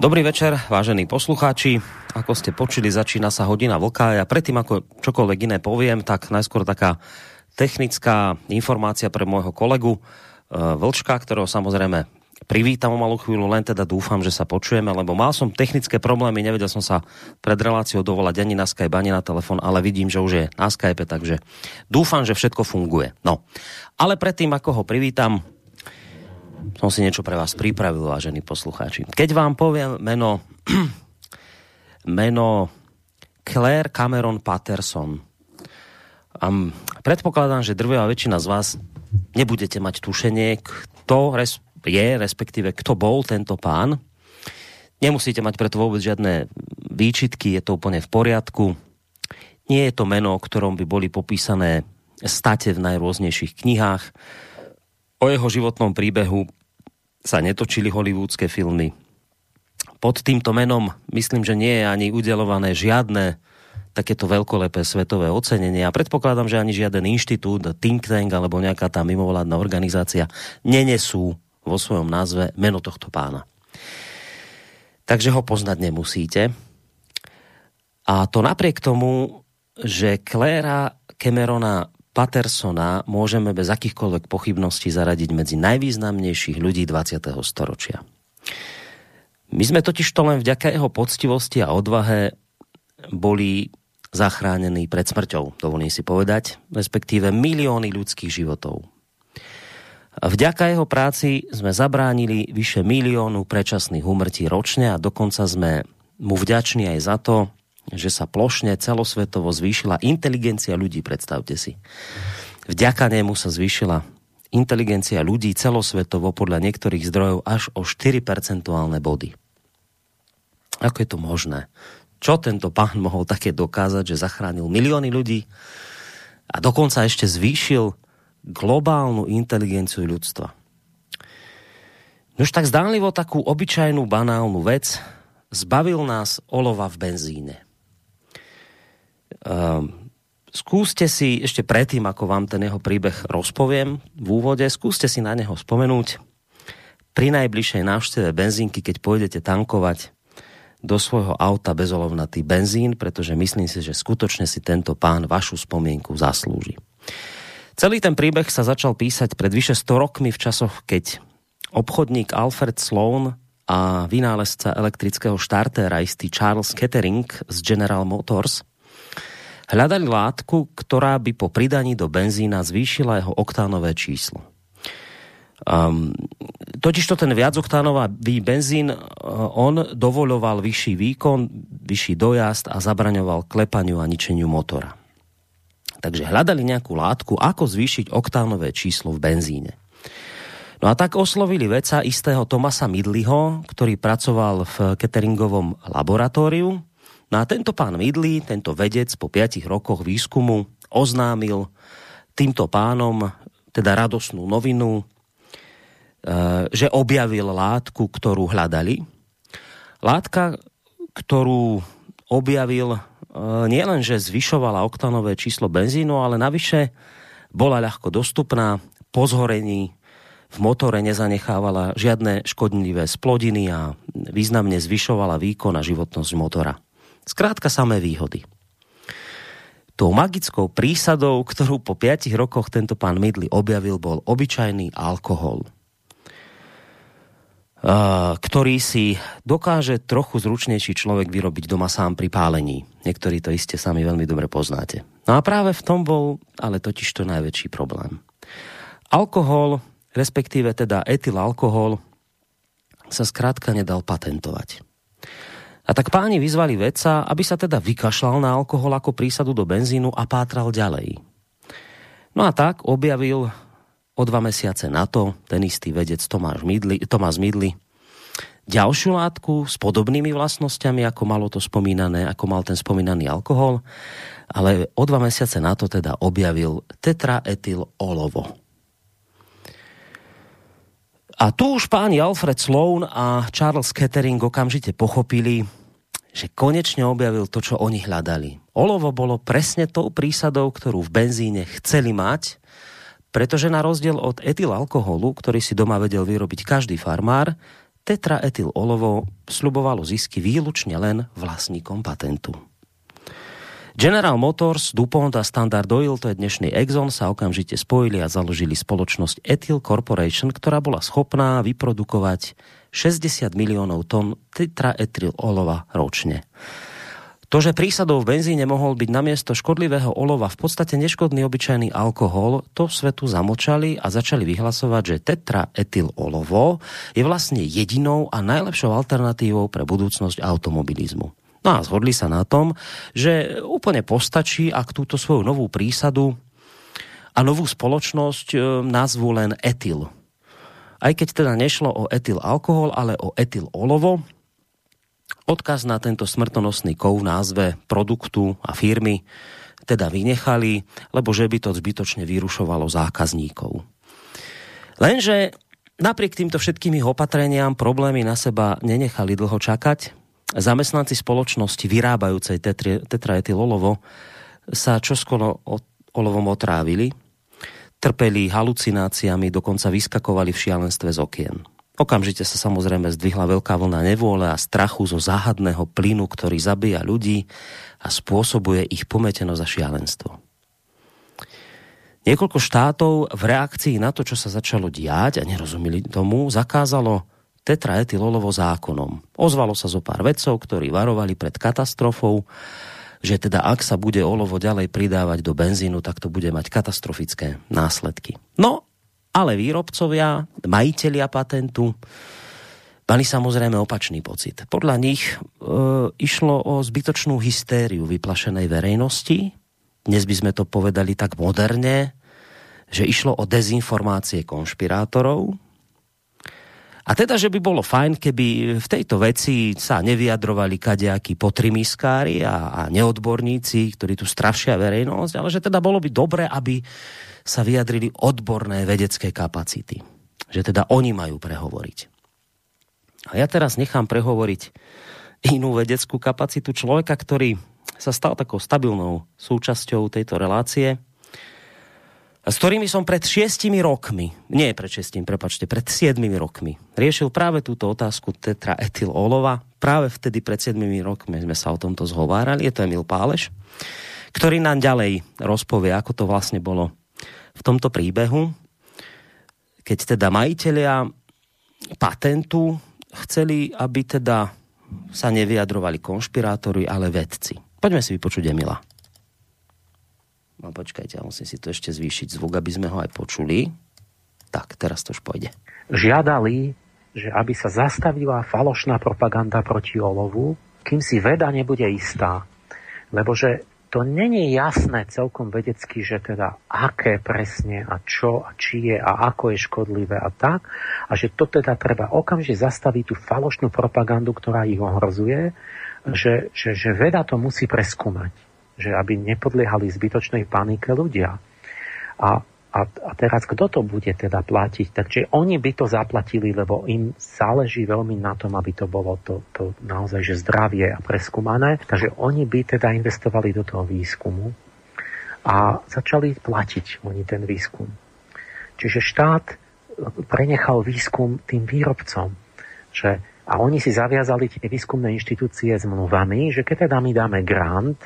Dobrý večer, vážení poslucháči. Ako ste počuli, začína sa hodina vlka. Ja predtým, ako čokoľvek iné poviem, tak najskôr taká technická informácia pre môjho kolegu e, Vlčka, ktorého samozrejme privítam o malú chvíľu, len teda dúfam, že sa počujeme, lebo mal som technické problémy, nevedel som sa pred reláciou dovolať ani na Skype, ani na telefon, ale vidím, že už je na Skype, takže dúfam, že všetko funguje. No, ale predtým, ako ho privítam, som si niečo pre vás pripravil, vážení poslucháči. Keď vám poviem meno, meno Claire Cameron Patterson, um, predpokladám, že drvivá väčšina z vás nebudete mať tušenie, kto res, je, respektíve kto bol tento pán. Nemusíte mať preto vôbec žiadne výčitky, je to úplne v poriadku. Nie je to meno, o ktorom by boli popísané state v najrôznejších knihách O jeho životnom príbehu sa netočili hollywoodske filmy. Pod týmto menom myslím, že nie je ani udelované žiadne takéto veľkolepé svetové ocenenie a predpokladám, že ani žiaden inštitút, think tank alebo nejaká tá mimovládna organizácia nenesú vo svojom názve meno tohto pána. Takže ho poznať nemusíte. A to napriek tomu, že Kléra Camerona Patersona môžeme bez akýchkoľvek pochybností zaradiť medzi najvýznamnejších ľudí 20. storočia. My sme totiž to len vďaka jeho poctivosti a odvahe boli zachránení pred smrťou, dovolím si povedať, respektíve milióny ľudských životov. Vďaka jeho práci sme zabránili vyše miliónu predčasných úmrtí ročne a dokonca sme mu vďační aj za to, že sa plošne celosvetovo zvýšila inteligencia ľudí, predstavte si. Vďaka nemu sa zvýšila inteligencia ľudí celosvetovo podľa niektorých zdrojov až o 4 percentuálne body. Ako je to možné? Čo tento pán mohol také dokázať, že zachránil milióny ľudí a dokonca ešte zvýšil globálnu inteligenciu ľudstva? Už tak zdánlivo takú obyčajnú banálnu vec zbavil nás olova v benzíne. Um, skúste si ešte predtým, ako vám ten jeho príbeh rozpoviem v úvode, skúste si na neho spomenúť pri najbližšej návšteve benzínky, keď pôjdete tankovať do svojho auta bezolovnatý benzín, pretože myslím si, že skutočne si tento pán vašu spomienku zaslúži. Celý ten príbeh sa začal písať pred vyše 100 rokmi v časoch, keď obchodník Alfred Sloan a vynálezca elektrického štartéra istý Charles Kettering z General Motors Hľadali látku, ktorá by po pridaní do benzína zvýšila jeho oktánové číslo. Um, totiž to ten viacoktánový benzín, uh, on dovoloval vyšší výkon, vyšší dojazd a zabraňoval klepaniu a ničeniu motora. Takže hľadali nejakú látku, ako zvýšiť oktánové číslo v benzíne. No a tak oslovili veca istého Tomasa Midliho, ktorý pracoval v cateringovom laboratóriu No a tento pán Midley, tento vedec po 5 rokoch výskumu oznámil týmto pánom teda radosnú novinu, e, že objavil látku, ktorú hľadali. Látka, ktorú objavil, e, nielen, že zvyšovala oktanové číslo benzínu, ale navyše bola ľahko dostupná, po zhorení v motore nezanechávala žiadne škodlivé splodiny a významne zvyšovala výkon a životnosť motora. Skrátka samé výhody. Tou magickou prísadou, ktorú po 5 rokoch tento pán Midley objavil, bol obyčajný alkohol ktorý si dokáže trochu zručnejší človek vyrobiť doma sám pri pálení. Niektorí to iste sami veľmi dobre poznáte. No a práve v tom bol ale totiž to najväčší problém. Alkohol, respektíve teda etylalkohol, sa skrátka nedal patentovať. A tak páni vyzvali vedca, aby sa teda vykašľal na alkohol ako prísadu do benzínu a pátral ďalej. No a tak objavil o dva mesiace na to ten istý vedec Tomáš Midli, Tomás Midli ďalšiu látku s podobnými vlastnosťami, ako malo to spomínané, ako mal ten spomínaný alkohol, ale o dva mesiace na to teda objavil tetraetyl olovo. A tu už páni Alfred Sloan a Charles Kettering okamžite pochopili, že konečne objavil to, čo oni hľadali. Olovo bolo presne tou prísadou, ktorú v benzíne chceli mať, pretože na rozdiel od etylalkoholu, ktorý si doma vedel vyrobiť každý farmár, tetraetyl olovo slubovalo zisky výlučne len vlastníkom patentu. General Motors, DuPont a Standard Oil, to je dnešný Exxon, sa okamžite spojili a založili spoločnosť Ethyl Corporation, ktorá bola schopná vyprodukovať 60 miliónov tón tetraetyl olova ročne. To, že prísadou v benzíne mohol byť namiesto škodlivého olova v podstate neškodný obyčajný alkohol, to svetu zamočali a začali vyhlasovať, že tetraetyl olovo je vlastne jedinou a najlepšou alternatívou pre budúcnosť automobilizmu. No a zhodli sa na tom, že úplne postačí, ak túto svoju novú prísadu a novú spoločnosť e, nazvu len etyl. Aj keď teda nešlo o etyl alkohol, ale o etyl olovo, odkaz na tento smrtonosný kov v názve produktu a firmy teda vynechali, lebo že by to zbytočne vyrušovalo zákazníkov. Lenže napriek týmto všetkými opatreniam problémy na seba nenechali dlho čakať zamestnanci spoločnosti vyrábajúcej tetraetylolovo sa čoskoro olovom otrávili, trpeli halucináciami, dokonca vyskakovali v šialenstve z okien. Okamžite sa samozrejme zdvihla veľká vlna nevôle a strachu zo záhadného plynu, ktorý zabíja ľudí a spôsobuje ich pometenosť a šialenstvo. Niekoľko štátov v reakcii na to, čo sa začalo diať a nerozumeli tomu, zakázalo tetraetylolovo zákonom. Ozvalo sa zo pár vedcov, ktorí varovali pred katastrofou, že teda ak sa bude olovo ďalej pridávať do benzínu, tak to bude mať katastrofické následky. No, ale výrobcovia, majiteľia patentu, mali samozrejme opačný pocit. Podľa nich e, išlo o zbytočnú hystériu vyplašenej verejnosti. Dnes by sme to povedali tak moderne, že išlo o dezinformácie konšpirátorov, a teda, že by bolo fajn, keby v tejto veci sa nevyjadrovali kadejakí potrimiskári a, a neodborníci, ktorí tu strašia verejnosť, ale že teda bolo by dobre, aby sa vyjadrili odborné vedecké kapacity. Že teda oni majú prehovoriť. A ja teraz nechám prehovoriť inú vedeckú kapacitu človeka, ktorý sa stal takou stabilnou súčasťou tejto relácie – s ktorými som pred šiestimi rokmi, nie pred šestimi, prepačte, pred siedmimi rokmi, riešil práve túto otázku tetraetyl olova. Práve vtedy pred siedmimi rokmi sme sa o tomto zhovárali, je to Emil Páleš, ktorý nám ďalej rozpovie, ako to vlastne bolo v tomto príbehu, keď teda majiteľia patentu chceli, aby teda sa nevyjadrovali konšpirátori, ale vedci. Poďme si vypočuť Emila. No počkajte, ja musím si to ešte zvýšiť zvuk, aby sme ho aj počuli. Tak, teraz to už pôjde. Žiadali, že aby sa zastavila falošná propaganda proti olovu, kým si veda nebude istá. Lebo že to není jasné celkom vedecky, že teda aké presne a čo a či je a ako je škodlivé a tak. A že to teda treba okamžite zastaviť tú falošnú propagandu, ktorá ich ohrozuje, že, že, že veda to musí preskúmať že aby nepodliehali zbytočnej panike ľudia. A, a, a teraz kto to bude teda platiť? Takže oni by to zaplatili, lebo im záleží veľmi na tom, aby to bolo to, to naozaj že zdravie a preskúmané. Takže oni by teda investovali do toho výskumu a začali platiť oni ten výskum. Čiže štát prenechal výskum tým výrobcom, že a oni si zaviazali tie výskumné inštitúcie s mluvami, že keď teda my dáme grant,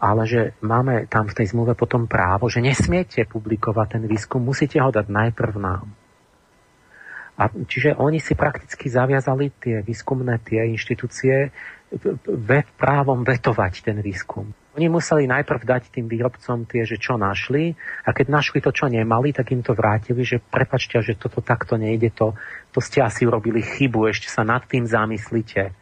ale že máme tam v tej zmluve potom právo, že nesmiete publikovať ten výskum, musíte ho dať najprv nám. A čiže oni si prakticky zaviazali tie výskumné tie inštitúcie ve, právom vetovať ten výskum. Oni museli najprv dať tým výrobcom tie, že čo našli a keď našli to, čo nemali, tak im to vrátili, že prepačte, že toto takto nejde, to, to ste asi urobili chybu, ešte sa nad tým zamyslite.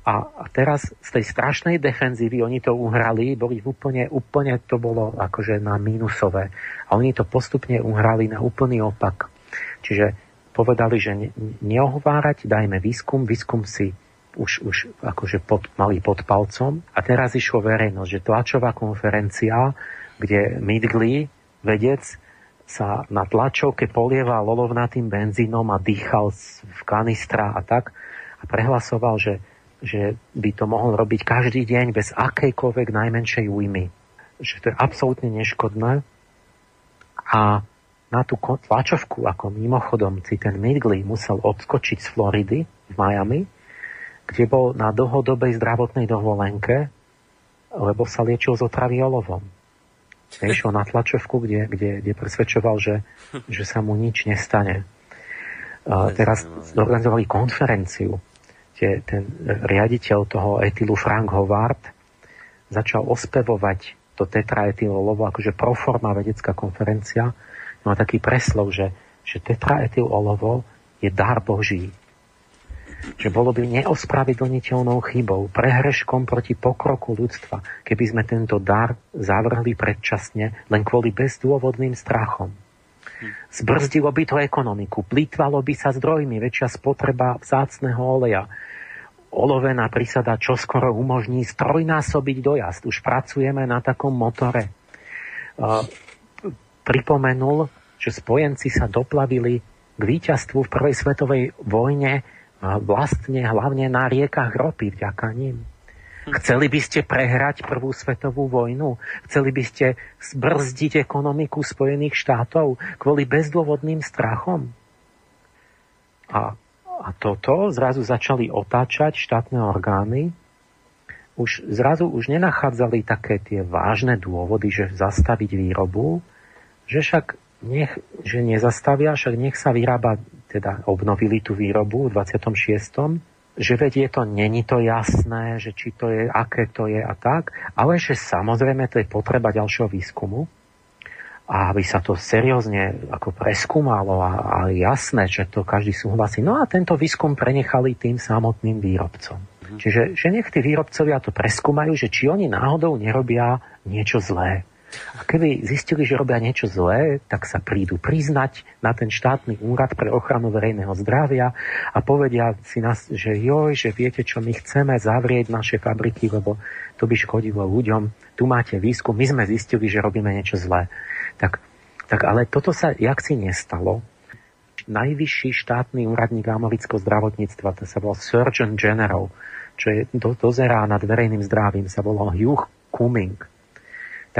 A, a teraz z tej strašnej defenzívy oni to uhrali, boli úplne, úplne to bolo akože na mínusové. A oni to postupne uhrali na úplný opak. Čiže povedali, že ne, neohovárať, dajme výskum, výskum si už, už akože pod, mali pod palcom. A teraz išlo verejnosť, že tlačová konferencia, kde Midgley, vedec, sa na tlačovke polieval lolovnatým benzínom a dýchal v kanistra a tak a prehlasoval, že, že by to mohol robiť každý deň bez akejkoľvek najmenšej újmy. Že to je absolútne neškodné. A na tú tlačovku, ako mimochodom si ten Midgley musel odskočiť z Floridy v Miami, kde bol na dlhodobej zdravotnej dovolenke, lebo sa liečil z otravy olovom. Išiel na tlačovku, kde, kde, kde presvedčoval, že, že sa mu nič nestane. A teraz zorganizovali konferenciu, kde ten riaditeľ toho etilu Frank Howard začal ospevovať to tetraetylolovo, akože proforma vedecká konferencia, a taký preslov, že, že tetraetylolovo je dar Boží že bolo by neospravedlniteľnou chybou, prehreškom proti pokroku ľudstva, keby sme tento dar zavrhli predčasne len kvôli bezdôvodným strachom. Zbrzdilo by to ekonomiku, plýtvalo by sa zdrojmi, väčšia spotreba vzácného oleja. Olovená prísada čoskoro umožní strojnásobiť dojazd. Už pracujeme na takom motore. Pripomenul, že spojenci sa doplavili k víťazstvu v prvej svetovej vojne vlastne hlavne na riekach ropy vďaka ním. Chceli by ste prehrať prvú svetovú vojnu? Chceli by ste zbrzdiť ekonomiku Spojených štátov kvôli bezdôvodným strachom? A, a toto zrazu začali otáčať štátne orgány. Už zrazu už nenachádzali také tie vážne dôvody, že zastaviť výrobu, že však nech, že nezastavia, však nech sa vyrába teda obnovili tú výrobu v 26 že veď je to, není to jasné, že či to je, aké to je a tak, ale že samozrejme to je potreba ďalšieho výskumu a aby sa to seriózne ako preskúmalo a, a jasné, že to každý súhlasí. No a tento výskum prenechali tým samotným výrobcom. Mhm. Čiže že nech tí výrobcovia to preskúmajú, že či oni náhodou nerobia niečo zlé. A keby zistili, že robia niečo zlé, tak sa prídu priznať na ten štátny úrad pre ochranu verejného zdravia a povedia si nás, že joj, že viete, čo my chceme zavrieť naše fabriky, lebo to by škodilo ľuďom. Tu máte výskum, my sme zistili, že robíme niečo zlé. Tak, tak ale toto sa jak si nestalo. Najvyšší štátny úradník amerického zdravotníctva, to sa volal Surgeon General, čo je, do, dozerá nad verejným zdravím, sa volal Hugh Cumming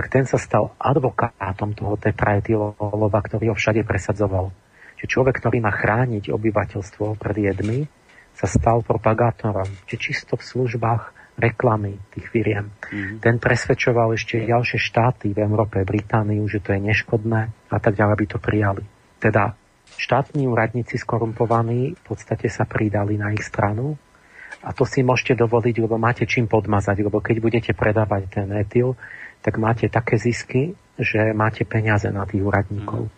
tak ten sa stal advokátom toho tetraetylolova, ktorý ho všade presadzoval. Čiže človek, ktorý má chrániť obyvateľstvo pred jedmi, sa stal propagátorom, či čisto v službách reklamy tých firiem. Mm-hmm. Ten presvedčoval ešte ďalšie štáty v Európe, Britániu, že to je neškodné a tak ďalej by to prijali. Teda štátni úradníci skorumpovaní v podstate sa pridali na ich stranu a to si môžete dovoliť, lebo máte čím podmazať, lebo keď budete predávať ten etyl, tak máte také zisky, že máte peniaze na tých úradníkov.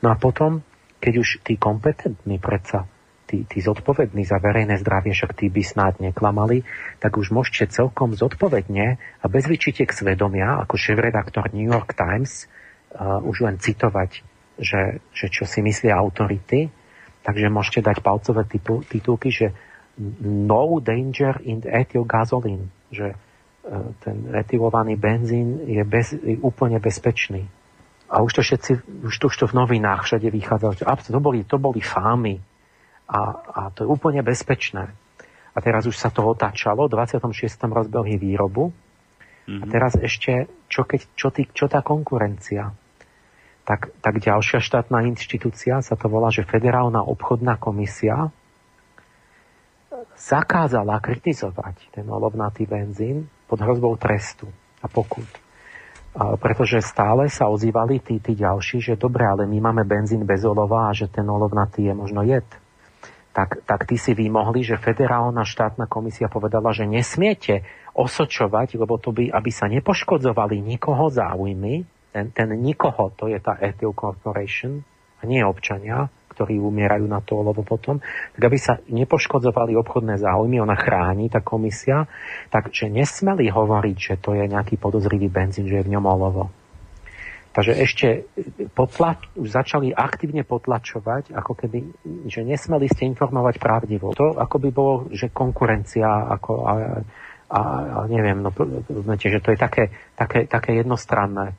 No a potom, keď už tí kompetentní predsa, tí, tí zodpovední za verejné zdravie, však tí by snáď neklamali, tak už môžete celkom zodpovedne a bez vyčitek svedomia, ako šéf-redaktor New York Times, uh, už len citovať, že, že čo si myslia autority, takže môžete dať palcové titulky, že no danger in ethyl gasoline, že ten retylovaný benzín je, bez, je úplne bezpečný. A už to všetci, už to, už to v novinách všade vychádzalo. To boli, to boli fámy. A, a to je úplne bezpečné. A teraz už sa to otáčalo, v 26. rozbehli výrobu. Mm-hmm. A mhm. teraz ešte, čo, keď, čo, tý, čo tá konkurencia? Tak, tak ďalšia štátna inštitúcia sa to volá, že Federálna obchodná komisia zakázala kritizovať ten olovnatý benzín pod hrozbou trestu a pokut. Pretože stále sa ozývali tí, tí ďalší, že dobre, ale my máme benzín bez olova a že ten olovnatý je možno jed. Tak, tak tí si vymohli, že federálna štátna komisia povedala, že nesmiete osočovať, lebo to by, aby sa nepoškodzovali nikoho záujmy, ten, ten nikoho, to je tá Ethyl Corporation, a nie občania, ktorí umierajú na to olovo potom, tak aby sa nepoškodzovali obchodné záujmy, ona chráni, tá komisia, takže nesmeli hovoriť, že to je nejaký podozrivý benzín, že je v ňom olovo. Takže ešte potlač, už začali aktívne potlačovať, ako keby, že nesmeli ste informovať pravdivo. To ako by bolo, že konkurencia, ako, a, a, a neviem, no, že to je také, také, také jednostranné.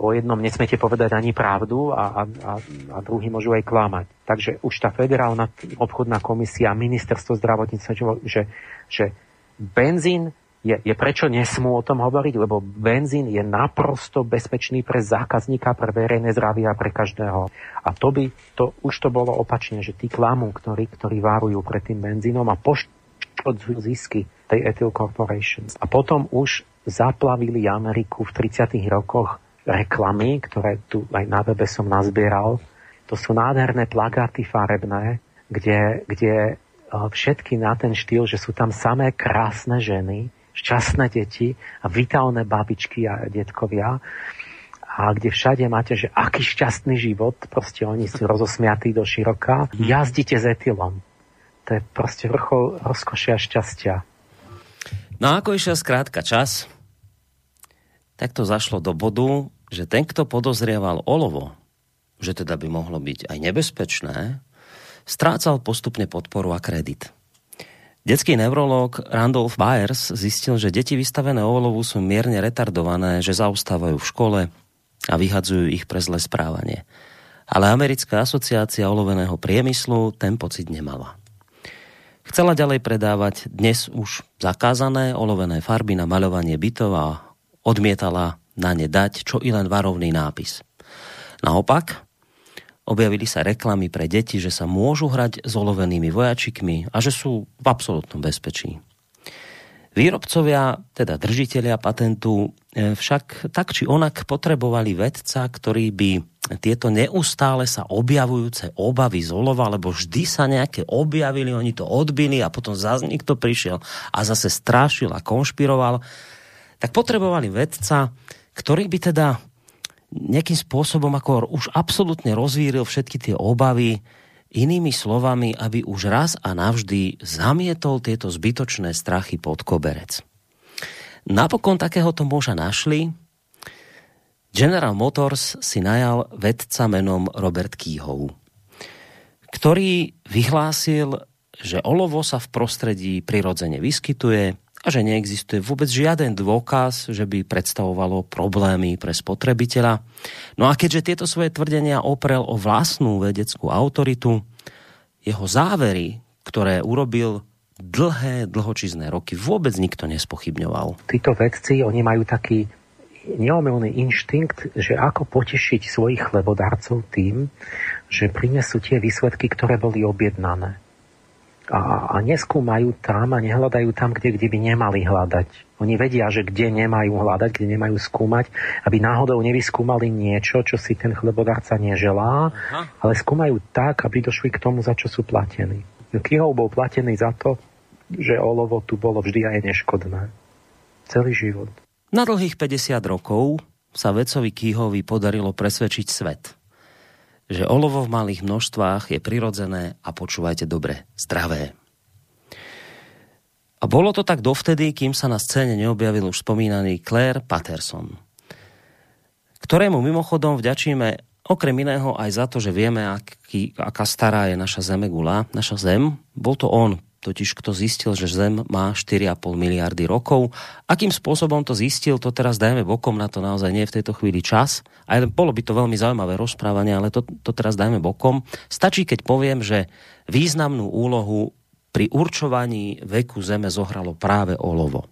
O jednom nesmiete povedať ani pravdu a, a, a druhý môžu aj klamať. Takže už tá federálna obchodná komisia, ministerstvo zdravotníctva, že, že benzín je, je prečo nesmú o tom hovoriť, lebo benzín je naprosto bezpečný pre zákazníka, pre verejné zdravie a pre každého. A to by, to, už to bolo opačne, že tí klamú, ktorí, ktorí várujú pred tým benzínom a poškodzujú zisky tej Ethyl Corporation. A potom už zaplavili Ameriku v 30. rokoch reklamy, ktoré tu aj na webe som nazbieral. To sú nádherné plagáty farebné, kde, kde e, všetky na ten štýl, že sú tam samé krásne ženy, šťastné deti a vitálne babičky a detkovia a kde všade máte, že aký šťastný život, proste oni sú rozosmiatí do široka, jazdíte s etylom. To je proste vrchol rozkošia šťastia. No ako išiel skrátka čas, tak to zašlo do bodu, že ten, kto podozrieval olovo, že teda by mohlo byť aj nebezpečné, strácal postupne podporu a kredit. Detský neurológ Randolph Byers zistil, že deti vystavené olovu sú mierne retardované, že zaostávajú v škole a vyhadzujú ich pre zlé správanie. Ale Americká asociácia oloveného priemyslu ten pocit nemala. Chcela ďalej predávať dnes už zakázané olovené farby na maľovanie bytov a odmietala na ne dať čo i len varovný nápis. Naopak, Objavili sa reklamy pre deti, že sa môžu hrať s olovenými vojačikmi a že sú v absolútnom bezpečí. Výrobcovia, teda držiteľia patentu, e, však tak či onak potrebovali vedca, ktorý by tieto neustále sa objavujúce obavy z olova, lebo vždy sa nejaké objavili, oni to odbili a potom zase niekto prišiel a zase strášil a konšpiroval, tak potrebovali vedca, ktorý by teda nejakým spôsobom ako už absolútne rozvíril všetky tie obavy, inými slovami, aby už raz a navždy zamietol tieto zbytočné strachy pod koberec. Napokon takéhoto muža našli. General Motors si najal vedca menom Robert Keyhoe, ktorý vyhlásil, že olovo sa v prostredí prirodzene vyskytuje, a že neexistuje vôbec žiaden dôkaz, že by predstavovalo problémy pre spotrebiteľa. No a keďže tieto svoje tvrdenia oprel o vlastnú vedeckú autoritu, jeho závery, ktoré urobil dlhé, dlhočizné roky, vôbec nikto nespochybňoval. Títo vedci, oni majú taký neomilný inštinkt, že ako potešiť svojich chlebodárcov tým, že prinesú tie výsledky, ktoré boli objednané a, a neskúmajú tam a nehľadajú tam, kde, kde by nemali hľadať. Oni vedia, že kde nemajú hľadať, kde nemajú skúmať, aby náhodou nevyskúmali niečo, čo si ten chlebodárca neželá, Aha. ale skúmajú tak, aby došli k tomu, za čo sú platení. Kihov bol platený za to, že olovo tu bolo vždy aj neškodné. Celý život. Na dlhých 50 rokov sa vedcovi Kýhovi podarilo presvedčiť svet, že olovo v malých množstvách je prirodzené a počúvajte dobre, zdravé. A bolo to tak dovtedy, kým sa na scéne neobjavil už spomínaný Claire Patterson, ktorému mimochodom vďačíme okrem iného aj za to, že vieme, aký, aká stará je naša Zemegula, naša Zem. Bol to on, totiž kto zistil, že Zem má 4,5 miliardy rokov. Akým spôsobom to zistil, to teraz dajme bokom, na to naozaj nie je v tejto chvíli čas. Aj bolo by to veľmi zaujímavé rozprávanie, ale to, to teraz dajme bokom. Stačí, keď poviem, že významnú úlohu pri určovaní veku Zeme zohralo práve olovo.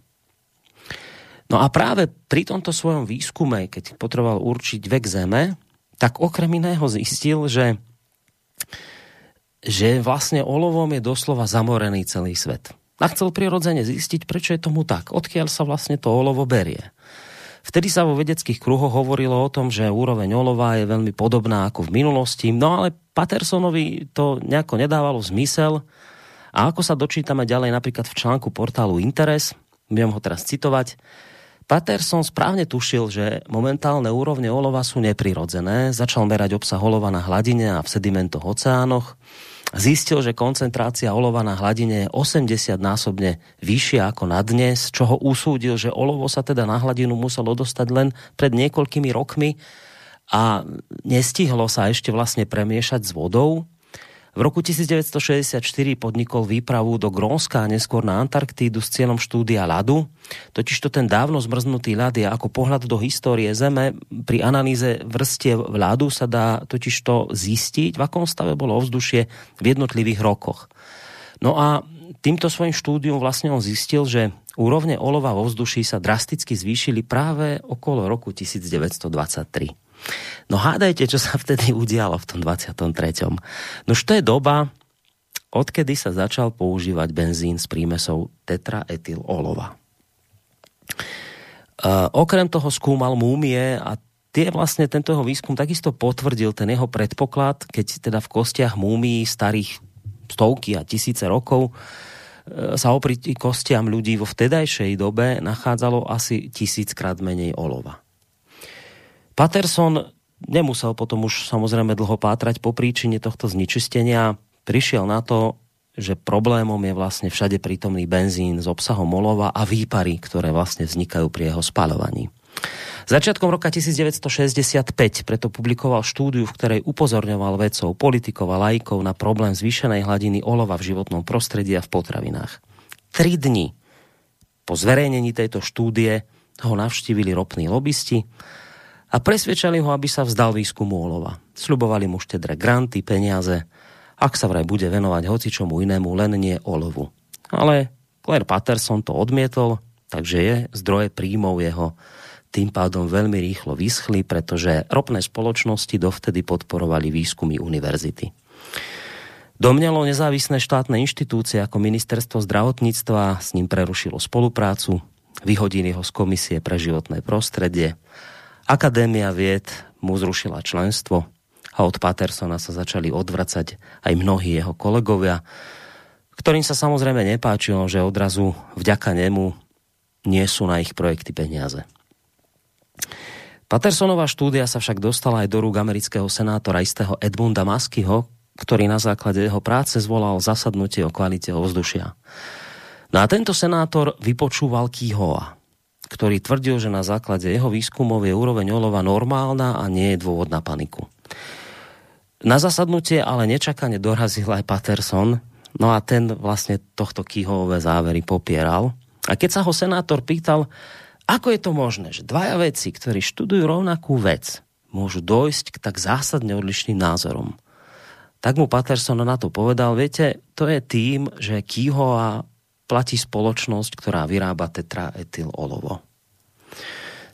No a práve pri tomto svojom výskume, keď potreboval určiť vek Zeme, tak okrem iného zistil, že že vlastne olovom je doslova zamorený celý svet. A chcel prirodzene zistiť, prečo je tomu tak, odkiaľ sa vlastne to olovo berie. Vtedy sa vo vedeckých kruhoch hovorilo o tom, že úroveň olova je veľmi podobná ako v minulosti, no ale Pattersonovi to nejako nedávalo zmysel a ako sa dočítame ďalej napríklad v článku portálu Interes, budem ho teraz citovať, Patterson správne tušil, že momentálne úrovne olova sú neprirodzené, začal merať obsah olova na hladine a v sedimentoch oceánoch, zistil, že koncentrácia olova na hladine je 80 násobne vyššia ako na dnes, čo ho usúdil, že olovo sa teda na hladinu muselo dostať len pred niekoľkými rokmi a nestihlo sa ešte vlastne premiešať s vodou, v roku 1964 podnikol výpravu do Grónska a neskôr na Antarktídu s cieľom štúdia ľadu. Totižto ten dávno zmrznutý ľad je ako pohľad do histórie Zeme. Pri analýze vrstiev ľadu sa dá totižto zistiť, v akom stave bolo ovzdušie v jednotlivých rokoch. No a týmto svojim štúdium vlastne on zistil, že úrovne olova vo vzduší sa drasticky zvýšili práve okolo roku 1923. No hádajte, čo sa vtedy udialo v tom 23. No to je doba, odkedy sa začal používať benzín s prímesou tetraetyl olova. Uh, okrem toho skúmal múmie a tie vlastne tento jeho výskum takisto potvrdil ten jeho predpoklad, keď teda v kostiach múmií starých stovky a tisíce rokov e, sa oproti kostiam ľudí vo vtedajšej dobe nachádzalo asi tisíckrát menej olova. Patterson nemusel potom už samozrejme dlho pátrať po príčine tohto znečistenia. Prišiel na to, že problémom je vlastne všade prítomný benzín s obsahom olova a výpary, ktoré vlastne vznikajú pri jeho spalovaní. Začiatkom roka 1965 preto publikoval štúdiu, v ktorej upozorňoval vedcov, politikov a lajkov na problém zvýšenej hladiny olova v životnom prostredí a v potravinách. Tri dni po zverejnení tejto štúdie ho navštívili ropní lobbysti a presvedčali ho, aby sa vzdal výskumu olova. Sľubovali mu štedré granty, peniaze, ak sa vraj bude venovať hocičomu inému, len nie olovu. Ale Claire Patterson to odmietol, takže je zdroje príjmov jeho tým pádom veľmi rýchlo vyschli, pretože ropné spoločnosti dovtedy podporovali výskumy univerzity. Domnelo nezávislé štátne inštitúcie ako ministerstvo zdravotníctva s ním prerušilo spoluprácu, vyhodili ho z komisie pre životné prostredie Akadémia vied mu zrušila členstvo a od Patersona sa začali odvracať aj mnohí jeho kolegovia, ktorým sa samozrejme nepáčilo, že odrazu vďaka nemu nie sú na ich projekty peniaze. Patersonová štúdia sa však dostala aj do rúk amerického senátora istého Edmunda Maskyho, ktorý na základe jeho práce zvolal zasadnutie o kvalite ovzdušia. No a tento senátor vypočúval Kýhova, ktorý tvrdil, že na základe jeho výskumov je úroveň olova normálna a nie je dôvod na paniku. Na zasadnutie ale nečakane dorazil aj Patterson, no a ten vlastne tohto Kýhovové závery popieral. A keď sa ho senátor pýtal, ako je to možné, že dvaja veci, ktorí študujú rovnakú vec, môžu dojsť k tak zásadne odlišným názorom. Tak mu Patterson na to povedal, viete, to je tým, že Kýhova platí spoločnosť, ktorá vyrába tetraetyl olovo.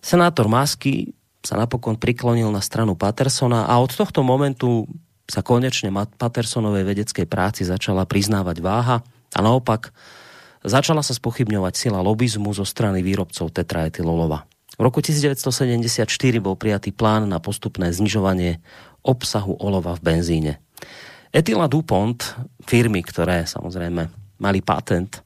Senátor Masky sa napokon priklonil na stranu Patersona a od tohto momentu sa konečne Patersonovej vedeckej práci začala priznávať váha a naopak začala sa spochybňovať sila lobizmu zo strany výrobcov tetraetylolova. V roku 1974 bol prijatý plán na postupné znižovanie obsahu olova v benzíne. Etila DuPont, firmy, ktoré samozrejme mali patent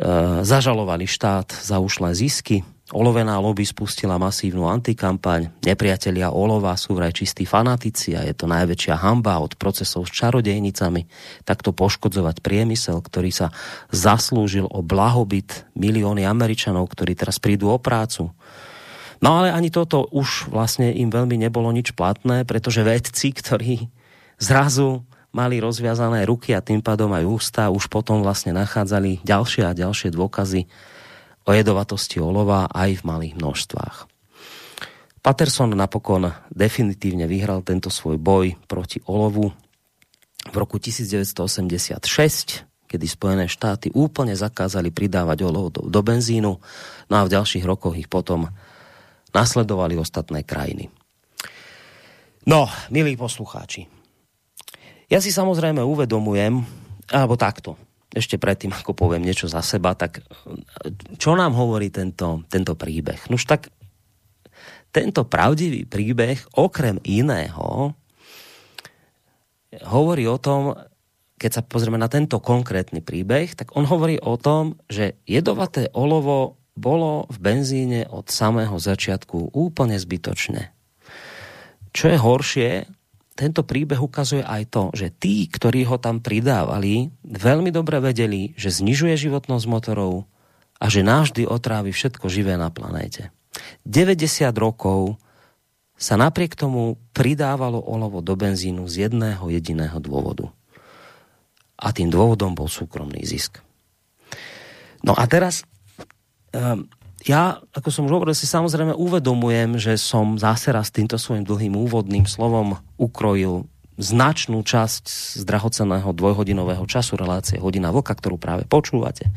E, zažalovali štát za ušlé zisky. Olovená lobby spustila masívnu antikampaň. Nepriatelia olova sú vraj čistí fanatici a je to najväčšia hamba od procesov s čarodejnicami takto poškodzovať priemysel, ktorý sa zaslúžil o blahobyt milióny Američanov, ktorí teraz prídu o prácu. No ale ani toto už vlastne im veľmi nebolo nič platné, pretože vedci, ktorí zrazu mali rozviazané ruky a tým pádom aj ústa, už potom vlastne nachádzali ďalšie a ďalšie dôkazy o jedovatosti olova aj v malých množstvách. Patterson napokon definitívne vyhral tento svoj boj proti olovu v roku 1986, kedy Spojené štáty úplne zakázali pridávať olov do, do benzínu, no a v ďalších rokoch ich potom nasledovali ostatné krajiny. No, milí poslucháči, ja si samozrejme uvedomujem, alebo takto, ešte predtým, ako poviem niečo za seba, tak čo nám hovorí tento, tento príbeh? Nož tak tento pravdivý príbeh, okrem iného, hovorí o tom, keď sa pozrieme na tento konkrétny príbeh, tak on hovorí o tom, že jedovaté olovo bolo v benzíne od samého začiatku úplne zbytočné. Čo je horšie, tento príbeh ukazuje aj to, že tí, ktorí ho tam pridávali, veľmi dobre vedeli, že znižuje životnosť motorov a že navždy otrávi všetko živé na planéte. 90 rokov sa napriek tomu pridávalo olovo do benzínu z jedného jediného dôvodu. A tým dôvodom bol súkromný zisk. No a teraz um, ja, ako som už hovoril, si samozrejme uvedomujem, že som zase raz týmto svojim dlhým úvodným slovom ukrojil značnú časť z drahoceného dvojhodinového času relácie Hodina Vlka, ktorú práve počúvate.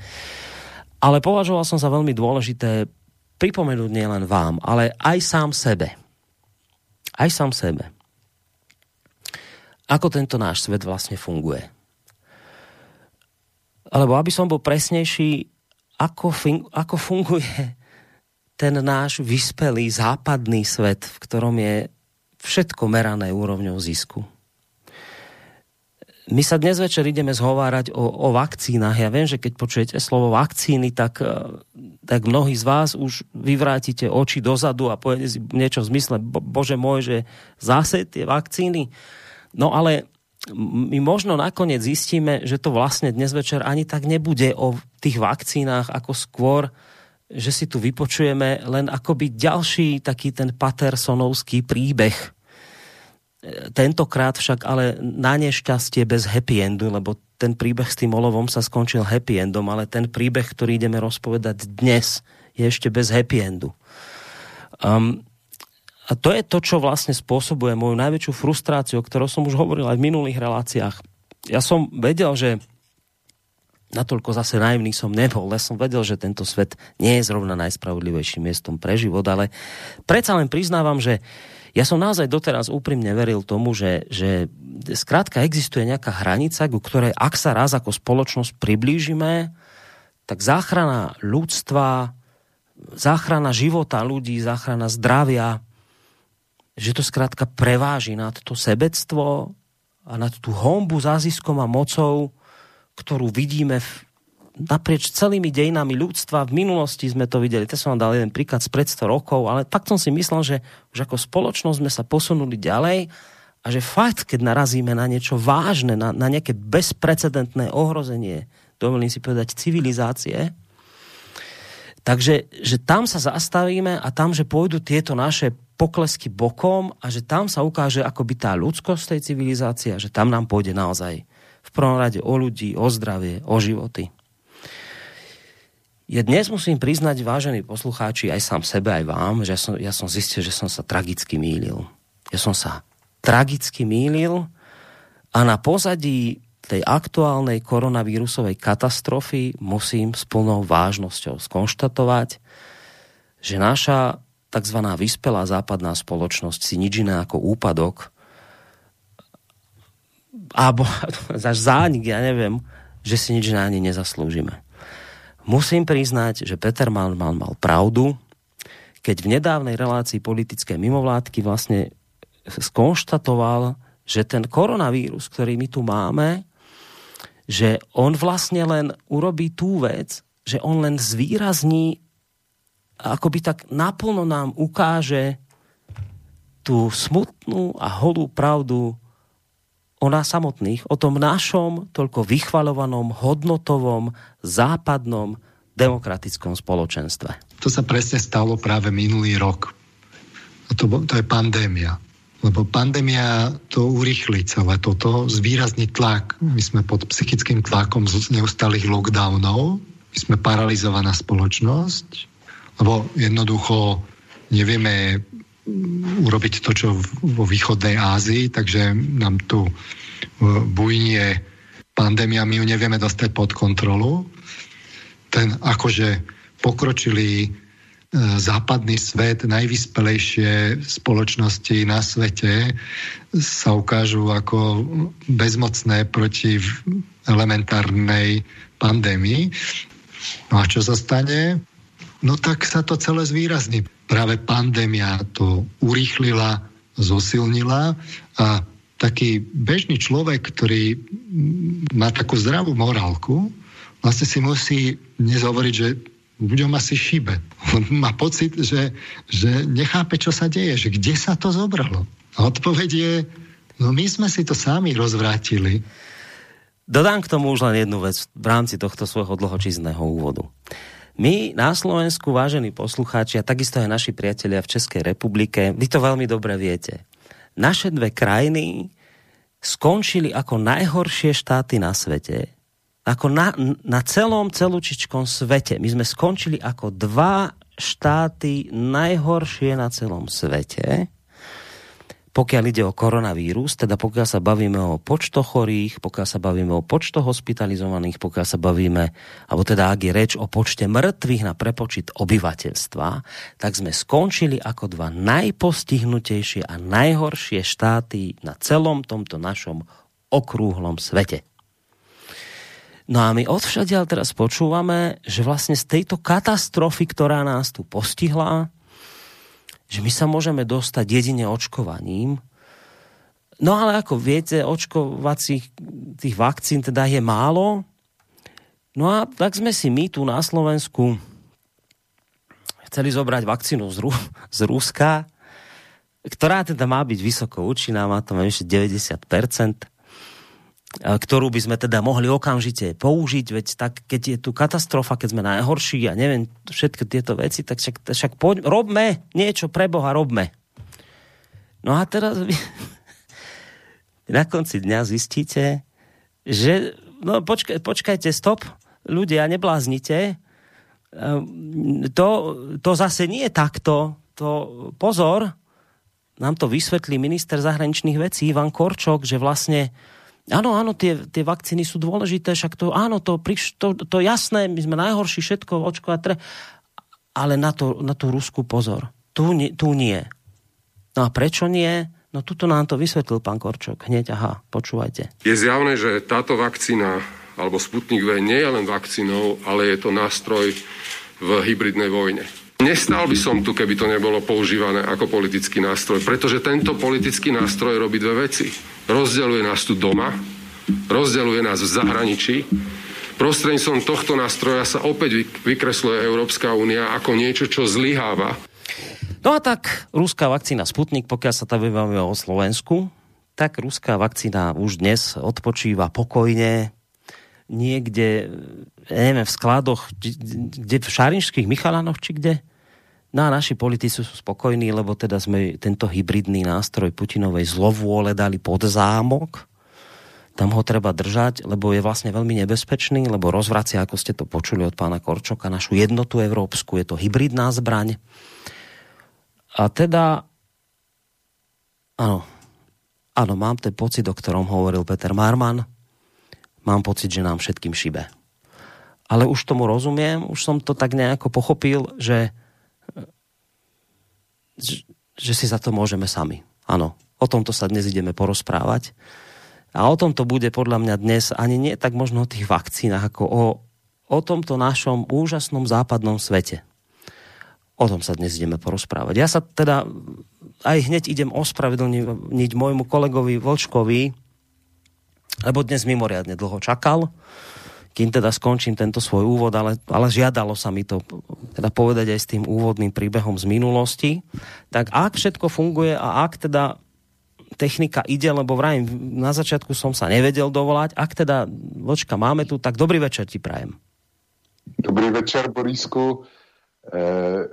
Ale považoval som za veľmi dôležité pripomenúť nielen vám, ale aj sám sebe. Aj sám sebe. Ako tento náš svet vlastne funguje. Alebo aby som bol presnejší, ako, fun- ako funguje ten náš vyspelý západný svet, v ktorom je všetko merané úrovňou zisku my sa dnes večer ideme zhovárať o, o vakcínach. Ja viem, že keď počujete slovo vakcíny, tak, e, tak mnohí z vás už vyvrátite oči dozadu a poviete si niečo v zmysle, bo, bože môj, že zase tie vakcíny. No ale my možno nakoniec zistíme, že to vlastne dnes večer ani tak nebude o tých vakcínach, ako skôr, že si tu vypočujeme len akoby ďalší taký ten Patersonovský príbeh Tentokrát však ale na nešťastie bez happy endu, lebo ten príbeh s tým olovom sa skončil happy endom, ale ten príbeh, ktorý ideme rozpovedať dnes, je ešte bez happy endu. Um, a to je to, čo vlastne spôsobuje moju najväčšiu frustráciu, o ktorej som už hovoril aj v minulých reláciách. Ja som vedel, že natoľko zase naivný som nebol, ja som vedel, že tento svet nie je zrovna najspravodlivejším miestom pre život, ale predsa len priznávam, že ja som naozaj doteraz úprimne veril tomu, že, že skrátka existuje nejaká hranica, ku ktorej ak sa raz ako spoločnosť priblížime, tak záchrana ľudstva, záchrana života ľudí, záchrana zdravia, že to skrátka preváži nad to sebectvo a nad tú hombu za ziskom a mocou, ktorú vidíme v, naprieč celými dejinami ľudstva. V minulosti sme to videli, to som vám dal jeden príklad z pred 100 rokov, ale fakt som si myslel, že už ako spoločnosť sme sa posunuli ďalej a že fakt, keď narazíme na niečo vážne, na, na nejaké bezprecedentné ohrozenie, dovolím si povedať, civilizácie, takže že tam sa zastavíme a tam, že pôjdu tieto naše poklesky bokom a že tam sa ukáže akoby tá ľudskosť tej civilizácie a že tam nám pôjde naozaj v prvom rade o ľudí, o zdravie, o životy. Je dnes musím priznať, vážení poslucháči, aj sám sebe, aj vám, že som, ja som zistil, že som sa tragicky mýlil. Ja som sa tragicky mýlil a na pozadí tej aktuálnej koronavírusovej katastrofy musím s plnou vážnosťou skonštatovať, že naša tzv. vyspelá západná spoločnosť si nič iné ako úpadok alebo až zánik, ja neviem, že si nič ani nezaslúžime. Musím priznať, že Peter mal, mal, pravdu, keď v nedávnej relácii politické mimovládky vlastne skonštatoval, že ten koronavírus, ktorý my tu máme, že on vlastne len urobí tú vec, že on len zvýrazní akoby tak naplno nám ukáže tú smutnú a holú pravdu o nás samotných, o tom našom toľko vychvalovanom, hodnotovom, západnom, demokratickom spoločenstve. To sa presne stalo práve minulý rok. A to, to je pandémia. Lebo pandémia to urychlí celé toto, zvýrazní tlak. My sme pod psychickým tlakom z neustalých lockdownov, my sme paralizovaná spoločnosť, lebo jednoducho nevieme urobiť to, čo vo východnej Ázii, takže nám tu e, bujnie pandémia, my ju nevieme dostať pod kontrolu. Ten akože pokročilý e, západný svet, najvyspelejšie spoločnosti na svete sa ukážu ako bezmocné proti elementárnej pandémii. No a čo sa stane? No tak sa to celé zvýrazní práve pandémia to urýchlila, zosilnila a taký bežný človek, ktorý má takú zdravú morálku, vlastne si musí dnes hovoriť, že ľuďom asi šíbe. On má pocit, že, že nechápe, čo sa deje, že kde sa to zobralo. A odpoveď je, no my sme si to sami rozvrátili. Dodám k tomu už len jednu vec v rámci tohto svojho dlhočízného úvodu. My na Slovensku, vážení poslucháči, a takisto aj naši priatelia v Českej republike, vy to veľmi dobre viete, naše dve krajiny skončili ako najhoršie štáty na svete, ako na, na celom celúčičkom svete. My sme skončili ako dva štáty najhoršie na celom svete pokiaľ ide o koronavírus, teda pokiaľ sa bavíme o počto chorých, pokiaľ sa bavíme o počto hospitalizovaných, pokiaľ sa bavíme, alebo teda ak je reč o počte mŕtvych na prepočet obyvateľstva, tak sme skončili ako dva najpostihnutejšie a najhoršie štáty na celom tomto našom okrúhlom svete. No a my odvšadiaľ teraz počúvame, že vlastne z tejto katastrofy, ktorá nás tu postihla, že my sa môžeme dostať jedine očkovaním. No ale ako viete, očkovacích tých vakcín teda je málo. No a tak sme si my tu na Slovensku chceli zobrať vakcínu z, Ru- z Ruska, ktorá teda má byť vysoko účinná, má to ešte 90% ktorú by sme teda mohli okamžite použiť, veď tak, keď je tu katastrofa, keď sme najhorší a ja neviem všetky tieto veci, tak však, však poď, robme niečo pre Boha, robme. No a teraz vy na konci dňa zistíte, že no počkaj, počkajte, stop, ľudia, nebláznite, ehm, to, to zase nie je takto, to pozor, nám to vysvetlí minister zahraničných vecí Ivan Korčok, že vlastne Áno, áno, tie, tie vakcíny sú dôležité, však to, áno, to, priš, to, to jasné, my sme najhorší, všetko, očkovať tre, ale na, to, na tú Rusku pozor. Tu, tu nie. No a prečo nie? No tuto nám to vysvetlil pán Korčok. Hneď, aha, počúvajte. Je zjavné, že táto vakcína, alebo Sputnik V nie je len vakcínou, ale je to nástroj v hybridnej vojne. Nestal by som tu, keby to nebolo používané ako politický nástroj, pretože tento politický nástroj robí dve veci. Rozdeluje nás tu doma, rozdeluje nás v zahraničí. Prostredníctvom tohto nástroja sa opäť vykresluje Európska únia ako niečo, čo zlyháva. No a tak ruská vakcína Sputnik, pokiaľ sa tam bavíme o Slovensku, tak ruská vakcína už dnes odpočíva pokojne niekde, neviem, v skladoch, kde v Šarinských Michalanoch, či kde? No a naši politici sú spokojní, lebo teda sme tento hybridný nástroj Putinovej zlovôle dali pod zámok. Tam ho treba držať, lebo je vlastne veľmi nebezpečný, lebo rozvracia, ako ste to počuli od pána Korčoka, našu jednotu európsku. Je to hybridná zbraň. A teda, áno, áno, mám ten pocit, o ktorom hovoril Peter Marman. Mám pocit, že nám všetkým šibe. Ale už tomu rozumiem, už som to tak nejako pochopil, že že si za to môžeme sami. Áno, o tomto sa dnes ideme porozprávať. A o tomto bude podľa mňa dnes ani nie tak možno o tých vakcínach, ako o, o tomto našom úžasnom západnom svete. O tom sa dnes ideme porozprávať. Ja sa teda aj hneď idem ospravedlniť môjmu kolegovi Vlčkovi, lebo dnes mimoriadne dlho čakal kým teda skončím tento svoj úvod, ale, ale žiadalo sa mi to teda povedať aj s tým úvodným príbehom z minulosti. Tak ak všetko funguje a ak teda technika ide, lebo vrajím, na začiatku som sa nevedel dovolať, ak teda, Vočka, máme tu, tak dobrý večer ti prajem. Dobrý večer, Borisku. Eh,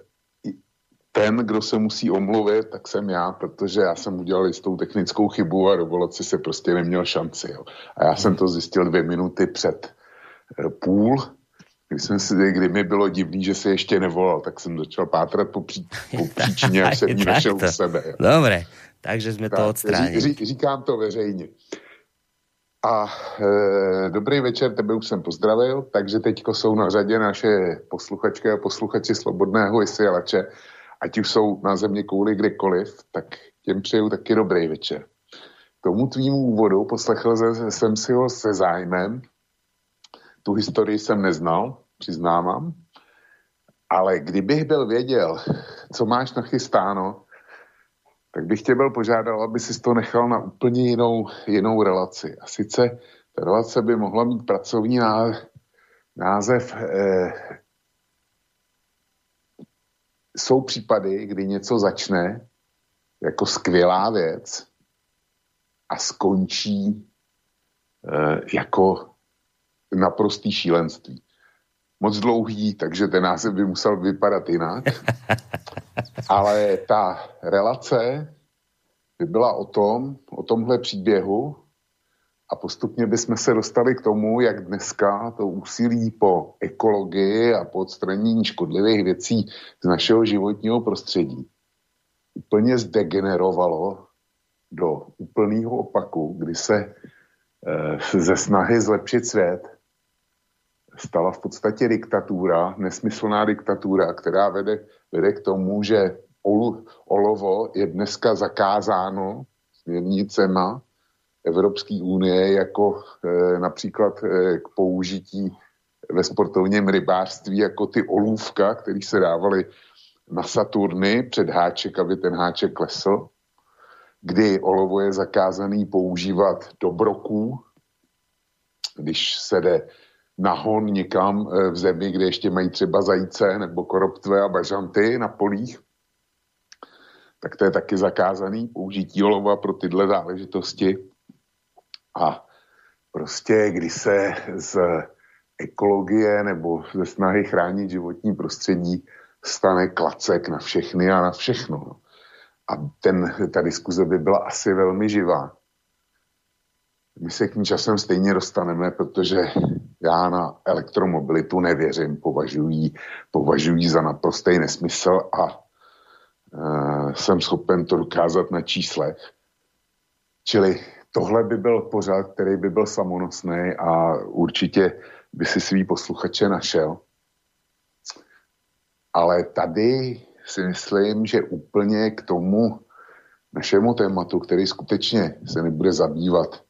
ten, kdo se musí omluvit, tak jsem já, protože já jsem udělal jistou technickou chybu a dovolat si se prostě neměl šanci. Jo. A já jsem to zjistil dvě minuty před půl, kdy, jsem si, kdy mi bylo divný, že se ještě nevolal, tak jsem začal pátrat po, pří, po příčině a jsem ji našel u sebe. Dobre, takže jsme tak, to odstránili. Ří, říkám to veřejně. A e, dobrý večer, tebe už jsem pozdravil, takže teďko jsou na řadě naše posluchačky a posluchači Slobodného vysílače, ať už jsou na země kouli kdekoliv, tak těm přeju taky dobrý večer. K tomu tvýmu úvodu poslechl jsem si ho se zájmem, tu historii jsem neznal, přiznávám, ale kdybych byl věděl, co máš nachystáno, tak bych tě byl požádal, aby si to nechal na úplně jinou, jinou relaci. A sice ta relace by mohla mít pracovní název eh, jsou případy, kdy něco začne jako skvělá věc a skončí eh, jako naprostý šílenství. moc dlouhý, takže ten název by musel vypadat jinak. Ale ta relace by byla o tom, o tomhle příběhu a postupně bychom se dostali k tomu, jak dneska to úsilí po ekologii a po odstranění škodlivých věcí z našeho životního prostředí úplně zdegenerovalo do úplného opaku, kdy se e, ze snahy zlepšit svět stala v podstatě diktatura, nesmyslná diktatura, která vede, vede k tomu, že olu, olovo je dneska zakázáno směrnicema Evropské unie jako e, například e, k použití ve sportovním rybářství jako ty olůvka, které se dávaly na Saturny před háček, aby ten háček klesl, kdy olovo je zakázaný používat do broků, když se jde nahon někam e, v zemi, kde ještě mají třeba zajíce nebo koroptve a bažanty na polích, tak to je taky zakázaný použití olova pro tyhle záležitosti. A prostě, když se z ekologie nebo ze snahy chránit životní prostředí stane klacek na všechny a na všechno. No. A ten, ta diskuze by byla asi velmi živá. My se k ní časem stejně dostaneme, protože já na elektromobilitu nevěřím, považuji, považuji za naprostý nesmysl a uh, jsem schopen to dokázat na číslech. Čili tohle by byl pořád, který by byl samonosný a určitě by si svý posluchače našel. Ale tady si myslím, že úplně k tomu našemu tématu, který skutečně se nebude zabývat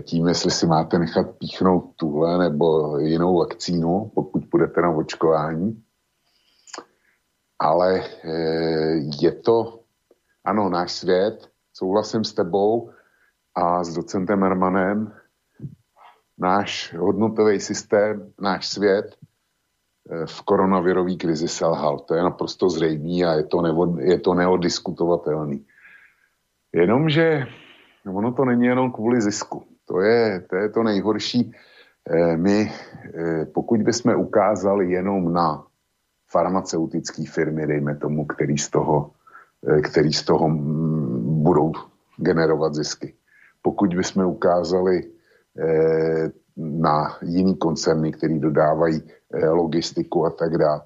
tím, jestli si máte nechat píchnout tuhle nebo jinou vakcínu, pokud budete na očkování. Ale eh, je to, ano, náš svět, souhlasím s tebou a s docentem Hermanem, náš hodnotový systém, náš svět Eh, v koronavirové krizi selhal. To je naprosto zřejmé a je to, neod, je to neodiskutovatelný. Jenomže ono to není jenom kvůli zisku. To je to, je to nejhorší. Eh, my, eh, pokud bychom ukázali jenom na farmaceutické firmy, dejme tomu, který z toho, který z toho mm, budou generovat zisky. Pokud bychom ukázali na jiný koncerny, který dodávají Eh, logistiku a tak dále,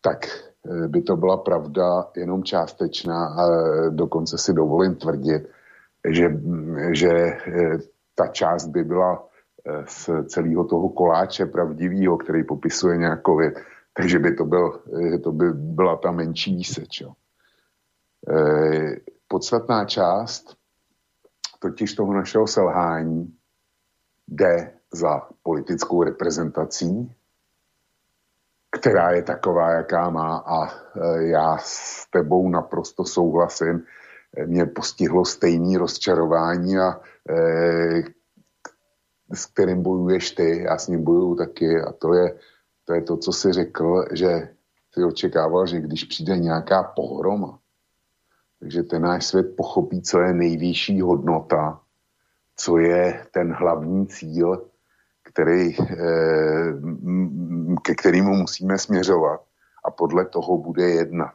tak eh, by to byla pravda jenom částečná a dokonce si dovolím tvrdit, že, že eh, ta část by byla z celého toho koláče pravdivého, který popisuje nějakou takže by to, byl, to by byla ta menší výseč. Jo. Podstatná část totiž toho našeho selhání jde za politickou reprezentací, která je taková, jaká má a e, já s tebou naprosto souhlasím. E, mě postihlo stejné rozčarování a e, s kterým bojuješ ty, já s ním bojuju taky a to je, to je to, co jsi řekl, že si očekával, že když přijde nějaká pohroma, takže ten náš svět pochopí, co je nejvyšší hodnota, co je ten hlavní cíl který, eh, ke kterému musíme směřovat a podle toho bude jednat.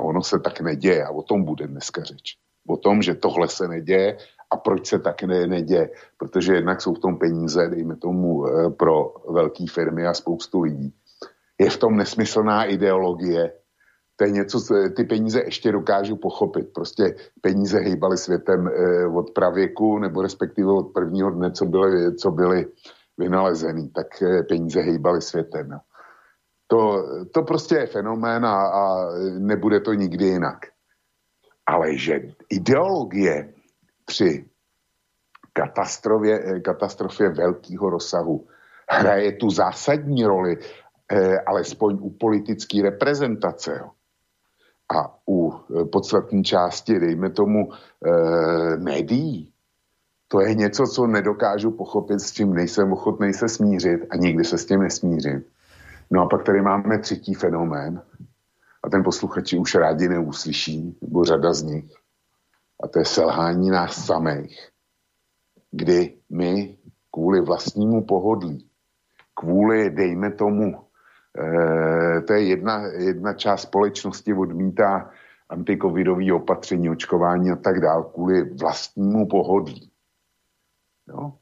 A ono se tak neděje a o tom bude dneska řeč. O tom, že tohle se neděje a proč se tak ne, neděje. Protože jednak jsou v tom peníze, dejme tomu, eh, pro velké firmy a spoustu lidí. Je v tom nesmyslná ideologie, to je něco, ty peníze ještě dokážu pochopit. Prostě peníze hejbaly světem eh, od pravěku, nebo respektive od prvního dne, co byly, co byly vynalezený, tak eh, peníze hejbaly světem. To, to prostě je fenomén a, a nebude to nikdy jinak. Ale že ideologie při katastrofě, eh, katastrofě velkého rozsahu hraje tu zásadní roli, eh, alespoň u politické reprezentace. Jo. A u eh, podstatní části, dejme tomu, eh, médií, to je něco, co nedokážu pochopit, s čím nejsem ochotný se smířit a nikdy se s tím nesmířím. No a pak tady máme třetí fenomén a ten posluchači už rádi neuslyší, nebo řada z nich. A to je selhání nás samých, kdy my kvůli vlastnímu pohodlí, kvůli, dejme tomu, e, to je jedna, jedna část společnosti odmítá antikovidové opatření, očkování a tak dále kvůli vlastnímu pohodlí. Jo?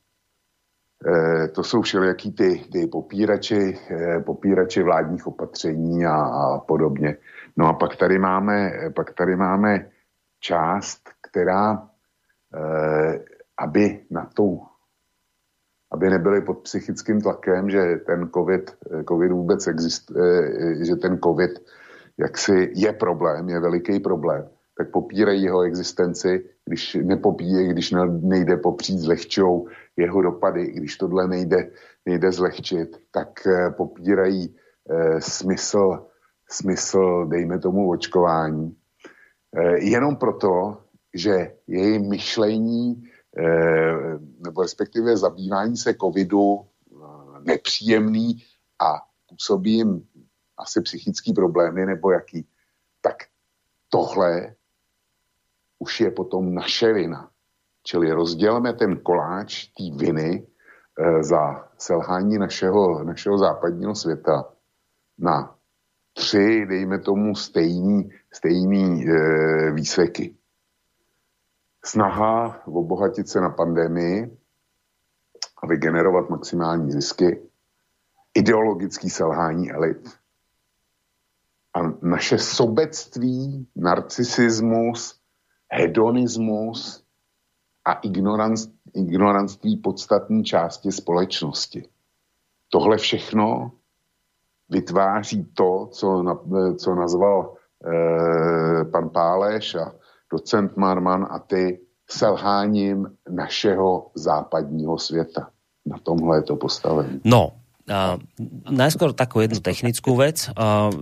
E, to jsou všelijaký ty, ty popírači, e, popírači vládních opatření a, a podobně. No a pak tady máme, pak tady máme část, která, e, aby na tu aby nebyli pod psychickým tlakem, že ten COVID, COVID vůbec existuje, že ten COVID jaksi je problém, je veliký problém, tak popírají jeho existenci, když nepopíje, když nejde popřít zlehčou jeho dopady, když tohle nejde, nejde zlehčit, tak eh, popírají eh, smysl, smysl, dejme tomu, očkování. Eh, jenom proto, že její myšlení eh, nebo respektive zabývání se covidu eh, nepříjemný a působí jim asi psychický problémy nebo jaký, tak tohle už je potom naše vina. Čili rozdělme ten koláč té viny e, za selhání našeho, našeho západního světa na tři, dejme tomu, stejný, stejný e, výseky. Snaha obohatit se na pandemii a vygenerovat maximální zisky, ideologický selhání elit, a naše sobectví, narcisismus, hedonismus a ignoranství podstatní části společnosti. Tohle všechno vytváří to, co, na, co nazval eh, pan Páleš a docent Marman a ty selháním našeho západního světa. Na tomhle je to postavení. No, Uh, najskôr takú jednu technickú vec. Uh,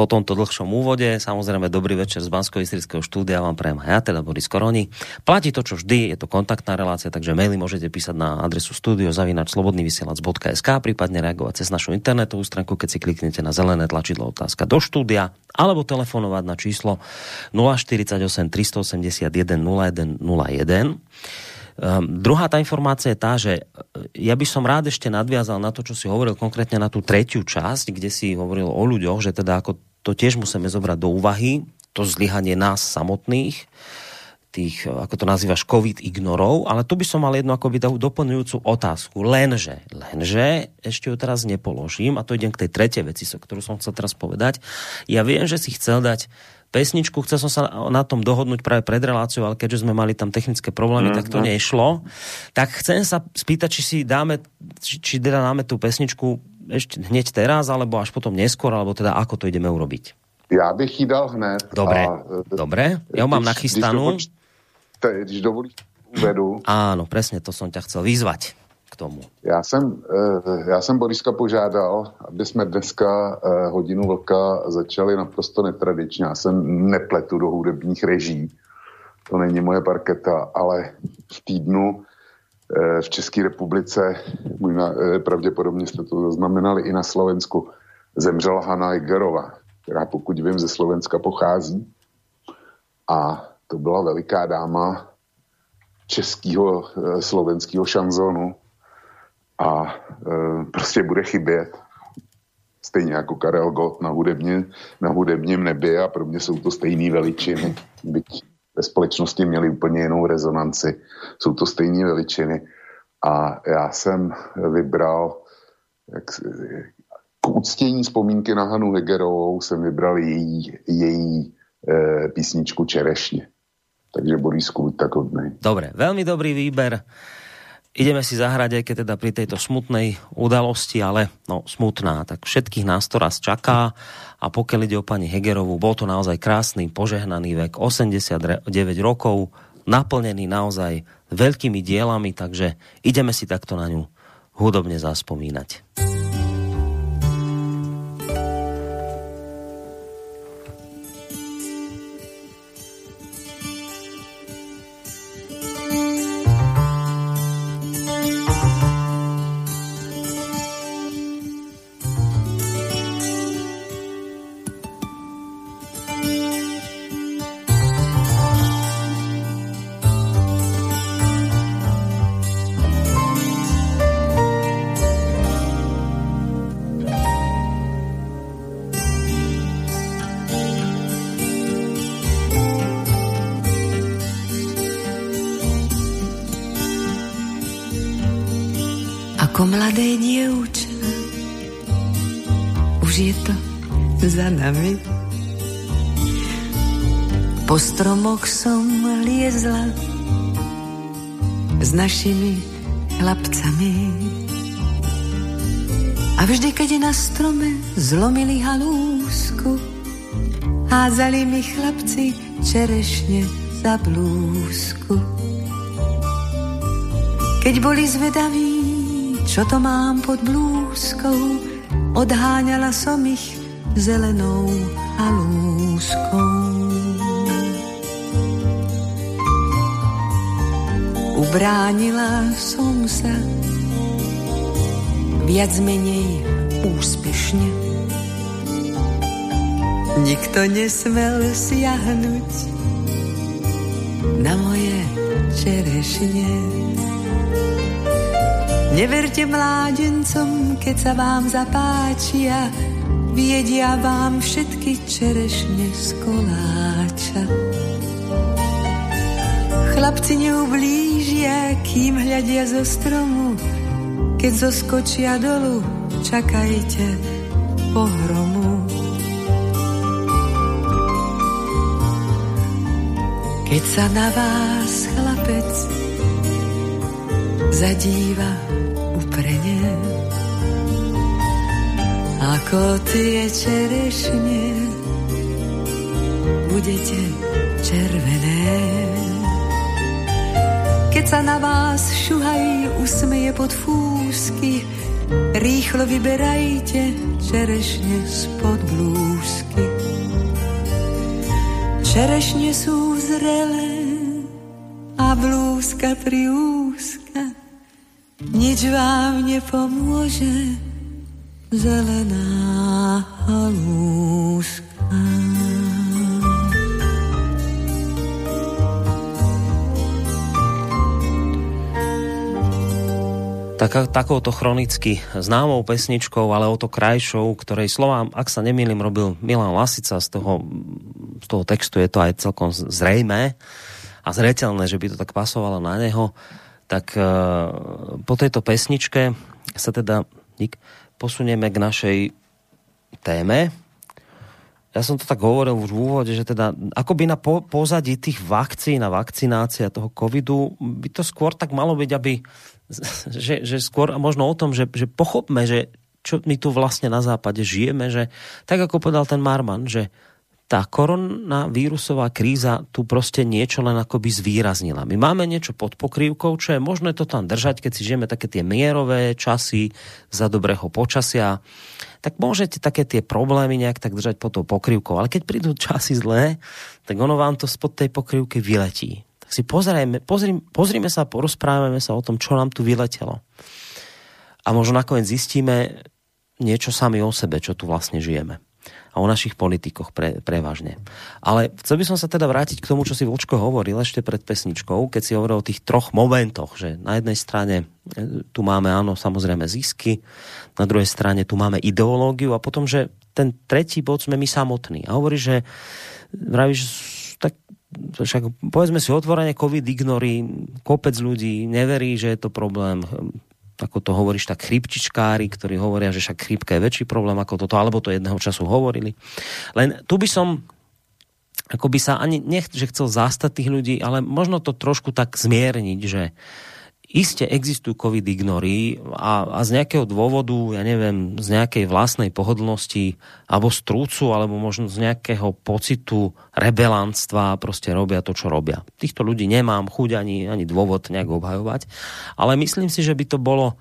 po tomto dlhšom úvode, samozrejme dobrý večer z bansko štúdia vám prajem ja, teda Boris Koroni. Platí to, čo vždy, je to kontaktná relácia, takže maily môžete písať na adresu studiozavinačslobodnyvysielac.sk, prípadne reagovať cez našu internetovú stránku, keď si kliknete na zelené tlačidlo otázka do štúdia, alebo telefonovať na číslo 048 381 0101. Um, druhá tá informácia je tá, že e, ja by som rád ešte nadviazal na to, čo si hovoril konkrétne na tú tretiu časť, kde si hovoril o ľuďoch, že teda ako to tiež musíme zobrať do úvahy, to zlyhanie nás samotných, tých, e, ako to nazývaš, COVID ignorov, ale tu by som mal jednu akoby doplňujúcu otázku. Lenže, lenže, ešte ju teraz nepoložím, a to idem k tej tretej veci, ktorú som chcel teraz povedať. Ja viem, že si chcel dať pesničku. Chcel som sa na tom dohodnúť práve pred reláciou, ale keďže sme mali tam technické problémy, mm, tak to mm. nešlo. Tak chcem sa spýtať, či si dáme, či, či teda dáme tú pesničku ešte hneď teraz, alebo až potom neskôr, alebo teda ako to ideme urobiť. Já bych ji dal hned. Dobre, a, dobre. Ja ju mám nachystanú. Když dovolíš, uvedu. Áno, presne to som ťa chcel vyzvať k tomu. Já jsem, eh, já jsem Boriska požádal, aby jsme dneska eh, hodinu vlka začali naprosto netradičně. Já jsem nepletu do hudebních reží, to není moje parketa, ale v týdnu v České republice, možná, pravděpodobně jste to zaznamenali i na Slovensku, zemřela Hanna Egerova, která pokud vím ze Slovenska pochází. A to byla veliká dáma českého slovenského šanzonu, a prostě bude chybět. Stejně jako Karel Gott na, hudebně, na hudebním nebi a pro mě jsou to stejné veličiny. Byť ve společnosti měli úplně jinou rezonanci. Jsou to stejné veličiny. A já jsem vybral jak, k úctění vzpomínky na Hanu Hegerovou jsem vybral její, její e, písničku Čerešně. Takže Borisku, tak hodnej. Dobre, veľmi dobrý výber. Ideme si zahrať, aj keď teda pri tejto smutnej udalosti, ale no, smutná, tak všetkých nás to raz čaká a pokiaľ ide o pani Hegerovú, bol to naozaj krásny, požehnaný vek, 89 rokov, naplnený naozaj veľkými dielami, takže ideme si takto na ňu hudobne zaspomínať. Čerešne za blúzku. Keď boli zvedaví, čo to mám pod blúzkou, odháňala som ich zelenou halúskou. Ubránila som sa viac menej úspešne. Nikto nesmel siahnuť na moje čerešne. Neverte mládencom, keď sa vám zapáčia, viedia vám všetky čerešne z koláča. Chlapci neublížia, kým hľadia zo stromu, keď zoskočia dolu, čakajte pohromu. Keď sa na vás chlapec zadíva uprene, ako tie čerešne budete červené. Keď sa na vás šuhaj usmeje pod fúsky, rýchlo vyberajte čerešne spod blúzky. Čerešne sú zrelé a blúzka triúska, nič vám nepomôže, zelená halúska. tak, takouto chronicky známou pesničkou, ale o to krajšou, ktorej slovám, ak sa nemýlim, robil Milan Lasica, z toho, z toho textu je to aj celkom zrejmé a zreteľné, že by to tak pasovalo na neho, tak uh, po tejto pesničke sa teda Nik, posunieme k našej téme. Ja som to tak hovoril už v úvode, že teda akoby na po, pozadí tých vakcín a vakcinácia toho covidu by to skôr tak malo byť, aby že, že skôr možno o tom, že, že pochopme, že čo my tu vlastne na západe žijeme, že tak ako povedal ten Marman, že tá koronavírusová kríza tu proste niečo len akoby zvýraznila. My máme niečo pod pokrývkou, čo je možné to tam držať, keď si žijeme také tie mierové časy za dobrého počasia, tak môžete také tie problémy nejak tak držať pod tou pokrývkou. Ale keď prídu časy zlé, tak ono vám to spod tej pokrývky vyletí tak si pozrieme, pozri, pozrime sa porozprávame sa o tom, čo nám tu vyletelo. A možno nakoniec zistíme niečo sami o sebe, čo tu vlastne žijeme. O našich politikoch pre, prevažne. Ale chcel by som sa teda vrátiť k tomu, čo si Vlčko hovoril ešte pred pesničkou, keď si hovoril o tých troch momentoch, že na jednej strane e, tu máme, áno, samozrejme zisky, na druhej strane tu máme ideológiu a potom, že ten tretí bod sme my samotní. A hovorí, že vravíš, tak však povedzme si otvorene, COVID ignorí, kopec ľudí neverí, že je to problém, ako to hovoríš, tak chrypčičkári, ktorí hovoria, že však chrypka je väčší problém ako toto, alebo to jedného času hovorili. Len tu by som ako by sa ani nech, chcel zastať tých ľudí, ale možno to trošku tak zmierniť, že uh, Iste existujú covid ignory a, a z nejakého dôvodu, ja neviem, z nejakej vlastnej pohodlnosti alebo strúcu, alebo možno z nejakého pocitu rebelantstva proste robia to, čo robia. Týchto ľudí nemám chuť ani, ani dôvod nejak obhajovať, ale myslím si, že by to bolo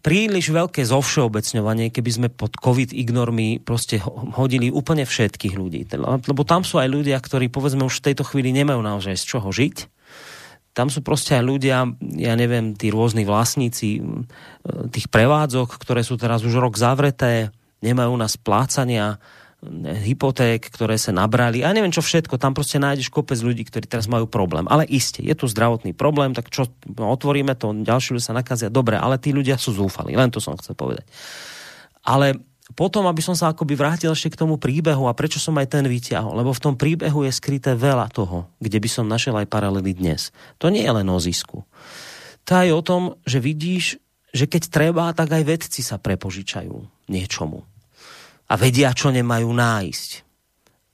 príliš veľké zovšeobecňovanie, keby sme pod COVID ignormi proste hodili úplne všetkých ľudí. Lebo tam sú aj ľudia, ktorí povedzme už v tejto chvíli nemajú naozaj z čoho žiť tam sú proste aj ľudia, ja neviem, tí rôzni vlastníci tých prevádzok, ktoré sú teraz už rok zavreté, nemajú na splácania hypoték, ktoré sa nabrali. A neviem čo všetko, tam proste nájdeš kopec ľudí, ktorí teraz majú problém. Ale iste, je tu zdravotný problém, tak čo, no, otvoríme to, ďalší ľudia sa nakazia. Dobre, ale tí ľudia sú zúfali, len to som chcel povedať. Ale potom, aby som sa akoby vrátil ešte k tomu príbehu a prečo som aj ten vyťahol, lebo v tom príbehu je skryté veľa toho, kde by som našiel aj paralely dnes. To nie je len o zisku. To je o tom, že vidíš, že keď treba, tak aj vedci sa prepožičajú niečomu. A vedia, čo nemajú nájsť.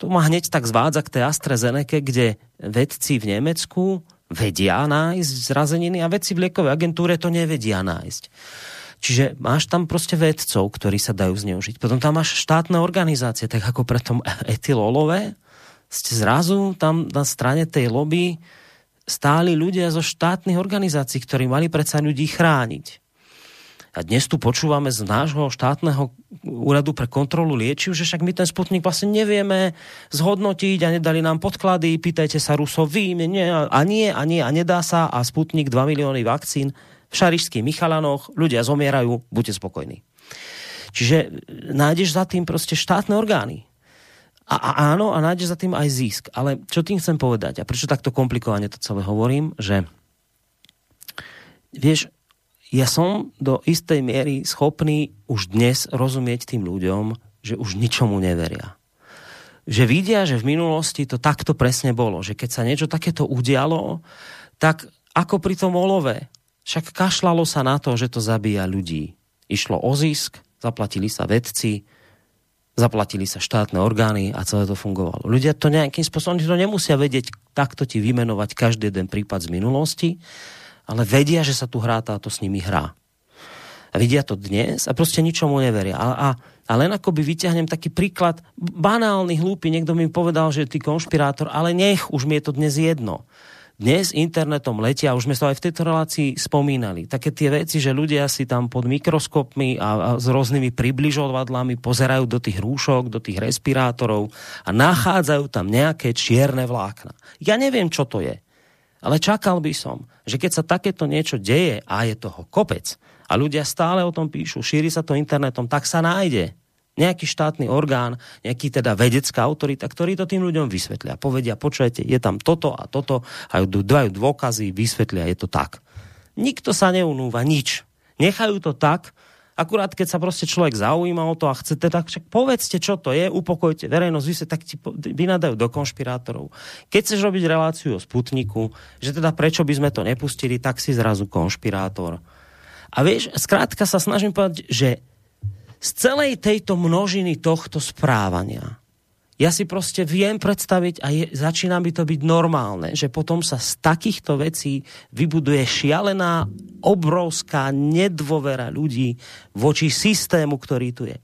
To ma hneď tak zvádza k tej AstraZeneca, kde vedci v Nemecku vedia nájsť zrazeniny a vedci v liekovej agentúre to nevedia nájsť. Čiže máš tam proste vedcov, ktorí sa dajú zneužiť. Potom tam máš štátne organizácie, tak ako pre tom etylolové, ste zrazu tam na strane tej lobby stáli ľudia zo štátnych organizácií, ktorí mali predsa ľudí chrániť. A dnes tu počúvame z nášho štátneho úradu pre kontrolu liečiv, že však my ten Sputnik vlastne nevieme zhodnotiť a nedali nám podklady, pýtajte sa Rusovi, nie, a nie, a nie, a nedá sa a Sputnik 2 milióny vakcín v šarišských Michalanoch, ľudia zomierajú, buďte spokojní. Čiže nájdeš za tým proste štátne orgány. A, a áno, a nájdeš za tým aj zisk. Ale čo tým chcem povedať, a prečo takto komplikovane to celé hovorím, že vieš, ja som do istej miery schopný už dnes rozumieť tým ľuďom, že už ničomu neveria. Že vidia, že v minulosti to takto presne bolo. Že keď sa niečo takéto udialo, tak ako pri tom olove. Však kašlalo sa na to, že to zabíja ľudí. Išlo o zisk, zaplatili sa vedci, zaplatili sa štátne orgány a celé to fungovalo. Ľudia to nejakým spôsobom, to nemusia vedieť takto ti vymenovať každý jeden prípad z minulosti, ale vedia, že sa tu hrá táto s nimi hrá. A vidia to dnes a proste ničomu neveria. A, a, a len by vyťahnem taký príklad, banálny, hlúpy, niekto mi povedal, že ty konšpirátor, ale nech, už mi je to dnes jedno. Dnes internetom letia, už sme to aj v tejto relácii spomínali, také tie veci, že ľudia si tam pod mikroskopmi a, a s rôznymi približovadlami pozerajú do tých rúšok, do tých respirátorov a nachádzajú tam nejaké čierne vlákna. Ja neviem, čo to je. Ale čakal by som, že keď sa takéto niečo deje a je toho kopec a ľudia stále o tom píšu, šíri sa to internetom, tak sa nájde nejaký štátny orgán, nejaký teda vedecká autorita, ktorý to tým ľuďom vysvetlia. Povedia, počujete, je tam toto a toto a dajú dôkazy, vysvetlia, je to tak. Nikto sa neunúva, nič. Nechajú to tak, Akurát keď sa proste človek zaujíma o to a chce tak však povedzte, čo to je, upokojte verejnosť, vy sa tak ti vynadajú do konšpirátorov. Keď chceš robiť reláciu o Sputniku, že teda prečo by sme to nepustili, tak si zrazu konšpirátor. A vieš, skrátka sa snažím povedať, že z celej tejto množiny tohto správania ja si proste viem predstaviť a je, začína by to byť normálne, že potom sa z takýchto vecí vybuduje šialená, obrovská nedôvera ľudí voči systému, ktorý tu je.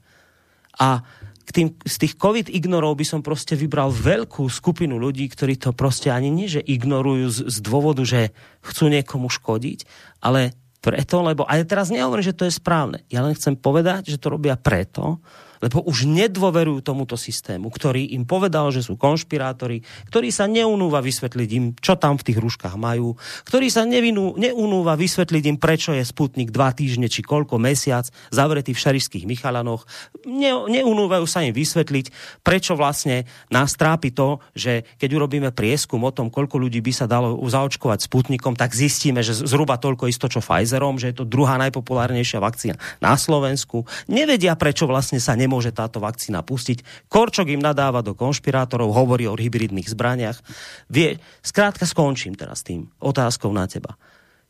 A k tým, z tých COVID ignorov by som proste vybral veľkú skupinu ľudí, ktorí to proste ani nie, že ignorujú z, z dôvodu, že chcú niekomu škodiť, ale preto, lebo, a ja teraz nehovorím, že to je správne. Ja len chcem povedať, že to robia preto, lebo už nedôverujú tomuto systému, ktorý im povedal, že sú konšpirátori, ktorý sa neunúva vysvetliť im, čo tam v tých rúškach majú, ktorý sa nevinú, neunúva vysvetliť im, prečo je Sputnik dva týždne či koľko mesiac zavretý v šarišských Michalanoch. Ne, neunúvajú sa im vysvetliť, prečo vlastne nás trápi to, že keď urobíme prieskum o tom, koľko ľudí by sa dalo zaočkovať Sputnikom, tak zistíme, že zhruba toľko isto, čo Pfizerom, že je to druhá najpopulárnejšia vakcína na Slovensku. Nevedia, prečo vlastne sa nemôže nemôže táto vakcína pustiť. Korčok im nadáva do konšpirátorov, hovorí o hybridných zbraniach. Vie, skrátka skončím teraz tým otázkou na teba.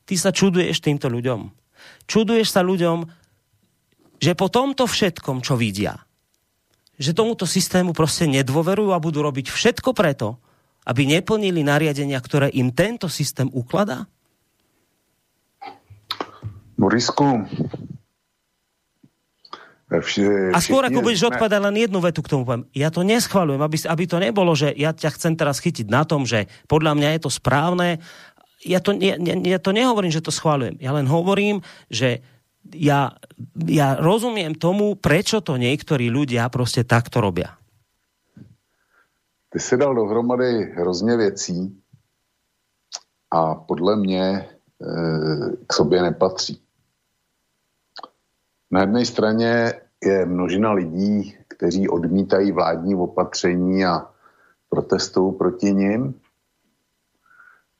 Ty sa čuduješ týmto ľuďom. Čuduješ sa ľuďom, že po tomto všetkom, čo vidia, že tomuto systému proste nedôverujú a budú robiť všetko preto, aby neplnili nariadenia, ktoré im tento systém ukladá? Borisku, Vši, a skôr ako budeš sme... odpovedať len jednu vetu k tomu poviem. Ja to neschvalujem, aby, aby to nebolo, že ja ťa chcem teraz chytiť na tom, že podľa mňa je to správne. Ja to, ja, ja to nehovorím, že to schvalujem. Ja len hovorím, že ja, ja rozumiem tomu, prečo to niektorí ľudia proste takto robia. Ty si dal dohromady hrozně věcí a podle mě e, k sobě nepatří. Na jedné straně je množina lidí, kteří odmítají vládní opatření a protestují proti nim.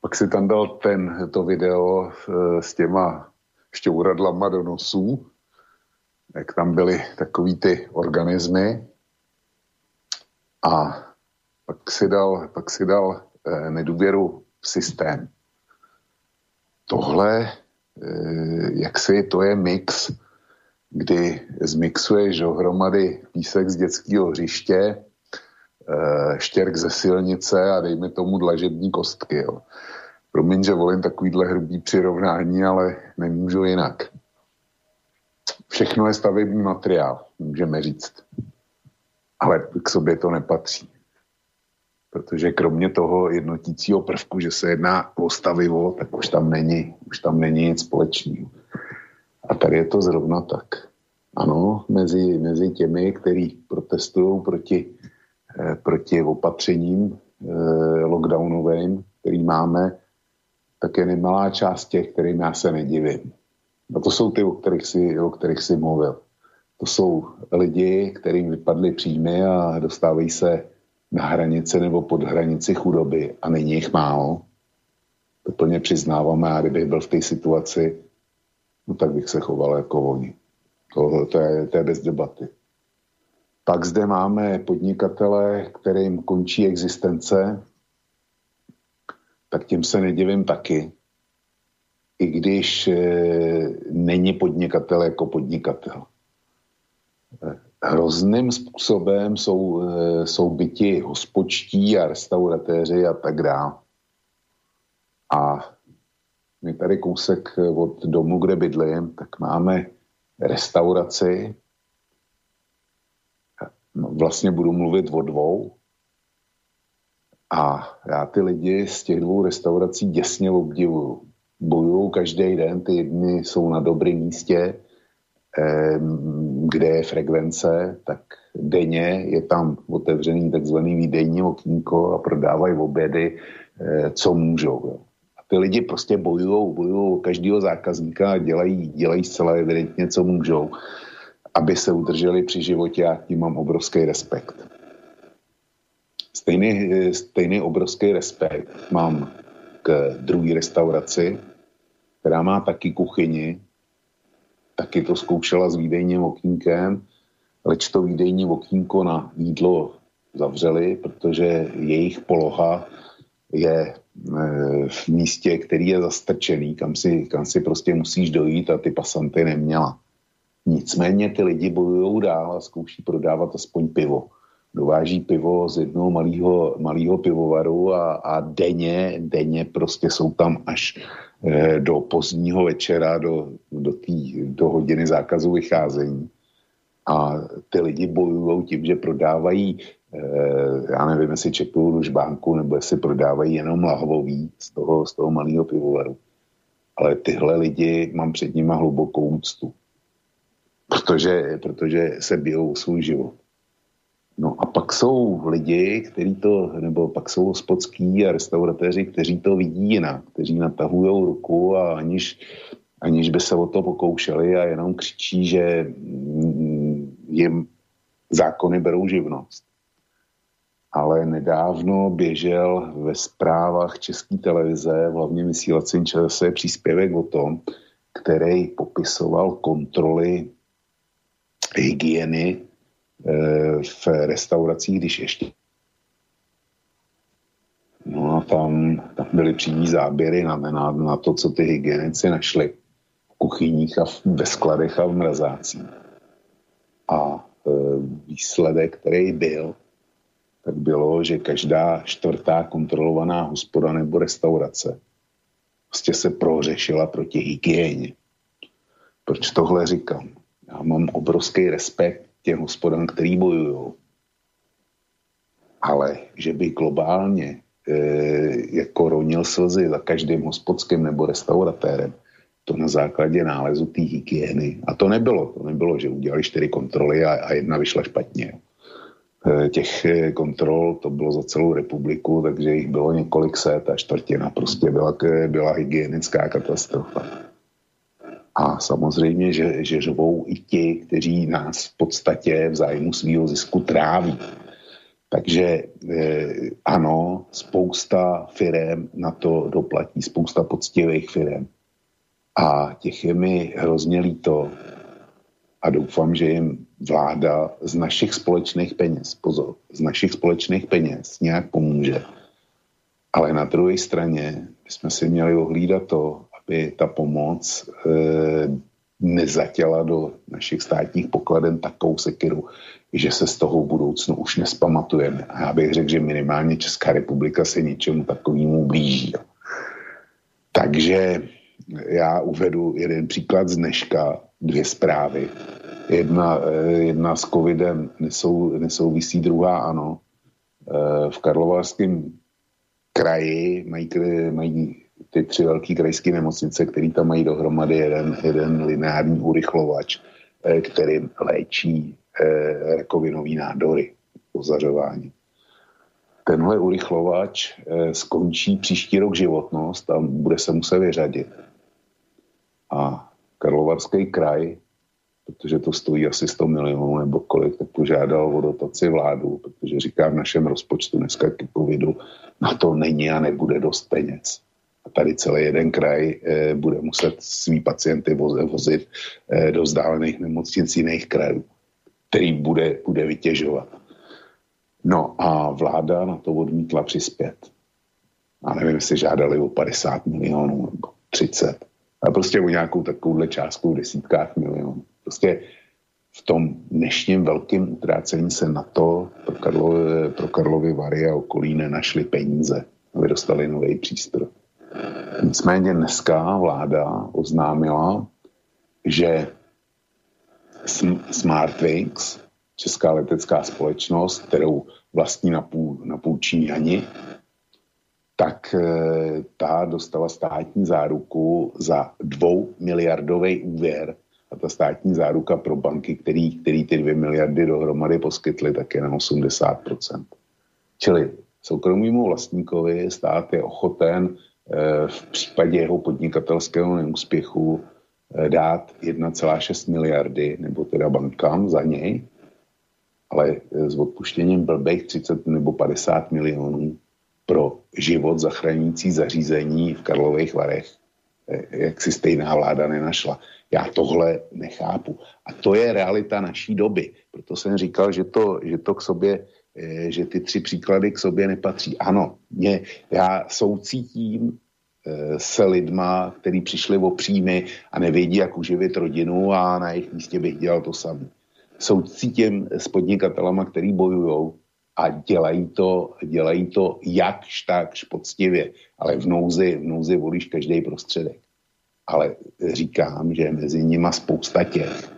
Pak si tam dal ten, to video eh, s těma šťouradlama do nosů, jak tam byly takový ty organismy. A pak si dal, pak si dal eh, nedůvěru v systém. Tohle jak si to je mix, kdy zmixuješ dohromady písek z dětského hřiště, štěrk ze silnice a dejme tomu dlažební kostky. Jo. Promiň, že volím takovýhle hrubý přirovnání, ale nemůžu jinak. Všechno je stavební materiál, můžeme říct. Ale k sobě to nepatří. Protože kromě toho jednotícího prvku, že se jedná o stavivo, tak už tam není, už tam není nic společného. A tady je to zrovna tak. Ano, mezi, mezi těmi, kteří protestují proti, eh, proti opatřením eh, lockdownovým, který máme, tak je nemalá část těch, kterým já se nedivím. A to jsou ty, o kterých si, o kterých si mluvil. To jsou lidi, kterým vypadly příjmy a dostávají se na hranici nebo pod hranici chudoby a není jich málo. To plně přiznávám a kdybych byl v té situaci, no tak bych se choval jako oni. To, to, je, to je bez debaty. Pak zde máme podnikatele, kterým končí existence, tak tím se nedivím taky. I když e, není podnikatel jako podnikatel. Hrozným způsobem jsou, e, jsou byti hospodští a restauratéři a tak dále. A my tady kousek od domu, kde bydlím, tak máme restauraci. No, vlastně budu mluvit o dvou. A já ty lidi z těch dvou restaurací děsně obdivuju. Bojují každý den, ty jedny jsou na dobrém místě, kde je frekvence, tak denně je tam otevřený takzvaný výdejní okýnko a prodávají obědy, eh, co můžou. A ty lidi prostě bojují, bojují každého zákazníka a dělají, dělají zcela evidentně, co můžou, aby se udrželi při životě a tím mám obrovský respekt. Stejný, stejný obrovský respekt mám k druhé restauraci, která má taky kuchyni, taky to zkoušela s výdejním okýnkem, leč to výdejní okýnko na jídlo zavřeli, protože jejich poloha je e, v místě, který je zastrčený, kam si, kam si prostě musíš dojít a ty pasanty neměla. Nicméně ty lidi bojují dál a zkouší prodávat aspoň pivo dováží pivo z jednoho malého, malého pivovaru a, a denně, denně prostě jsou tam až e, do pozdního večera, do, do, tý, do hodiny zákazu vycházení. A ty lidi bojují tím, že prodávají, já nevím, jestli čepují lužbánku, nebo jestli prodávají jenom lahvový z toho, z toho malého pivovaru. Ale tyhle lidi mám před nimi hlubokou úctu. Protože, protože se bijou svůj život. No a pak jsou lidi, kteří to, nebo pak jsou hospodský a restauratéři, kteří to vidí jinak, kteří natahují ruku a aniž, aniž by se o to pokoušeli a jenom křičí, že mm, jim zákony berou živnost. Ale nedávno běžel ve zprávách České televize, v hlavně vysílacím čase, příspěvek o tom, který popisoval kontroly hygieny Eh, v restauracích, když ještě No a tam, tam byly přímý záběry na, na, na to, co ty hygienici našli v kuchyních a v, ve skladech a v mrazácích. A e, výsledek, který byl, tak bylo, že každá čtvrtá kontrolovaná hospoda nebo restaurace prostě se prořešila proti hygieně. Proč tohle říkám? Já mám obrovský respekt těm hospodám, který bojují. Ale že by globálně e, jako ronil slzy za každým hospodským nebo restauratérem, to na základě nálezu té hygieny. A to nebylo, to nebylo, že udělali čtyři kontroly a, a jedna vyšla špatně. E, těch e, kontrol to bylo za celou republiku, takže jich bylo několik set a čtvrtina prostě byla, byla hygienická katastrofa. A samozřejmě, že, že řvou i ti, kteří nás v podstatě v zájmu svého zisku tráví. Takže eh, ano, spousta firem na to doplatí, spousta poctivých firem. A těch je mi hrozně líto a doufám, že jim vláda z našich společných peněz, pozor, z našich společných peněz nějak pomůže. Ale na druhé straně jsme si měli ohlídat to, aby ta pomoc e, nezatěla do našich státních pokladen takovou sekiru, že se z toho v budoucnu už nespamatujeme. A já bych řekl, že minimálně Česká republika se něčemu takovému blíží. Takže já uvedu jeden příklad z dneška, dvě zprávy. Jedna, eh, jedna s covidem nesou, nesouvisí, druhá ano. Eh, v Karlovarském kraji mají, mají ty tři velké krajské nemocnice, které tam mají dohromady jeden, jeden lineární urychlovač, eh, kterým léčí rakovinový nádory, pozařování. Tenhle urychlovač skončí příští rok životnost a bude se muset vyřadit. A Karlovarský kraj, protože to stojí asi 100 milionů nebo kolik, tak požádal o dotaci vládu, protože říká v našem rozpočtu dneska k covidu, na to není a nebude dost peněz a tady celý jeden kraj e, bude muset svý pacienty vozit e, do vzdálených nemocnic jiných krajů, který bude, bude vytěžovat. No a vláda na to odmítla přispět. A nevím, jestli žádali o 50 milionů nebo 30. A prostě o nějakou takovouhle částku v desítkách milionů. Prostě v tom dnešním velkém utrácení se na to pro Karlovy, pro Karlovy Vary a okolí nenašly peníze, aby dostali nový přístroj. Nicméně dneska vláda oznámila, že Smartwings, česká letecká společnost, kterou vlastní na půl, Číňani, tak eh, ta dostala státní záruku za dvou miliardový úvěr a ta státní záruka pro banky, který, který ty dvě miliardy dohromady poskytly, tak je na 80%. Čili soukromému vlastníkovi stát je ochoten Eh, v případě jeho podnikatelského neúspěchu eh, dát 1,6 miliardy, nebo teda bankám za něj, ale eh, s odpuštěním blbých 30 nebo 50 milionů pro život zachraňující zařízení v Karlových Varech, jak si stejná vláda nenašla. Já tohle nechápu. A to je realita naší doby. Proto jsem říkal, že to, že to k sobě Eh, že ty tři příklady k sobě nepatří. Ano, mě, já soucítím e, se lidma, kteří přišli o příjmy a nevědí, jak uživit rodinu a na jejich místě bych dělal to samé. Soucítím s podnikatelama, který bojují a dělají to, dělají to jakž takž poctivě, ale v nouzi, v nouzi volíš každý prostředek. Ale říkám, že mezi nima spousta těch,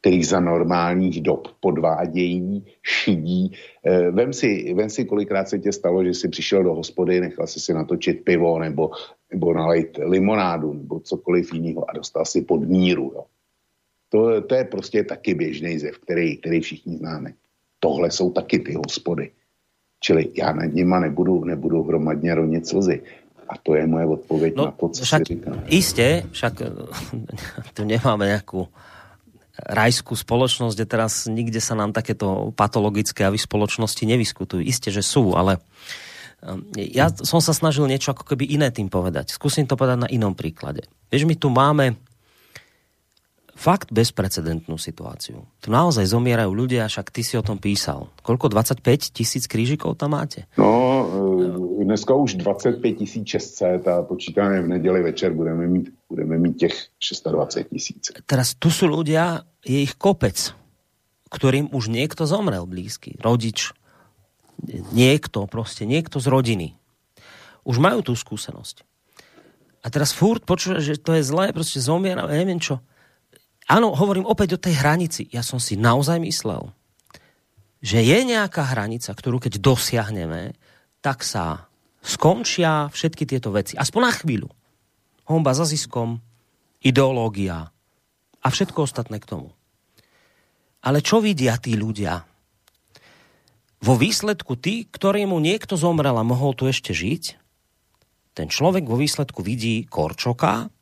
který za normálních dob podvádějí, šidí. Eh, vem si, vem si, kolikrát se tě stalo, že jsi přišel do hospody, nechal si si natočit pivo nebo, nebo nalejt limonádu nebo cokoliv jiného a dostal si pod míru. Jo. To, to je prostě taky běžný zev, který, který všichni známe. Tohle jsou taky ty hospody. Čili já nad nima nebudu, nebudu hromadně ronit slzy. A to je moje odpověď no, na to, co však, si říkám. Isté, však tu nemáme nějakou rajskú spoločnosť, kde teraz nikde sa nám takéto patologické javy spoločnosti nevyskutujú. Isté, že sú, ale um, ja som sa snažil niečo ako keby iné tým povedať. Skúsim to povedať na inom príklade. Vieš, my tu máme fakt bezprecedentnú situáciu. Tu naozaj zomierajú ľudia, však ty si o tom písal. Koľko? 25 tisíc krížikov tam máte? No, e, dneska už 25 600 a počítáme v nedeli večer budeme mít, budeme mít těch 26 tisíc. Teraz tu sú ľudia, je ich kopec, ktorým už niekto zomrel blízky. Rodič, niekto, proste niekto z rodiny. Už majú tú skúsenosť. A teraz furt počúva, že to je zlé, proste zomiera, neviem čo Áno, hovorím opäť o tej hranici. Ja som si naozaj myslel, že je nejaká hranica, ktorú keď dosiahneme, tak sa skončia všetky tieto veci. Aspoň na chvíľu. Homba za ziskom, ideológia a všetko ostatné k tomu. Ale čo vidia tí ľudia? Vo výsledku tí, ktorému niekto zomrel a mohol tu ešte žiť, ten človek vo výsledku vidí Korčoka,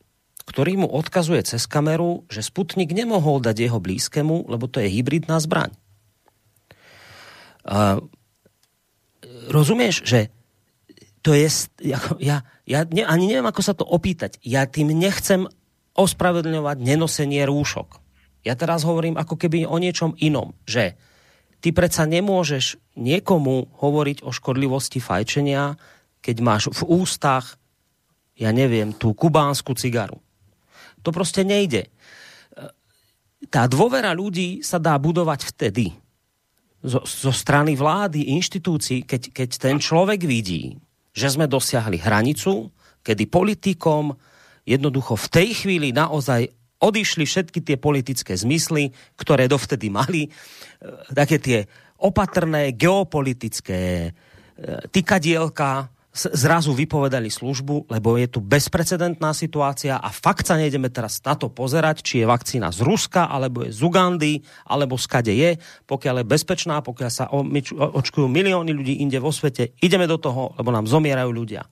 ktorý mu odkazuje cez kameru, že Sputnik nemohol dať jeho blízkemu, lebo to je hybridná zbraň. Uh, rozumieš, že to je, ja, ja ne, ani neviem, ako sa to opýtať. Ja tým nechcem ospravedlňovať nenosenie rúšok. Ja teraz hovorím ako keby o niečom inom, že ty predsa nemôžeš niekomu hovoriť o škodlivosti fajčenia, keď máš v ústach ja neviem, tú kubánsku cigaru. To proste nejde. Tá dôvera ľudí sa dá budovať vtedy, zo, zo strany vlády, inštitúcií, keď, keď ten človek vidí, že sme dosiahli hranicu, kedy politikom jednoducho v tej chvíli naozaj odišli všetky tie politické zmysly, ktoré dovtedy mali, e, také tie opatrné geopolitické e, tykadielka zrazu vypovedali službu, lebo je tu bezprecedentná situácia a fakt sa nejdeme teraz na to pozerať, či je vakcína z Ruska, alebo je z Ugandy, alebo skade je. Pokiaľ je bezpečná, pokiaľ sa očkujú milióny ľudí inde vo svete, ideme do toho, lebo nám zomierajú ľudia.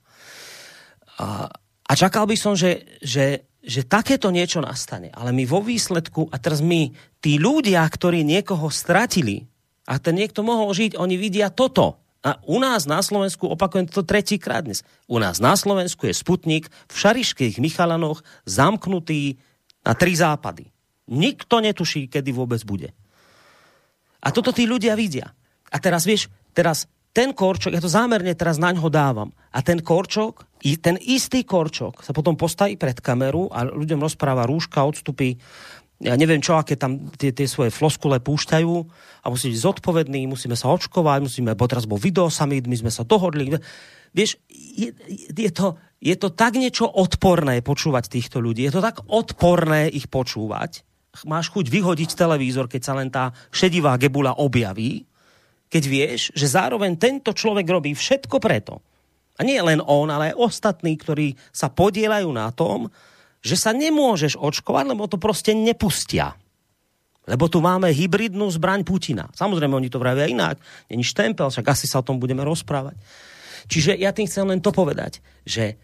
A, čakal by som, že, že že takéto niečo nastane. Ale my vo výsledku, a teraz my, tí ľudia, ktorí niekoho stratili, a ten niekto mohol žiť, oni vidia toto. A u nás na Slovensku, opakujem to tretíkrát dnes, u nás na Slovensku je Sputnik v Šarišských Michalanoch zamknutý na tri západy. Nikto netuší, kedy vôbec bude. A toto tí ľudia vidia. A teraz vieš, teraz ten korčok, ja to zámerne teraz na ňo dávam, a ten korčok, ten istý korčok sa potom postaví pred kameru a ľuďom rozpráva rúška, odstupy, ja neviem čo, aké tam tie, tie svoje floskule púšťajú a musí byť zodpovedný, musíme sa očkovať, musíme, bo teraz bol video summit, my sme sa dohodli. Vieš, je, je, to, je to tak niečo odporné počúvať týchto ľudí, je to tak odporné ich počúvať, máš chuť vyhodiť televízor, keď sa len tá šedivá gebula objaví, keď vieš, že zároveň tento človek robí všetko preto. A nie len on, ale aj ostatní, ktorí sa podielajú na tom, že sa nemôžeš očkovať, lebo to proste nepustia. Lebo tu máme hybridnú zbraň Putina. Samozrejme, oni to vravia inak. Není štempel, však asi sa o tom budeme rozprávať. Čiže ja tým chcem len to povedať, že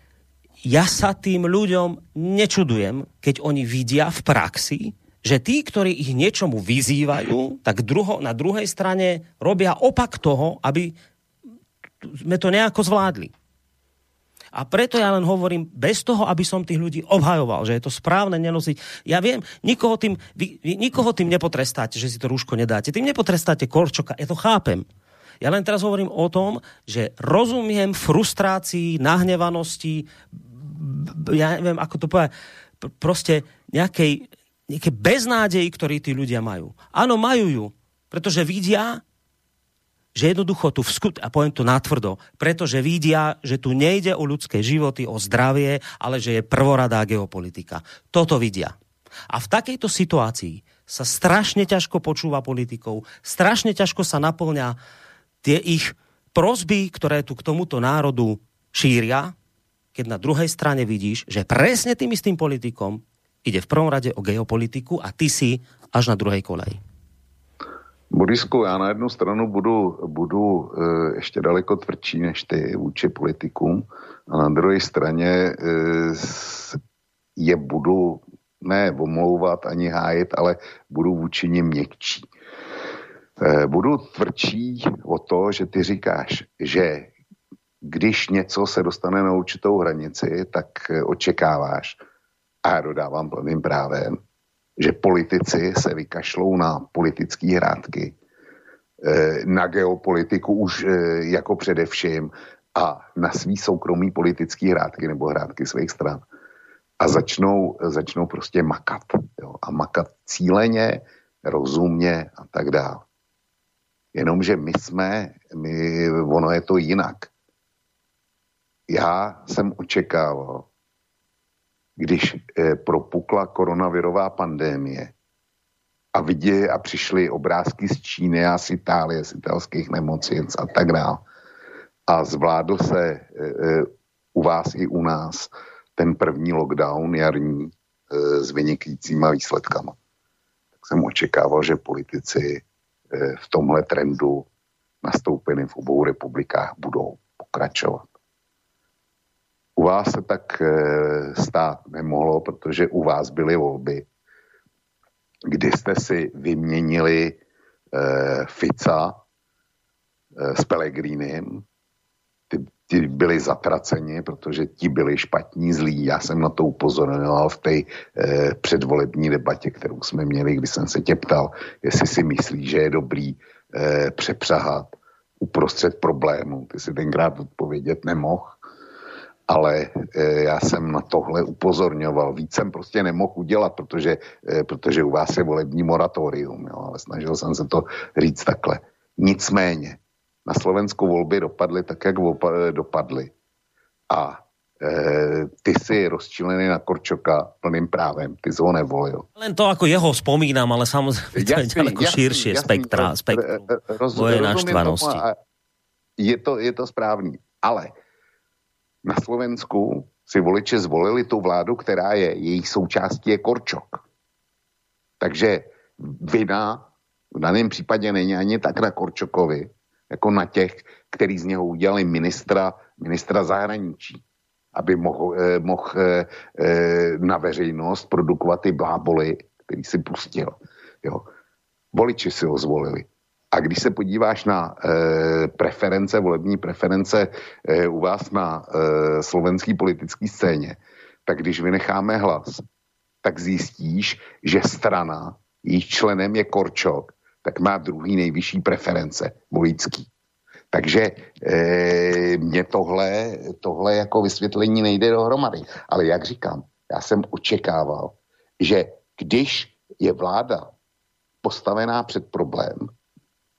ja sa tým ľuďom nečudujem, keď oni vidia v praxi, že tí, ktorí ich niečomu vyzývajú, tak druho, na druhej strane robia opak toho, aby sme to nejako zvládli. A preto ja len hovorím, bez toho, aby som tých ľudí obhajoval, že je to správne nenosiť. Ja viem, nikoho tým, vy, vy nikoho tým nepotrestáte, že si to rúško nedáte. Tým nepotrestáte korčoka, ja to chápem. Ja len teraz hovorím o tom, že rozumiem frustrácii, nahnevanosti, ja neviem, ako to povedať, proste nejakej, nejaké beznádeji, ktorí tí ľudia majú. Áno, majú ju, pretože vidia, že jednoducho tu vskut, a poviem to natvrdo, pretože vidia, že tu nejde o ľudské životy, o zdravie, ale že je prvoradá geopolitika. Toto vidia. A v takejto situácii sa strašne ťažko počúva politikov, strašne ťažko sa naplňa tie ich prosby, ktoré tu k tomuto národu šíria, keď na druhej strane vidíš, že presne tým istým politikom ide v prvom rade o geopolitiku a ty si až na druhej koleji. Borisku, já na jednu stranu budu, budu e, ještě daleko tvrdší než ty vůči politikům a na druhé straně e, je budu ne omlouvat ani hájit, ale budu vůči nim měkčí. E, budu tvrdší o to, že ty říkáš, že když něco se dostane na určitou hranici, tak očekáváš, a já dodávám plným právem, že politici se vykašlou na politické hrádky, eh, na geopolitiku už eh, jako především a na svý soukromý politický hrádky nebo hrádky svých stran. A začnou, začnou prostě makat. Jo? A makat cíleně, rozumně a tak dále. Jenomže my jsme, my, ono je to jinak. Já jsem očekával, když eh, propukla koronavirová pandémie a vidě a přišly obrázky z Číny a z Itálie, z italských nemocnic a tak dále. A zvládl se eh, eh, u vás i u nás ten první lockdown jarní s vynikajícíma výsledkama. Tak jsem očekával, že politici v tomhle trendu nastoupený v obou republikách budou pokračovat. U vás se tak eh, stát nemohlo, protože u vás byly volby, kdy jste si vyměnili eh, Fica eh, s Pelegrinem. Ty, ty byli zatraceni, protože ti byli špatní, zlí. Já jsem na to upozorňoval v té eh, předvolební debatě, kterou jsme měli, kdy jsem se tě ptal, jestli si myslí, že je dobrý eh, přepřahat uprostřed problému. Ty si tenkrát odpovědět nemohl ale e, já jsem na tohle upozorňoval. Víc jsem prostě nemohl udělat, protože, e, protože u vás je volební moratorium, jo, ale snažil jsem se to říct takhle. Nicméně, na Slovensku volby dopadly tak, jak dopadly. A e, ty si rozčilený na Korčoka plným právem, ty jsi ho nevolil. Len to ako jeho spomínam, ale samozrejme to je ďaleko širšie jasný, spektra, spektrum roz, naštvanosti. Je to, je to správný, ale na Slovensku si voliči zvolili tu vládu, která je, jejich součástí je Korčok. Takže vina v daném případě není ani tak na Korčokovi, jako na těch, který z něho udělali ministra, ministra zahraničí, aby mohl, eh, mohl eh, eh, na veřejnost produkovat ty bláboly, který si pustil. Jo. Voliči si ho zvolili. A když se podíváš na e, preference, volební preference e, u vás na e, slovenské politické scéně, tak když vynecháme hlas, tak zjistíš, že strana, jejich členem je Korčok, tak má druhý nejvyšší preference volický. Takže e, mě tohle, tohle jako vysvětlení nejde dohromady. Ale jak říkám, já jsem očekával, že když je vláda postavená před problém,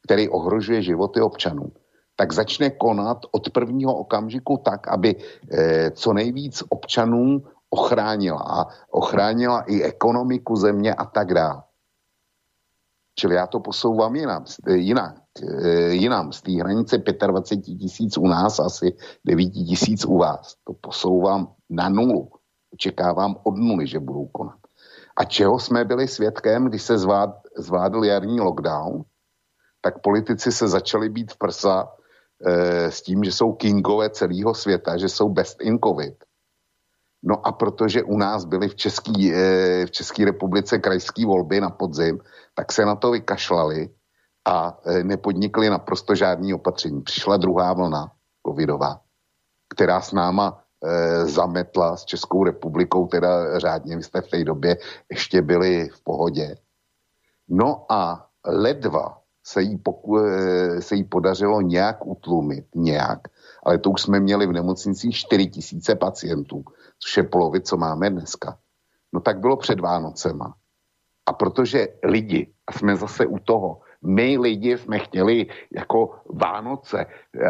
který ohrožuje životy občanů, tak začne konat od prvního okamžiku tak, aby eh, co nejvíc občanů ochránila a ochránila i ekonomiku země a tak dále. Čili já to posouvám jinam, jinak, eh, jinam. Z té hranice 25 tisíc u nás, asi 9 tisíc u vás. To posouvám na nulu. Očekávám od nuly, že budou konat. A čeho jsme byli svědkem, když se zvlád, zvládl jarní lockdown, tak politici se začali být v prsa e, s tím, že jsou kingové celého světa, že jsou best in covid. No a protože u nás byly v České e, v České republice krajské volby na podzim, tak se na to vykašlali a e, nepodnikli naprosto žádný opatření. Přišla druhá vlna covidová, která s náma e, zametla s Českou republikou, teda řádně, vy jste v té době ještě byli v pohodě. No a ledva se jí, poku, eh, se jí podařilo nějak utlumit, nějak, ale to už jsme měli v nemocnicích 4 tisíce pacientů, což je polovit, co máme dneska. No tak bylo před Vánocema. A protože lidi, a jsme zase u toho, my lidi jsme chtěli jako Vánoce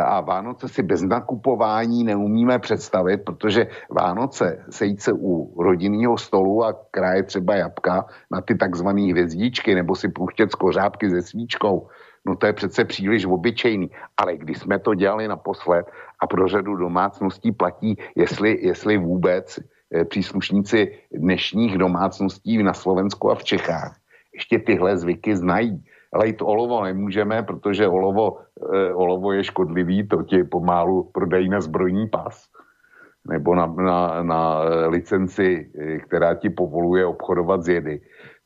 a Vánoce si bez nakupování neumíme představit, protože Vánoce sejít se u rodinného stolu a kráje třeba jabka na ty takzvané hvězdičky nebo si pouštět skořápky se svíčkou, no to je přece příliš obyčejný. Ale když jsme to dělali naposled a pro řadu domácností platí, jestli, jestli vůbec eh, příslušníci dnešních domácností na Slovensku a v Čechách ještě tyhle zvyky znají lejt olovo nemůžeme, protože olovo, e, olovo je škodlivý, to ti pomálu prodají na zbrojní pas. Nebo na, na, na licenci, eh, která ti povoluje obchodovat z jedy,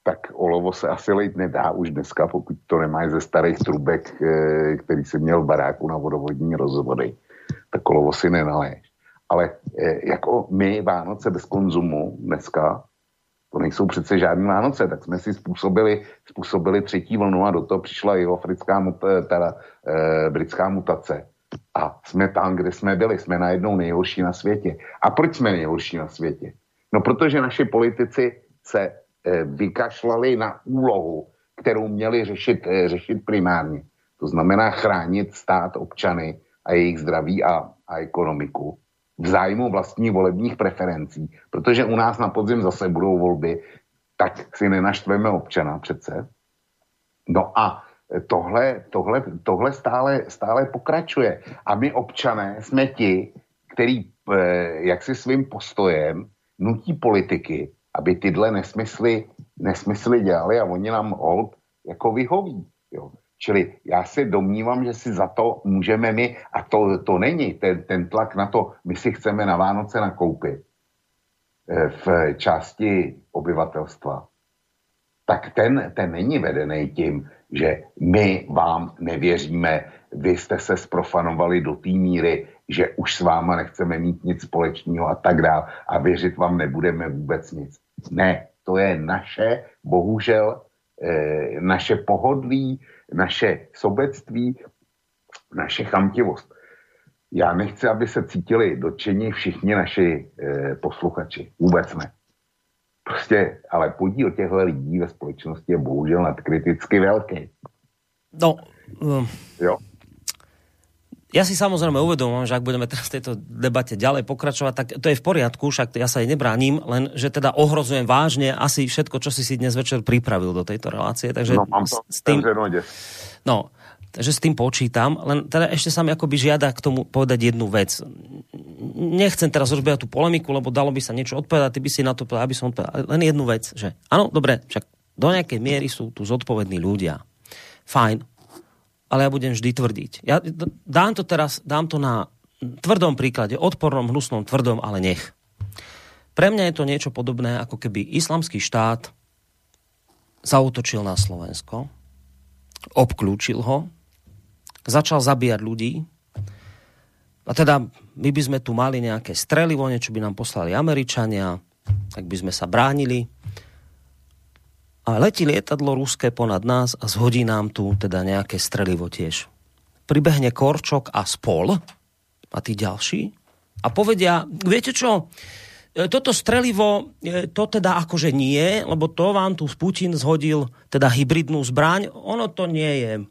tak olovo se asi lejt nedá už dneska, pokud to nemáš ze starých trubek, e, který si měl v baráku na vodovodní rozvody, tak olovo si nenaleješ. Ale e, jako my Vánoce bez konzumu dneska, to nejsou přece žádné Vánoce, tak jsme si způsobili, způsobili třetí vlnu a do toho přišla jeho africká, teda e, britská mutace. A jsme tam, kde jsme byli, jsme najednou nejhorší na světě. A proč jsme nejhorší na světě? No protože naši politici se e, vykašlali na úlohu, kterou měli řešit, e, řešit primárně. To znamená chránit stát, občany a jejich zdraví a, a ekonomiku v zájmu vlastních volebních preferencí, protože u nás na podzim zase budou volby, tak si nenaštveme občana přece. No a tohle, tohle, tohle stále, stále pokračuje. A my občané jsme ti, který eh, jak si svým postojem nutí politiky, aby tyhle nesmysly, nesmysly dělali a oni nám hold jako vyhoví. Jo. Čili já se domnívám, že si za to můžeme my, a to, to není ten, ten tlak na to, my si chceme na Vánoce nakoupit eh, v části obyvatelstva, tak ten, ten není vedený tím, že my vám nevěříme, vy jste se sprofanovali do té míry, že už s váma nechceme mít nic společného a tak dále a věřit vám nebudeme vůbec nic. Ne, to je naše, bohužel, naše pohodlí, naše sobectví, naše chamtivost. já nechci, aby se cítili dotčení všichni naši e, posluchači. Vůbec ne. Prostě, ale podíl těchto lidí ve společnosti je bohužel nadkriticky velký. No, um, jo. Ja si samozrejme uvedomujem, že ak budeme teraz v tejto debate ďalej pokračovať, tak to je v poriadku, však ja sa jej nebránim, len že teda ohrozujem vážne asi všetko, čo si si dnes večer pripravil do tejto relácie. Takže no, mám to s tým, no, takže s tým počítam, len teda ešte sa mi akoby žiada k tomu povedať jednu vec. Nechcem teraz rozbiehať tú polemiku, lebo dalo by sa niečo odpovedať, ty by si na to povedal, aby som odpovedal. Len jednu vec, že áno, dobre, však do nejakej miery sú tu zodpovední ľudia. Fajn, ale ja budem vždy tvrdiť. Ja dám to teraz, dám to na tvrdom príklade, odpornom, hnusnom, tvrdom, ale nech. Pre mňa je to niečo podobné, ako keby islamský štát zautočil na Slovensko, obklúčil ho, začal zabíjať ľudí, a teda my by sme tu mali nejaké strelivo, niečo by nám poslali Američania, tak by sme sa bránili a letí lietadlo ruské ponad nás a zhodí nám tu teda nejaké strelivo tiež. Pribehne Korčok a spol a tí ďalší a povedia, viete čo, e, toto strelivo, e, to teda akože nie, lebo to vám tu Putin zhodil teda hybridnú zbraň, ono to nie je e,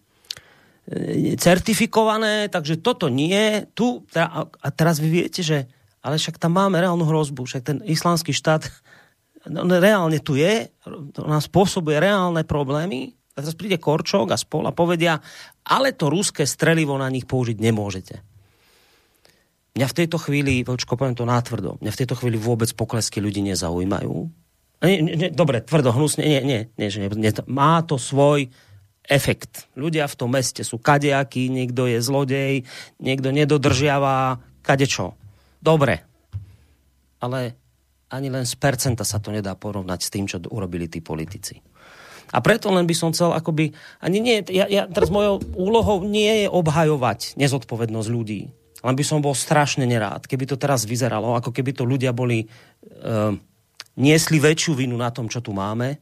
certifikované, takže toto nie. Tu, a teraz vy viete, že ale však tam máme reálnu hrozbu, však ten islamský štát reálne tu je, nás spôsobuje reálne problémy, a teraz príde Korčok a spol a povedia, ale to ruské strelivo na nich použiť nemôžete. Mňa v tejto chvíli, počko, poviem to nátvrdo, mňa v tejto chvíli vôbec poklesky ľudí nezaujímajú. Nie, nie, dobre, tvrdo, hnusne, nie, nie, nie, nie, nie, má to svoj efekt. Ľudia v tom meste sú kadejakí, niekto je zlodej, niekto nedodržiava kadečo. Dobre, ale ani len z percenta sa to nedá porovnať s tým, čo urobili tí politici. A preto len by som chcel akoby, ani nie, ja, ja teraz mojou úlohou nie je obhajovať nezodpovednosť ľudí. Len by som bol strašne nerád, keby to teraz vyzeralo, ako keby to ľudia boli, uh, niesli väčšiu vinu na tom, čo tu máme,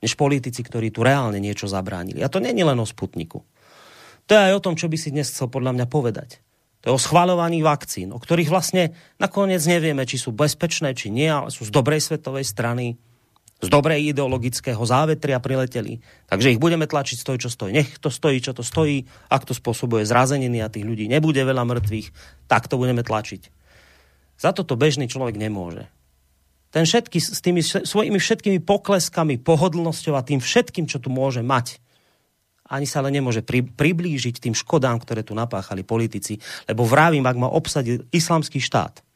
než politici, ktorí tu reálne niečo zabránili. A to je len o Sputniku. To je aj o tom, čo by si dnes chcel podľa mňa povedať. To je o schváľovaní vakcín, o ktorých vlastne nakoniec nevieme, či sú bezpečné, či nie, ale sú z dobrej svetovej strany, z dobrej ideologického závetria prileteli. Takže ich budeme tlačiť stoj, čo stojí. Nech to stojí, čo to stojí. Ak to spôsobuje zrazeniny a tých ľudí nebude veľa mŕtvych, tak to budeme tlačiť. Za toto bežný človek nemôže. Ten všetky, s tými svojimi všetkými pokleskami, pohodlnosťou a tým všetkým, čo tu môže mať, ani sa ale nemôže pri, priblížiť tým škodám, ktoré tu napáchali politici. Lebo vravím, ak ma obsadil islamský štát,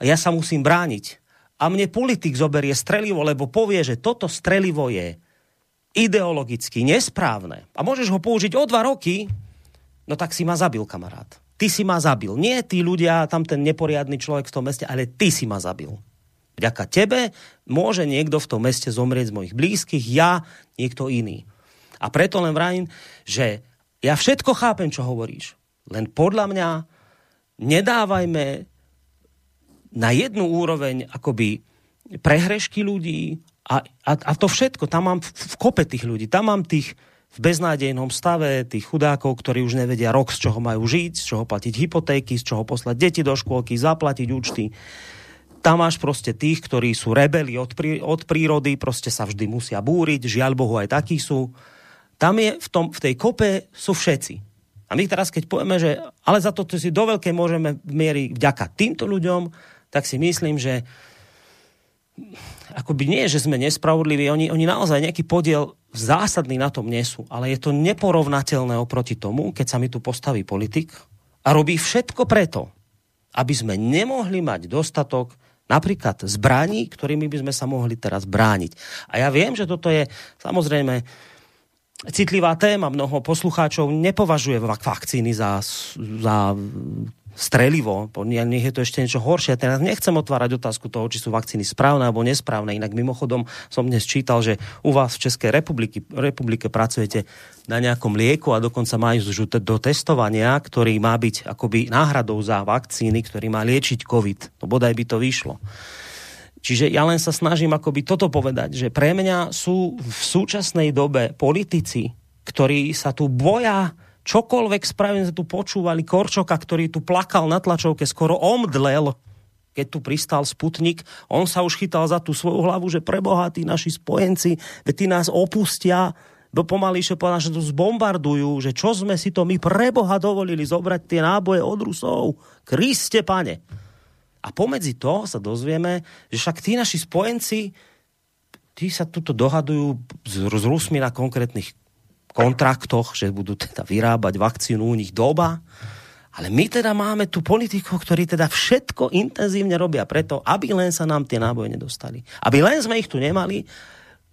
a ja sa musím brániť. A mne politik zoberie strelivo, lebo povie, že toto strelivo je ideologicky nesprávne. A môžeš ho použiť o dva roky, no tak si ma zabil, kamarát. Ty si ma zabil. Nie tí ľudia, tam ten neporiadny človek v tom meste, ale ty si ma zabil. Vďaka tebe môže niekto v tom meste zomrieť z mojich blízkych, ja, niekto iný. A preto len vravím, že ja všetko chápem, čo hovoríš. Len podľa mňa nedávajme na jednu úroveň akoby prehrešky ľudí a, a, a to všetko, tam mám v, v kope tých ľudí, tam mám tých v beznádejnom stave, tých chudákov, ktorí už nevedia rok, z čoho majú žiť, z čoho platiť hypotéky, z čoho poslať deti do škôlky, zaplatiť účty. Tam máš proste tých, ktorí sú rebeli od, prí, od prírody, proste sa vždy musia búriť, žiaľ Bohu aj takí sú tam je v, tom, v tej kope sú všetci. A my teraz, keď povieme, že ale za to si do veľkej môžeme miery vďaka týmto ľuďom, tak si myslím, že akoby nie, že sme nespravodliví, oni, oni naozaj nejaký podiel zásadný na tom nesú, ale je to neporovnateľné oproti tomu, keď sa mi tu postaví politik a robí všetko preto, aby sme nemohli mať dostatok napríklad zbraní, ktorými by sme sa mohli teraz brániť. A ja viem, že toto je samozrejme citlivá téma. Mnoho poslucháčov nepovažuje vakcíny za, za strelivo, nech je to ešte niečo horšie. Teraz nechcem otvárať otázku toho, či sú vakcíny správne alebo nesprávne. Inak mimochodom som dnes čítal, že u vás v Českej republiky, republike pracujete na nejakom lieku a dokonca majú do testovania, ktorý má byť akoby náhradou za vakcíny, ktorý má liečiť COVID. No bodaj by to vyšlo. Čiže ja len sa snažím akoby toto povedať, že pre mňa sú v súčasnej dobe politici, ktorí sa tu boja čokoľvek spravím, sme tu počúvali Korčoka, ktorý tu plakal na tlačovke, skoro omdlel, keď tu pristal Sputnik, on sa už chytal za tú svoju hlavu, že preboha tí naši spojenci, veď tí nás opustia, bo pomalejšie povedal, že tu zbombardujú, že čo sme si to my preboha dovolili zobrať tie náboje od Rusov. Kriste, pane. A pomedzi to sa dozvieme, že však tí naši spojenci, tí sa tuto dohadujú s, s Rusmi na konkrétnych kontraktoch, že budú teda vyrábať vakcínu u nich doba. Ale my teda máme tu politikov, ktorí teda všetko intenzívne robia preto, aby len sa nám tie náboje nedostali. Aby len sme ich tu nemali,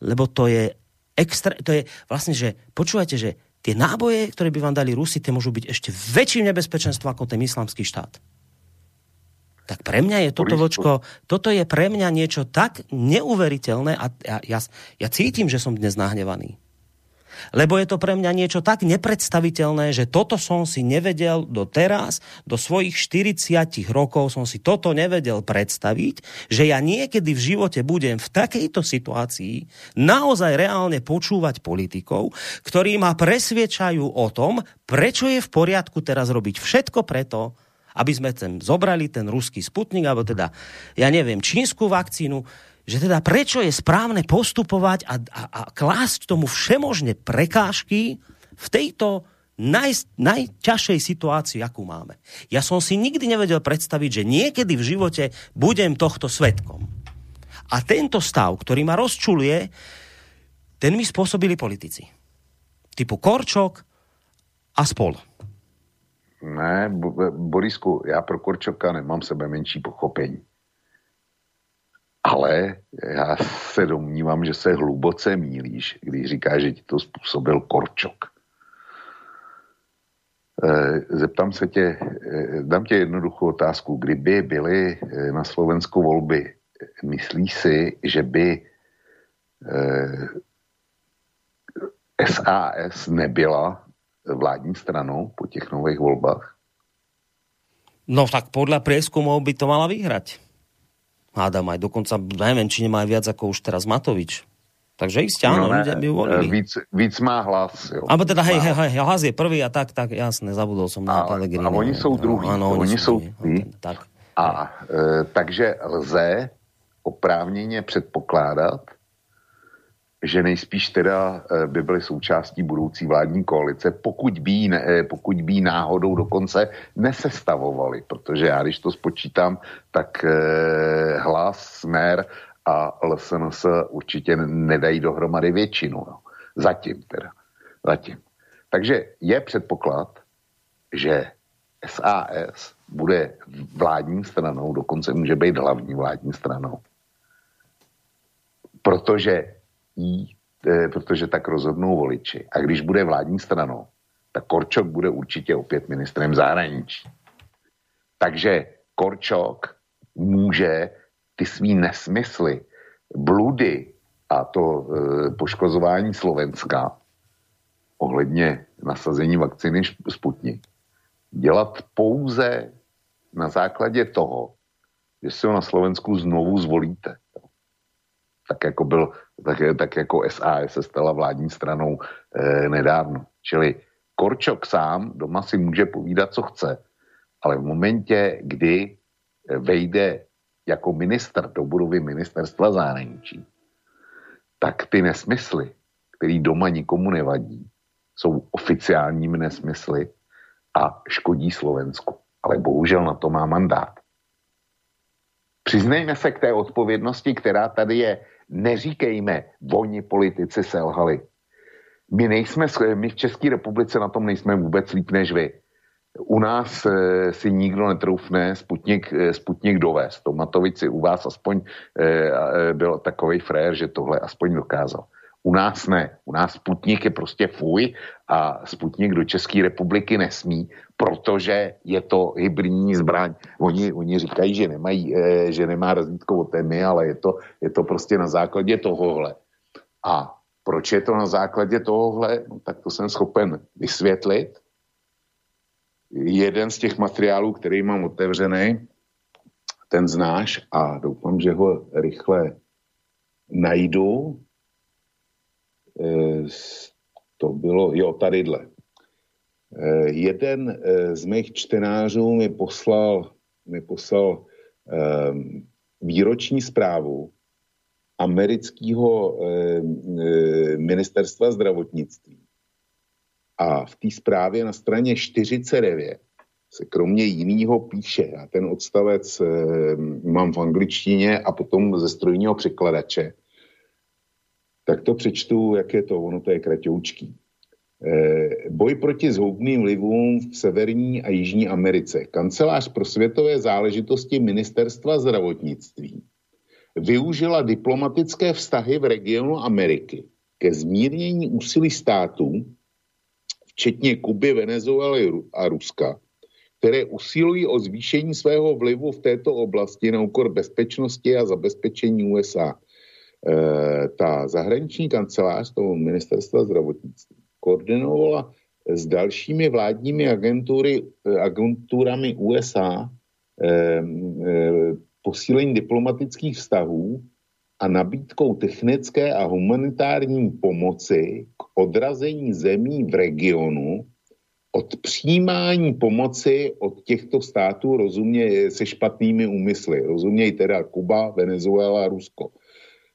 lebo to je extra, to je vlastne, že počúvajte, že tie náboje, ktoré by vám dali Rusi, tie môžu byť ešte väčším nebezpečenstvom ako ten islamský štát. Tak pre mňa je toto, vočko, toto je pre mňa niečo tak neuveriteľné a ja, ja, ja cítim, že som dnes nahnevaný. Lebo je to pre mňa niečo tak nepredstaviteľné, že toto som si nevedel do teraz, do svojich 40 rokov som si toto nevedel predstaviť, že ja niekedy v živote budem v takejto situácii naozaj reálne počúvať politikov, ktorí ma presviečajú o tom, prečo je v poriadku teraz robiť všetko preto, aby sme ten zobrali ten ruský sputnik, alebo teda, ja neviem, čínsku vakcínu, že teda prečo je správne postupovať a, a, a klásť tomu všemožne prekážky v tejto naj, najťažšej situácii, akú máme. Ja som si nikdy nevedel predstaviť, že niekedy v živote budem tohto svetkom. A tento stav, ktorý ma rozčuluje, ten mi spôsobili politici. Typu Korčok a spol. Ne, Borisku, já pro Korčoka nemám sebe menší pochopení. Ale já se domnívám, že se hluboce mílíš, když říkáš, že ti to způsobil Korčok. Eh, zeptám se tě, eh, dám tě jednoduchou otázku. Kdyby byly na Slovensku volby, myslíš si, že by SAS nebyla vládní stranou po těch nových volbách? No tak podľa prieskumov by to mala vyhrať hádam aj dokonca, či nemá aj viac ako už teraz Matovič. Takže isté, áno, no, ľudia by volili. Víc, víc má hlas, jo. Alebo teda, hej, hej, hej, hlas je prvý a tak, tak, jasne, zabudol som na Pellegrini. A oni jsou druhý, ano, oni, oni jsou druhý. Tak. A e, takže lze oprávněně předpokládat, že nejspíš teda eh, by byly součástí budoucí vládní koalice, pokud by, ne, eh, pokud by náhodou dokonce nesestavovali, protože já když to spočítám, tak eh, hlas, smer a LSNS určitě nedají dohromady většinu. No. Zatím teda. Zatím. Takže je předpoklad, že SAS bude vládní stranou, dokonce může být hlavní vládní stranou. Protože jí, e, protože tak rozhodnou voliči. A když bude vládní stranou, tak Korčok bude určitě opět ministrem zahraničí. Takže Korčok může ty svý nesmysly, bludy a to e, poškozování Slovenska ohledně nasazení vakcíny Sputnik dělat pouze na základě toho, že si ho na Slovensku znovu zvolíte. Tak jako byl tak, tak jako SAS se stala vládní stranou e, nedávno. Čili Korčok sám doma si může povídat, co chce, ale v momentě, kdy vejde jako minister do budovy ministerstva zahraničí, tak ty nesmysly, který doma nikomu nevadí, jsou oficiálními nesmysly a škodí Slovensku. Ale bohužel na to má mandát. Přiznejme se k té odpovědnosti, která tady je neříkejme, oni politici selhali. My nejsme, my v České republice na tom nejsme vůbec líp než vy. U nás e, si nikdo netroufne Sputnik, e, Sputnik dovést. Tomatovič si u vás aspoň e, e, byl takový frér, že tohle aspoň dokázal. U nás ne. U nás Sputnik je prostě fuj a Sputnik do České republiky nesmí, protože je to hybridní zbraň. Oni, oni říkají, že, nemají, eh, že nemá razítko od témy, ale je to, je to prostě na základě tohohle. A proč je to na základě tohohle? No, tak to jsem schopen vysvětlit. Jeden z těch materiálů, který mám otevřený, ten znáš a doufám, že ho rychle najdu. E, to bylo, jo, tadyhle. Eh, jeden eh, z mých čtenářů mi poslal, mi poslal výroční zprávu amerického eh, ministerstva zdravotnictví. A v té zprávě na straně 49 se kromě jiného píše, já ten odstavec mám v angličtině a potom ze strojního překladače, tak to přečtu, jak je to, ono to je kratoučký. E, boj proti zhoubným vlivům v Severní a Jižní Americe. Kancelář pro světové záležitosti Ministerstva zdravotnictví využila diplomatické vztahy v regionu Ameriky ke zmírnění úsilí států, včetně Kuby, Venezuely a Ruska, které usilují o zvýšení svého vlivu v této oblasti na úkor bezpečnosti a zabezpečení USA. E, ta zahraniční kancelář toho ministerstva zdravotnictví koordinovala s dalšími vládními agentury, e, agenturami USA e, posílení diplomatických vztahů a nabídkou technické a humanitární pomoci k odrazení zemí v regionu od přijímání pomoci od těchto států rozumě se špatnými úmysly. Rozumějí teda Kuba, Venezuela Rusko.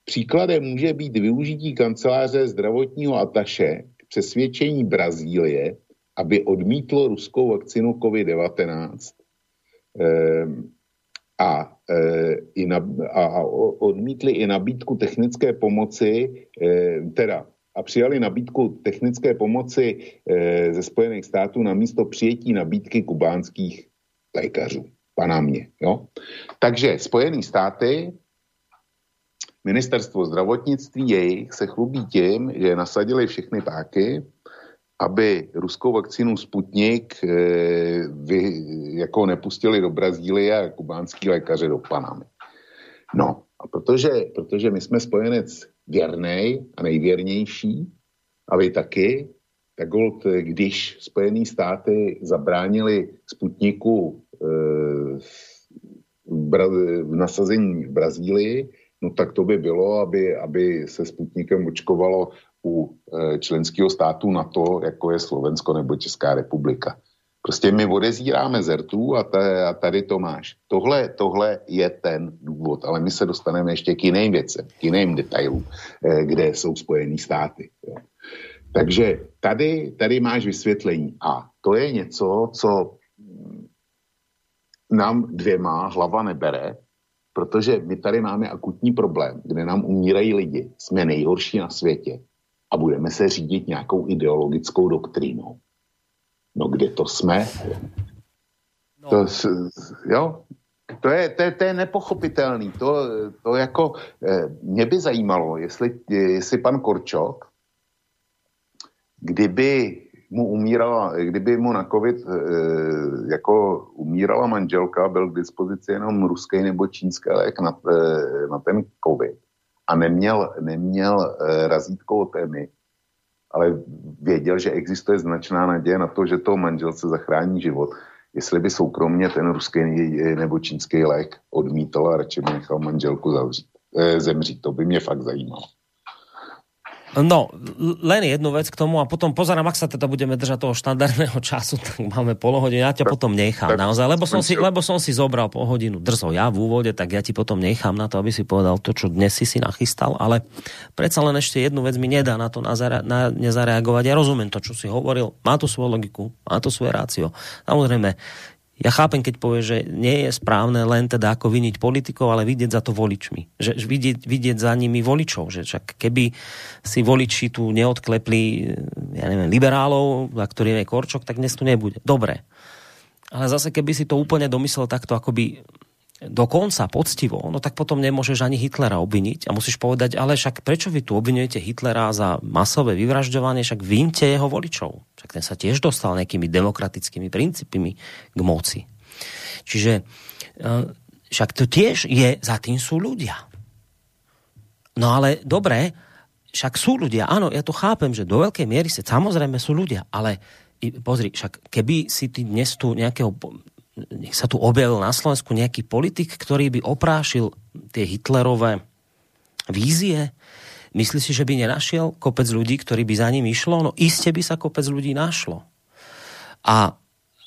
Příkladem může být využití kanceláře zdravotního ataše k přesvědčení Brazílie, aby odmítlo ruskou vakcinu COVID-19 ehm, a, e, a, a odmítli i nabídku technické pomoci, e, teda a přijali nabídku technické pomoci e, ze Spojených států na místo přijetí nabídky kubánských lékařů. Pana. Jo? Takže Spojené státy, ministerstvo zdravotnictví jejich se chlubí tím, že nasadili všechny páky, aby ruskou vakcínu Sputnik e, vy, jako nepustili do Brazílie a kubánský lékaře do Panamy. No, a protože, protože my jsme spojenec věrný a nejvěrnější, a vy taky, tak hold, když Spojené státy zabránili Sputniku e, v, v nasazení v Brazílii, no tak to by bylo, aby, aby se Sputnikem očkovalo u e, členského státu NATO, jako je Slovensko nebo Česká republika. Prostě my odezíráme zertů a, a tady to máš. Tohle, tohle je ten důvod, ale my se dostaneme ještě k jiným věcem, k jiným detailům, eh, kde jsou Spojené státy. Takže tady, tady máš vysvětlení. A to je něco, co nám dvěma hlava nebere, protože my tady máme akutní problém, kde nám umírají lidi. Jsme nejhorší na světě a budeme se řídit nějakou ideologickou doktrínou. No kde to jsme? No. To, jo, to je, to, je, to je nepochopitelný. To, to jako, eh, mě by zajímalo, jestli, jestli pan Korčok, kdyby mu umírala, kdyby mu na covid eh, jako umírala manželka, byl k dispozici jenom ruský nebo čínský lék na, eh, na ten covid a neměl, neměl razítko od EMI, ale věděl, že existuje značná naděje na to, že to manželce zachrání život. Jestli by soukromně ten ruský nebo čínský lék odmítal a radši by nechal manželku zavřít, zemřít, to by mě fakt zajímalo. No, len jednu vec k tomu a potom pozerám, ak sa teda budeme držať toho štandardného času, tak máme pol ja ťa tak, potom nechám tak, naozaj, lebo som, si, lebo som si zobral pol hodinu drzo ja v úvode, tak ja ti potom nechám na to, aby si povedal to, čo dnes si si nachystal, ale predsa len ešte jednu vec mi nedá na to na, na, nezareagovať. Ja rozumiem to, čo si hovoril, má to svoju logiku, má to svoje rácio. Samozrejme, ja chápem, keď povie, že nie je správne len teda ako viniť politikov, ale vidieť za to voličmi. Že vidieť, vidieť za nimi voličov. Že čak keby si voliči tu neodklepli, ja neviem, liberálov, za ktorým je Korčok, tak dnes tu nebude. Dobre. Ale zase, keby si to úplne domyslel takto akoby dokonca poctivo, no tak potom nemôžeš ani Hitlera obviniť a musíš povedať, ale však prečo vy tu obvinujete Hitlera za masové vyvražďovanie, však vínte jeho voličov. Však ten sa tiež dostal nejakými demokratickými princípmi k moci. Čiže e, však to tiež je, za tým sú ľudia. No ale dobre, však sú ľudia, áno, ja to chápem, že do veľkej miery sa samozrejme sú ľudia, ale pozri, však keby si ty dnes tu nejakého nech sa tu objavil na Slovensku nejaký politik, ktorý by oprášil tie Hitlerové vízie, myslíš si, že by nenašiel kopec ľudí, ktorí by za ním išlo? No iste by sa kopec ľudí našlo. A,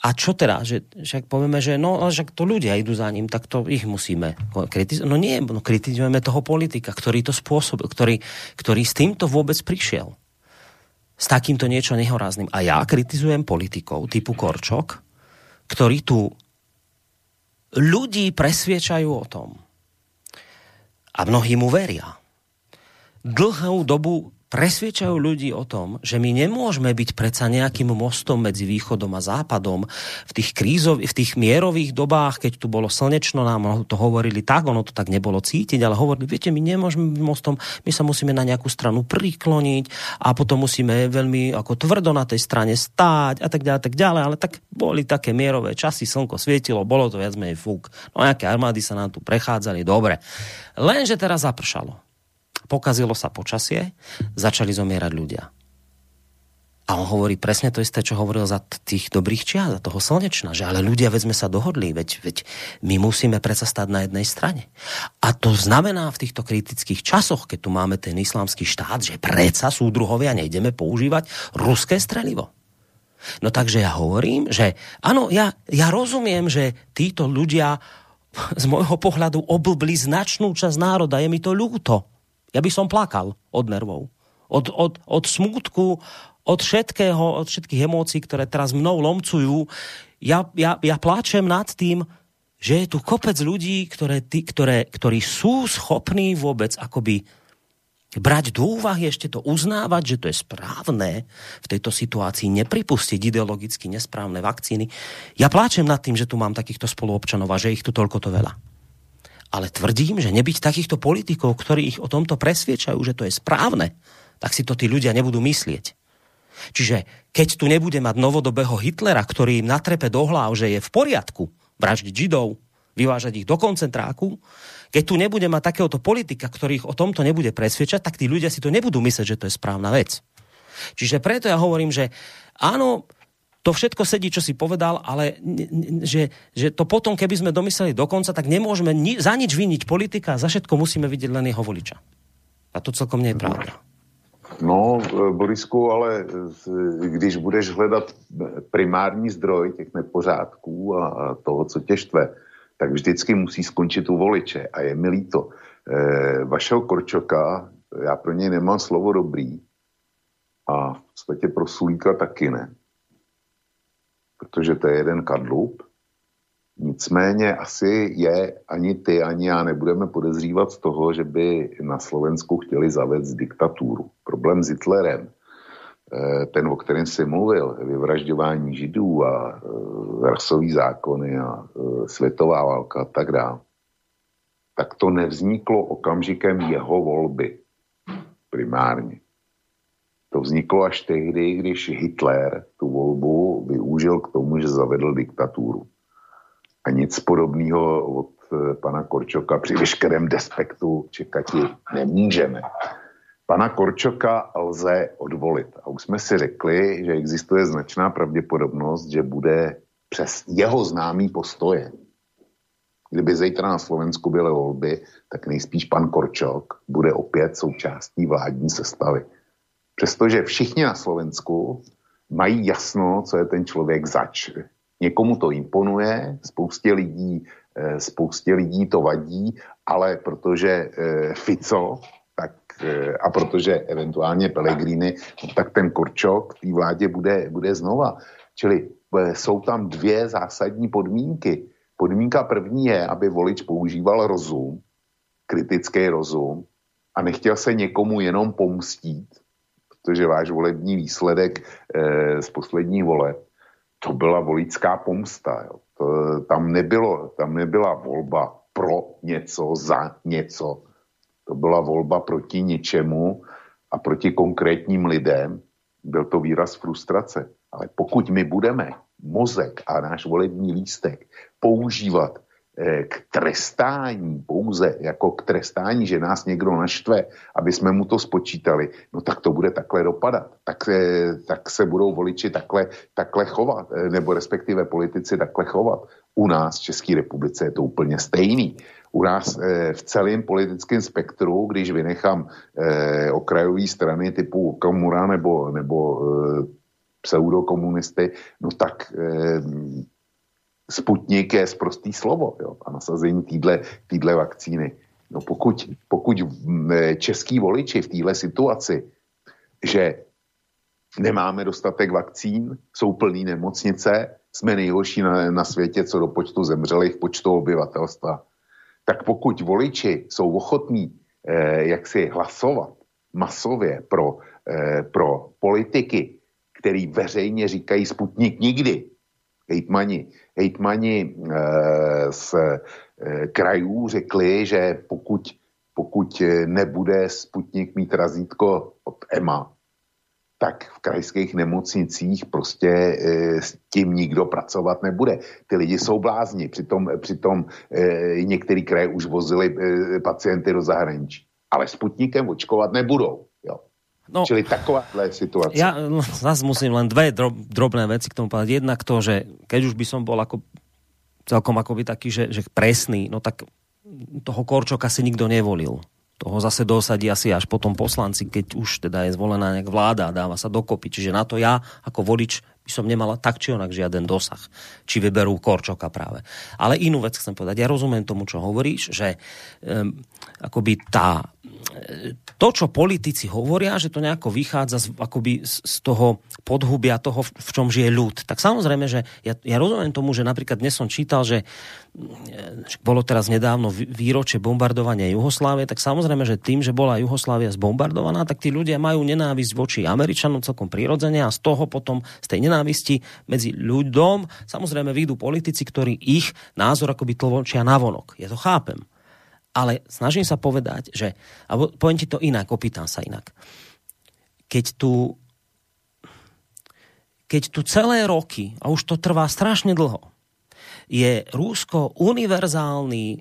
a čo teda? Že, však povieme, že no, že to ľudia idú za ním, tak to ich musíme kritizovať. No nie, no kritizujeme toho politika, ktorý to spôsobil, ktorý, ktorý s týmto vôbec prišiel. S takýmto niečo nehorázným. A ja kritizujem politikov typu Korčok, ktorí tu ľudí presviečajú o tom. A mnohí mu veria. Dlhú dobu presviečajú ľudí o tom, že my nemôžeme byť predsa nejakým mostom medzi východom a západom. V tých krízov, v tých mierových dobách, keď tu bolo slnečno, nám to hovorili tak, ono to tak nebolo cítiť, ale hovorili, viete, my nemôžeme byť mostom, my sa musíme na nejakú stranu prikloniť a potom musíme veľmi ako tvrdo na tej strane stáť a tak ďalej, tak ďalej, ale tak boli také mierové časy, slnko svietilo, bolo to viac menej fúk. No nejaké armády sa nám tu prechádzali, dobre. Lenže teraz zapršalo pokazilo sa počasie, začali zomierať ľudia. A on hovorí presne to isté, čo hovoril za tých dobrých čias, za toho slnečna, že ale ľudia, veď sme sa dohodli, veď, veď my musíme predsa stať na jednej strane. A to znamená v týchto kritických časoch, keď tu máme ten islamský štát, že predsa súdruhovia nejdeme používať ruské strelivo. No takže ja hovorím, že áno, ja, ja rozumiem, že títo ľudia z môjho pohľadu oblbli značnú časť národa, je mi to ľúto. Ja by som plakal od nervov. Od, od, od smútku, od všetkého, od všetkých emócií, ktoré teraz mnou lomcujú. Ja, ja, ja pláčem nad tým, že je tu kopec ľudí, ktoré, tí, ktoré, ktorí sú schopní vôbec akoby brať do úvahy, ešte to uznávať, že to je správne v tejto situácii, nepripustiť ideologicky nesprávne vakcíny. Ja pláčem nad tým, že tu mám takýchto spoluobčanov a že ich tu toľko to veľa. Ale tvrdím, že nebyť takýchto politikov, ktorí ich o tomto presviečajú, že to je správne, tak si to tí ľudia nebudú myslieť. Čiže keď tu nebude mať novodobého Hitlera, ktorý im natrepe do hlav, že je v poriadku vraždiť Židov, vyvážať ich do koncentráku, keď tu nebude mať takéhoto politika, ktorý ich o tomto nebude presviečať, tak tí ľudia si to nebudú myslieť, že to je správna vec. Čiže preto ja hovorím, že áno, to všetko sedí, čo si povedal, ale že, že to potom, keby sme domysleli dokonca, tak nemôžeme ni, za nič viniť politika, za všetko musíme vidieť len jeho voliča. A to celkom nie je pravda. No, Borisku, ale když budeš hledat primární zdroj těch nepořádků a toho, co tě štve, tak vždycky musí skončit u voliče. A je mi líto. E, vašeho Korčoka, já pro něj nemám slovo dobrý a v podstatě pro Sulíka taky ne protože to je jeden kadlub. Nicméně asi je ani ty, ani já nebudeme podezřívat z toho, že by na Slovensku chtěli zavést diktaturu. Problém s Hitlerem, eh, ten, o kterém si mluvil, vyvražďování židů a eh, rasový zákony a eh, světová válka a tak dále, tak to nevzniklo okamžikem jeho volby primárně. To vzniklo až tehdy, když Hitler tu volbu využil k tomu, že zavedl diktaturu. A nic podobného od eh, pana Korčoka při veškerém despektu čekat nemůžeme. Pana Korčoka lze odvolit. A už jsme si řekli, že existuje značná pravděpodobnost, že bude přes jeho známý postoje. Kdyby zítra na Slovensku byly volby, tak nejspíš pan Korčok bude opět součástí vládní sestavy. Přestože všichni na Slovensku mají jasno, co je ten člověk zač. Někomu to imponuje, spoustě lidí, eh, spoustě lidí to vadí, ale protože eh, Fico tak, eh, a protože eventuálně Pellegrini, tak ten Korčok té vládě bude, bude znova. Čili jsou tam dvě zásadní podmínky. Podmínka první je, aby volič používal rozum, kritický rozum a nechtěl se někomu jenom pomstít, protože váš volební výsledek e, z poslední vole, to byla voličská pomsta. Jo. To, tam, nebylo, tam nebyla volba pro něco, za něco. To byla volba proti něčemu a proti konkrétním lidem. Byl to výraz frustrace. Ale pokud my budeme mozek a náš volební lístek používat Eh, k trestání pouze, jako k trestání, že nás někdo naštve, aby jsme mu to spočítali, no tak to bude takhle dopadat. Tak, tak se budou voliči takhle, takhle chovat, eh, nebo respektive politici takhle chovat. U nás v České republice je to úplně stejný. U nás v celém politickém spektru, když vynechám okrajové strany typu Kamura nebo, nebo pseudokomunisty, no tak Sputnik je zprostý slovo jo, a nasazení týdle vakcíny. No pokud, pokud český voliči v téhle situaci, že nemáme dostatek vakcín, jsou plný nemocnice, jsme nejhorší na, na světě, co do počtu zemřelých, počtu obyvatelstva, tak pokud voliči jsou ochotní eh, jak si hlasovat masově pro, eh, pro politiky, který veřejně říkají Sputnik nikdy, hejtmani, hejtmani eh, z eh, krajů řekli, že pokud, pokud nebude Sputnik mít razítko od EMA, tak v krajských nemocnicích prostě e, s tím nikdo pracovat nebude. Ty lidi jsou blázni, přitom, přitom e, některé kraje už vozili e, pacienty do zahraničí. Ale Sputnikem očkovat nebudou. No, Čili takováhle situace. Ja zase musím len dve drob, drobné veci k tomu povedať. Jednak to, že keď už by som bol ako celkom akoby taký, že, že presný, no tak toho Korčoka si nikto nevolil toho zase dosadí asi až potom poslanci, keď už teda je zvolená nejak vláda a dáva sa dokopy. Čiže na to ja ako volič by som nemala tak či onak žiaden dosah, či vyberú Korčoka práve. Ale inú vec chcem povedať. Ja rozumiem tomu, čo hovoríš, že um, akoby tá to, čo politici hovoria, že to nejako vychádza z, akoby z toho podhubia toho, v čom žije ľud. Tak samozrejme, že ja, ja rozumiem tomu, že napríklad dnes som čítal, že, že bolo teraz nedávno výročie bombardovania Juhoslávie, tak samozrejme, že tým, že bola Juhoslávia zbombardovaná, tak tí ľudia majú nenávisť voči Američanom celkom prirodzene a z toho potom, z tej nenávisti medzi ľuďom, samozrejme vyjdú politici, ktorí ich názor akoby tlvočia navonok. Ja to chápem ale snažím sa povedať, že, alebo poviem ti to inak, opýtam sa inak. Keď tu, keď tu celé roky, a už to trvá strašne dlho, je Rúsko univerzálny, e,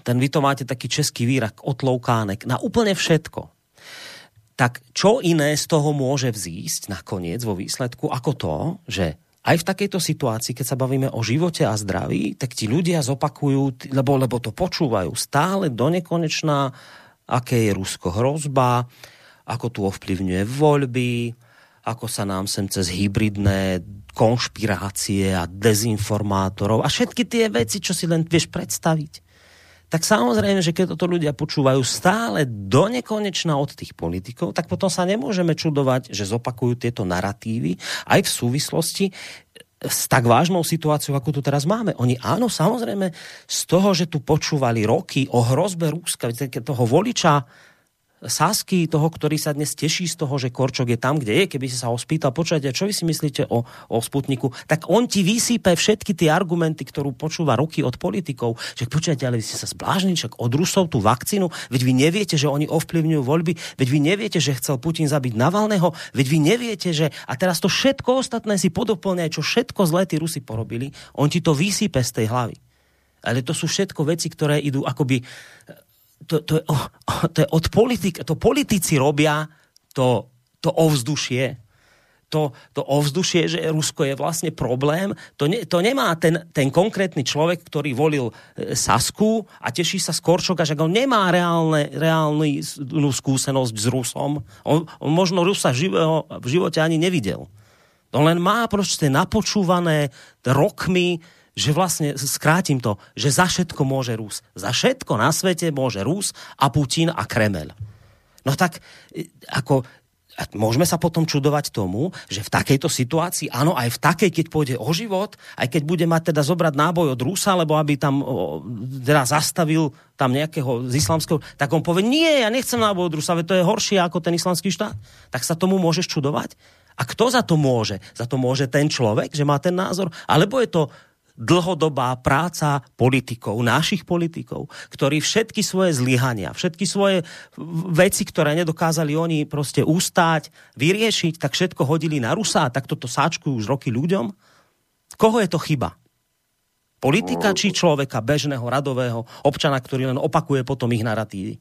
ten vy to máte taký český výrak, otloukánek, na úplne všetko. Tak čo iné z toho môže vzísť nakoniec vo výsledku, ako to, že aj v takejto situácii, keď sa bavíme o živote a zdraví, tak ti ľudia zopakujú, lebo, lebo to počúvajú stále do nekonečná, aké je Rusko hrozba, ako tu ovplyvňuje voľby, ako sa nám sem cez hybridné konšpirácie a dezinformátorov a všetky tie veci, čo si len vieš predstaviť tak samozrejme, že keď toto ľudia počúvajú stále do nekonečna od tých politikov, tak potom sa nemôžeme čudovať, že zopakujú tieto narratívy aj v súvislosti s tak vážnou situáciou, ako tu teraz máme. Oni áno, samozrejme, z toho, že tu počúvali roky o hrozbe Rúska, toho voliča Sasky, toho, ktorý sa dnes teší z toho, že Korčok je tam, kde je, keby si sa ho spýtal, počujete, čo vy si myslíte o, o Sputniku, tak on ti vysýpe všetky tie argumenty, ktorú počúva roky od politikov, že počujete, ale vy ste sa zblážni, však od Rusov tú vakcínu, veď vy neviete, že oni ovplyvňujú voľby, veď vy neviete, že chcel Putin zabiť Navalného, veď vy neviete, že a teraz to všetko ostatné si podoplňa, čo všetko zlé tí Rusi porobili, on ti to vysýpe z tej hlavy. Ale to sú všetko veci, ktoré idú akoby to, to, je, to je od politik, to politici robia to, to ovzdušie, to, to ovzdušie, že Rusko je vlastne problém, to, ne, to nemá ten, ten konkrétny človek, ktorý volil e, Sasku a teší sa z Korčoka, že on nemá reálne, reálnu skúsenosť s Rusom. On, on možno Rusa živého, v živote ani nevidel. On len má proste napočúvané rokmi že vlastne, skrátim to, že za všetko môže Rus. Za všetko na svete môže Rus a Putin a Kremel. No tak, e, ako, môžeme sa potom čudovať tomu, že v takejto situácii, áno, aj v takej, keď pôjde o život, aj keď bude mať teda zobrať náboj od Rusa, lebo aby tam o, teda zastavil tam nejakého z islamského, tak on povie, nie, ja nechcem náboj od Rusa, to je horšie ako ten islamský štát. Tak sa tomu môžeš čudovať? A kto za to môže? Za to môže ten človek, že má ten názor? Alebo je to dlhodobá práca politikov, našich politikov, ktorí všetky svoje zlyhania, všetky svoje veci, ktoré nedokázali oni proste ustáť, vyriešiť, tak všetko hodili na Rusa a tak toto sáčkujú už roky ľuďom. Koho je to chyba? Politika či človeka, bežného, radového občana, ktorý len opakuje potom ich narratívy?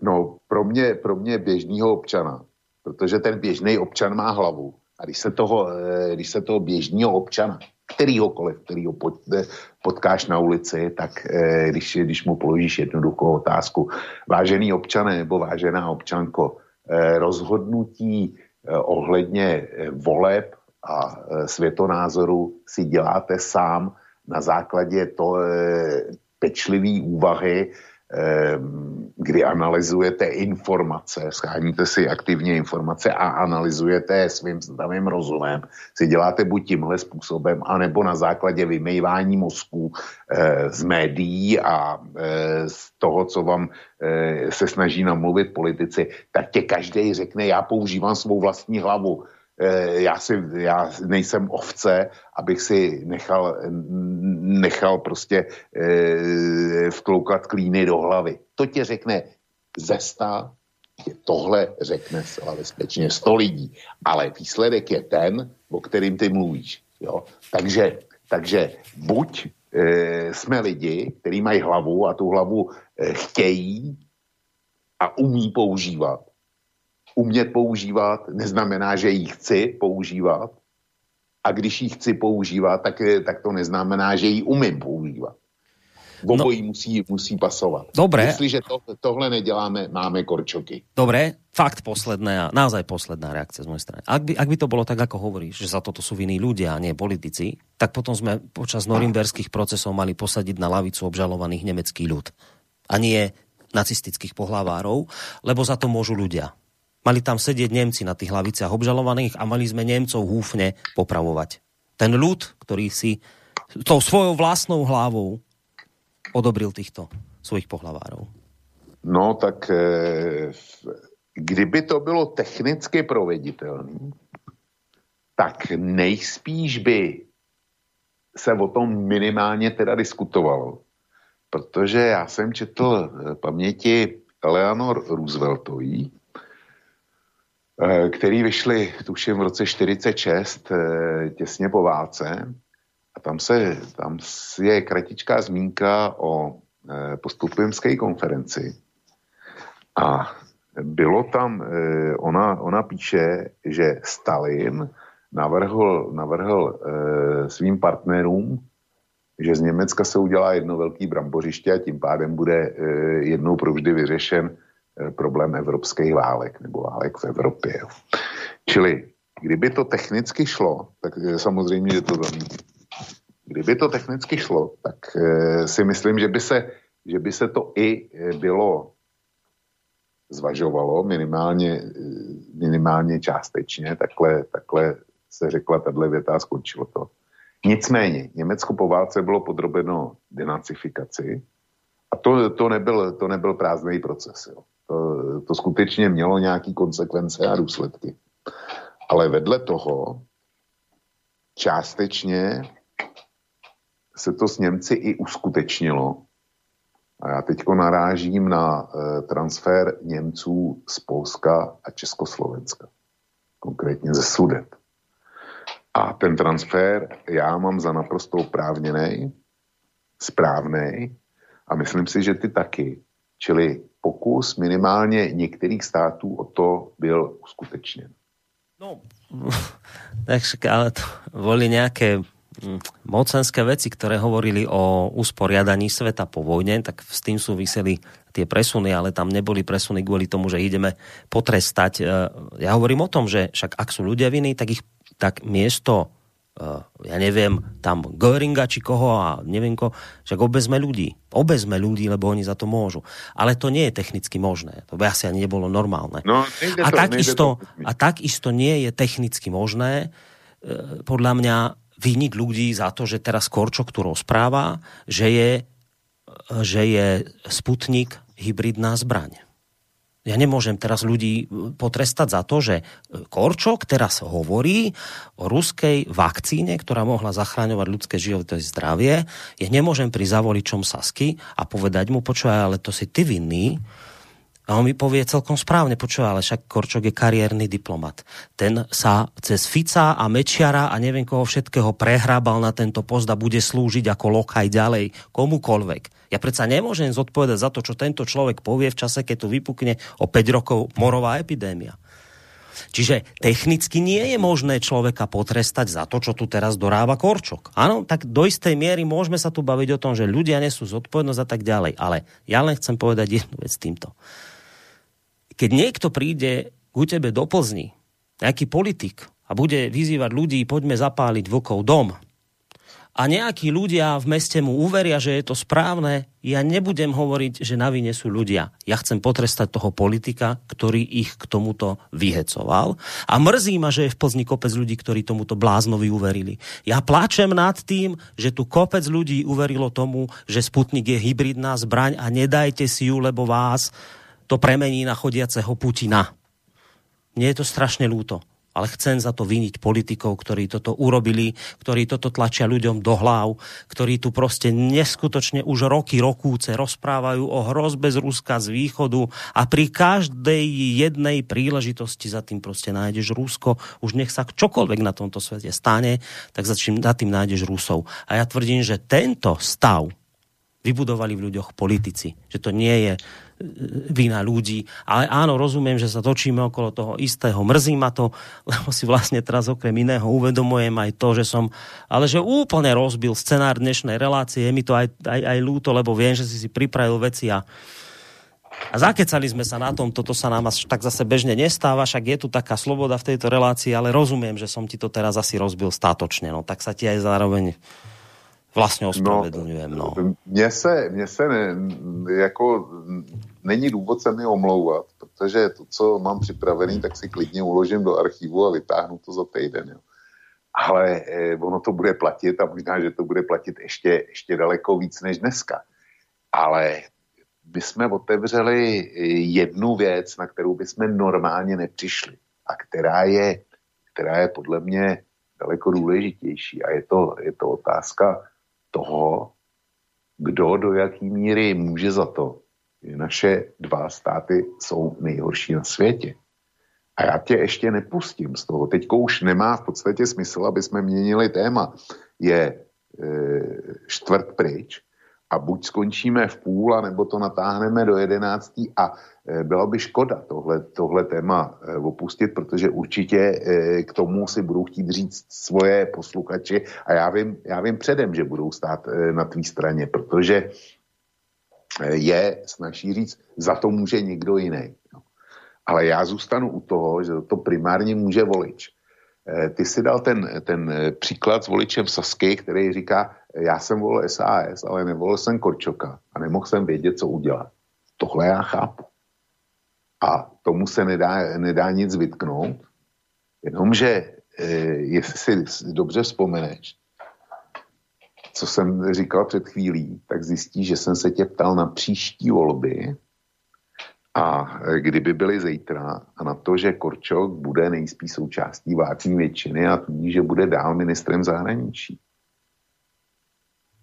No, pro mě, pro mě běžného občana, protože ten běžný občan má hlavu. A když se toho, eh, když se toho běžného občana kterýhokoliv, kterýho potkáš na ulici, tak eh, když, když mu položíš jednoduchou otázku, vážený občané nebo vážená občanko, eh, rozhodnutí ohledně voleb a světonázoru si děláte sám na základě to pečlivé úvahy kdy analyzujete informace, scháníte si aktivně informace a analyzujete je svým zdravým rozumem, si děláte buď tímhle způsobem, anebo na základě vymejvání mozku e, z médií a e, z toho, co vám e, se snaží namluvit politici, tak tě každý řekne, já používám svou vlastní hlavu. Eh, já, si, já nejsem ovce, abych si nechal, nechal prostě e, vkloukat klíny do hlavy. To tě řekne ze sta, tohle řekne zcela bezpečně 100 lidí, ale výsledek je ten, o kterým ty mluvíš. Jo? Takže, takže buď e, jsme lidi, kteří mají hlavu a tu hlavu e, chtějí a umí používat, umět používat neznamená, že ji chci používat. A když ji chci používat, tak, tak to neznamená, že ji umím používat. Obojí no, musí, musí pasovat. Dobre. Jestliže to, tohle neděláme, máme korčoky. Dobre, fakt posledná, naozaj posledná reakcia z mojej strany. Ak by, ak by to bolo tak, ako hovoríš, že za toto sú vinní ľudia a nie politici, tak potom sme počas norimberských procesov mali posadiť na lavicu obžalovaných nemecký ľud. A nie nacistických pohlavárov, lebo za to môžu ľudia. Mali tam sedieť Nemci na tých hlaviciach obžalovaných a mali sme Nemcov húfne popravovať. Ten ľud, ktorý si tou svojou vlastnou hlavou odobril týchto svojich pohlavárov. No tak e, kdyby to bylo technicky proveditelné, tak nejspíš by se o tom minimálně teda diskutovalo. Protože já jsem četl e, paměti Eleanor Rooseveltový, který vyšly, tuším, v roce 46, eh, těsně po válce. A tam, se, tam je kratičká zmínka o eh, postupimské konferenci. A bylo tam, ona, ona píše, že Stalin navrhl, navrhl svým partnerům, že z Německa se udělá jedno velký brambořiště a tím pádem bude jednou provždy vyřešen Eh, problém evropských válek nebo válek v Evropě. Čili kdyby to technicky šlo, tak samozřejmě, že to zamítí. Kdyby to technicky šlo, tak e, si myslím, že by, se, že by se to i eh, bylo zvažovalo minimálně, minimálně částečně, takhle, takhle se řekla tahle věta a skončilo to. Nicméně, Německo po válce bylo podrobeno denacifikaci a to, to, nebyl, to nebyl prázdný proces. Jo. To, to skutečně mělo nějaké konsekvence a důsledky. Ale vedle toho částečně se to s Němci i uskutečnilo. A já teď narážím na e, transfer Němců z Polska a Československa. Konkrétně ze Sudet. A ten transfer já mám za naprosto oprávněný, správný a myslím si, že ty taky. Čili pokus minimálně některých států o to byl uskutečněn. No, takže ale to boli nejaké hm, mocenské veci, ktoré hovorili o usporiadaní sveta po vojne, tak s tým súviseli tie presuny, ale tam neboli presuny kvôli tomu, že ideme potrestať. E, ja hovorím o tom, že však ak sú ľudia viny, tak ich tak miesto ja neviem, tam Göringa či koho a neviem ko, však obezme ľudí. Obezme ľudí, lebo oni za to môžu. Ale to nie je technicky možné. To by asi ani nebolo normálne. No, a, to, takisto, a takisto nie je technicky možné uh, podľa mňa vyniť ľudí za to, že teraz Korčok tu rozpráva, že je, že je Sputnik hybridná zbraň. Ja nemôžem teraz ľudí e, potrestať za to, že e, Korčok teraz hovorí o ruskej vakcíne, ktorá mohla zachráňovať ľudské životy a zdravie. Ja nemôžem pri zavoličom Sasky a povedať mu, počúvaj, ale to si ty vinný, a on mi povie celkom správne, počúva, ale však Korčok je kariérny diplomat. Ten sa cez Fica a Mečiara a neviem koho všetkého prehrábal na tento post a bude slúžiť ako lokaj ďalej komukolvek. Ja predsa nemôžem zodpovedať za to, čo tento človek povie v čase, keď tu vypukne o 5 rokov morová epidémia. Čiže technicky nie je možné človeka potrestať za to, čo tu teraz doráva Korčok. Áno, tak do istej miery môžeme sa tu baviť o tom, že ľudia nesú zodpovednosť a tak ďalej. Ale ja len chcem povedať jednu vec týmto keď niekto príde ku tebe do Plzni nejaký politik a bude vyzývať ľudí, poďme zapáliť vlkov dom, a nejakí ľudia v meste mu uveria, že je to správne, ja nebudem hovoriť, že na vine sú ľudia. Ja chcem potrestať toho politika, ktorý ich k tomuto vyhecoval. A mrzí ma, že je v Plzni kopec ľudí, ktorí tomuto bláznovi uverili. Ja pláčem nad tým, že tu kopec ľudí uverilo tomu, že Sputnik je hybridná zbraň a nedajte si ju, lebo vás to premení na chodiaceho Putina. Mne je to strašne ľúto ale chcem za to viniť politikov, ktorí toto urobili, ktorí toto tlačia ľuďom do hlav, ktorí tu proste neskutočne už roky, rokúce rozprávajú o hrozbe z Ruska, z východu a pri každej jednej príležitosti za tým proste nájdeš Rusko. Už nech sa čokoľvek na tomto svete stane, tak za za tým nájdeš Rusov. A ja tvrdím, že tento stav vybudovali v ľuďoch politici. Že to nie je vina ľudí. Ale áno, rozumiem, že sa točíme okolo toho istého. Mrzí ma to, lebo si vlastne teraz okrem iného uvedomujem aj to, že som, ale že úplne rozbil scenár dnešnej relácie. Je mi to aj, aj, aj ľúto, lebo viem, že si si pripravil veci a a zakecali sme sa na tom, toto sa nám tak zase bežne nestáva, však je tu taká sloboda v tejto relácii, ale rozumiem, že som ti to teraz asi rozbil státočne, no tak sa ti aj zároveň vlastně ospravedlňujem. No, no. Mně se, mně se ne, jako není důvod se mi omlouvat, protože to, co mám připravený, tak si klidně uložím do archivu a vytáhnu to za týden. Jo. Ale eh, ono to bude platit a možná, že to bude platit ještě, ještě daleko víc než dneska. Ale my jsme otevřeli jednu věc, na kterou bychom normálně nepřišli a která je, která je podle mě daleko důležitější a je to, je to otázka toho, kdo do jaký míry může za to, že naše dva státy jsou nejhorší na světě. A já tě ještě nepustím z toho. Teďko už nemá v podstatě smysl, aby jsme měnili téma. Je e, čtvrt pryč a buď skončíme v půl, nebo to natáhneme do jedenáctí a e, byla by škoda tohle, tohle téma e, opustit, protože určitě e, k tomu si budou chtít říct svoje posluchači a já vím, já vím předem, že budou stát na tvý straně, protože je snaží říct, za to může někdo jiný. Ale já zůstanu u toho, že to primárně může volič. Ty si dal ten, ten příklad s voličem Sasky, který říká, já jsem volil SAS, ale nevolil jsem Korčoka a nemohl jsem vědět, co udělat. Tohle já chápu. A tomu se nedá, nedá nic vytknout, jenomže e, jestli si dobře vzpomeneš, co jsem říkal před chvílí, tak zjistí, že jsem se tě ptal na příští volby a e, kdyby byly zítra a na to, že Korčok bude nejspíš součástí vládní většiny a tudíž, že bude dál ministrem zahraničí.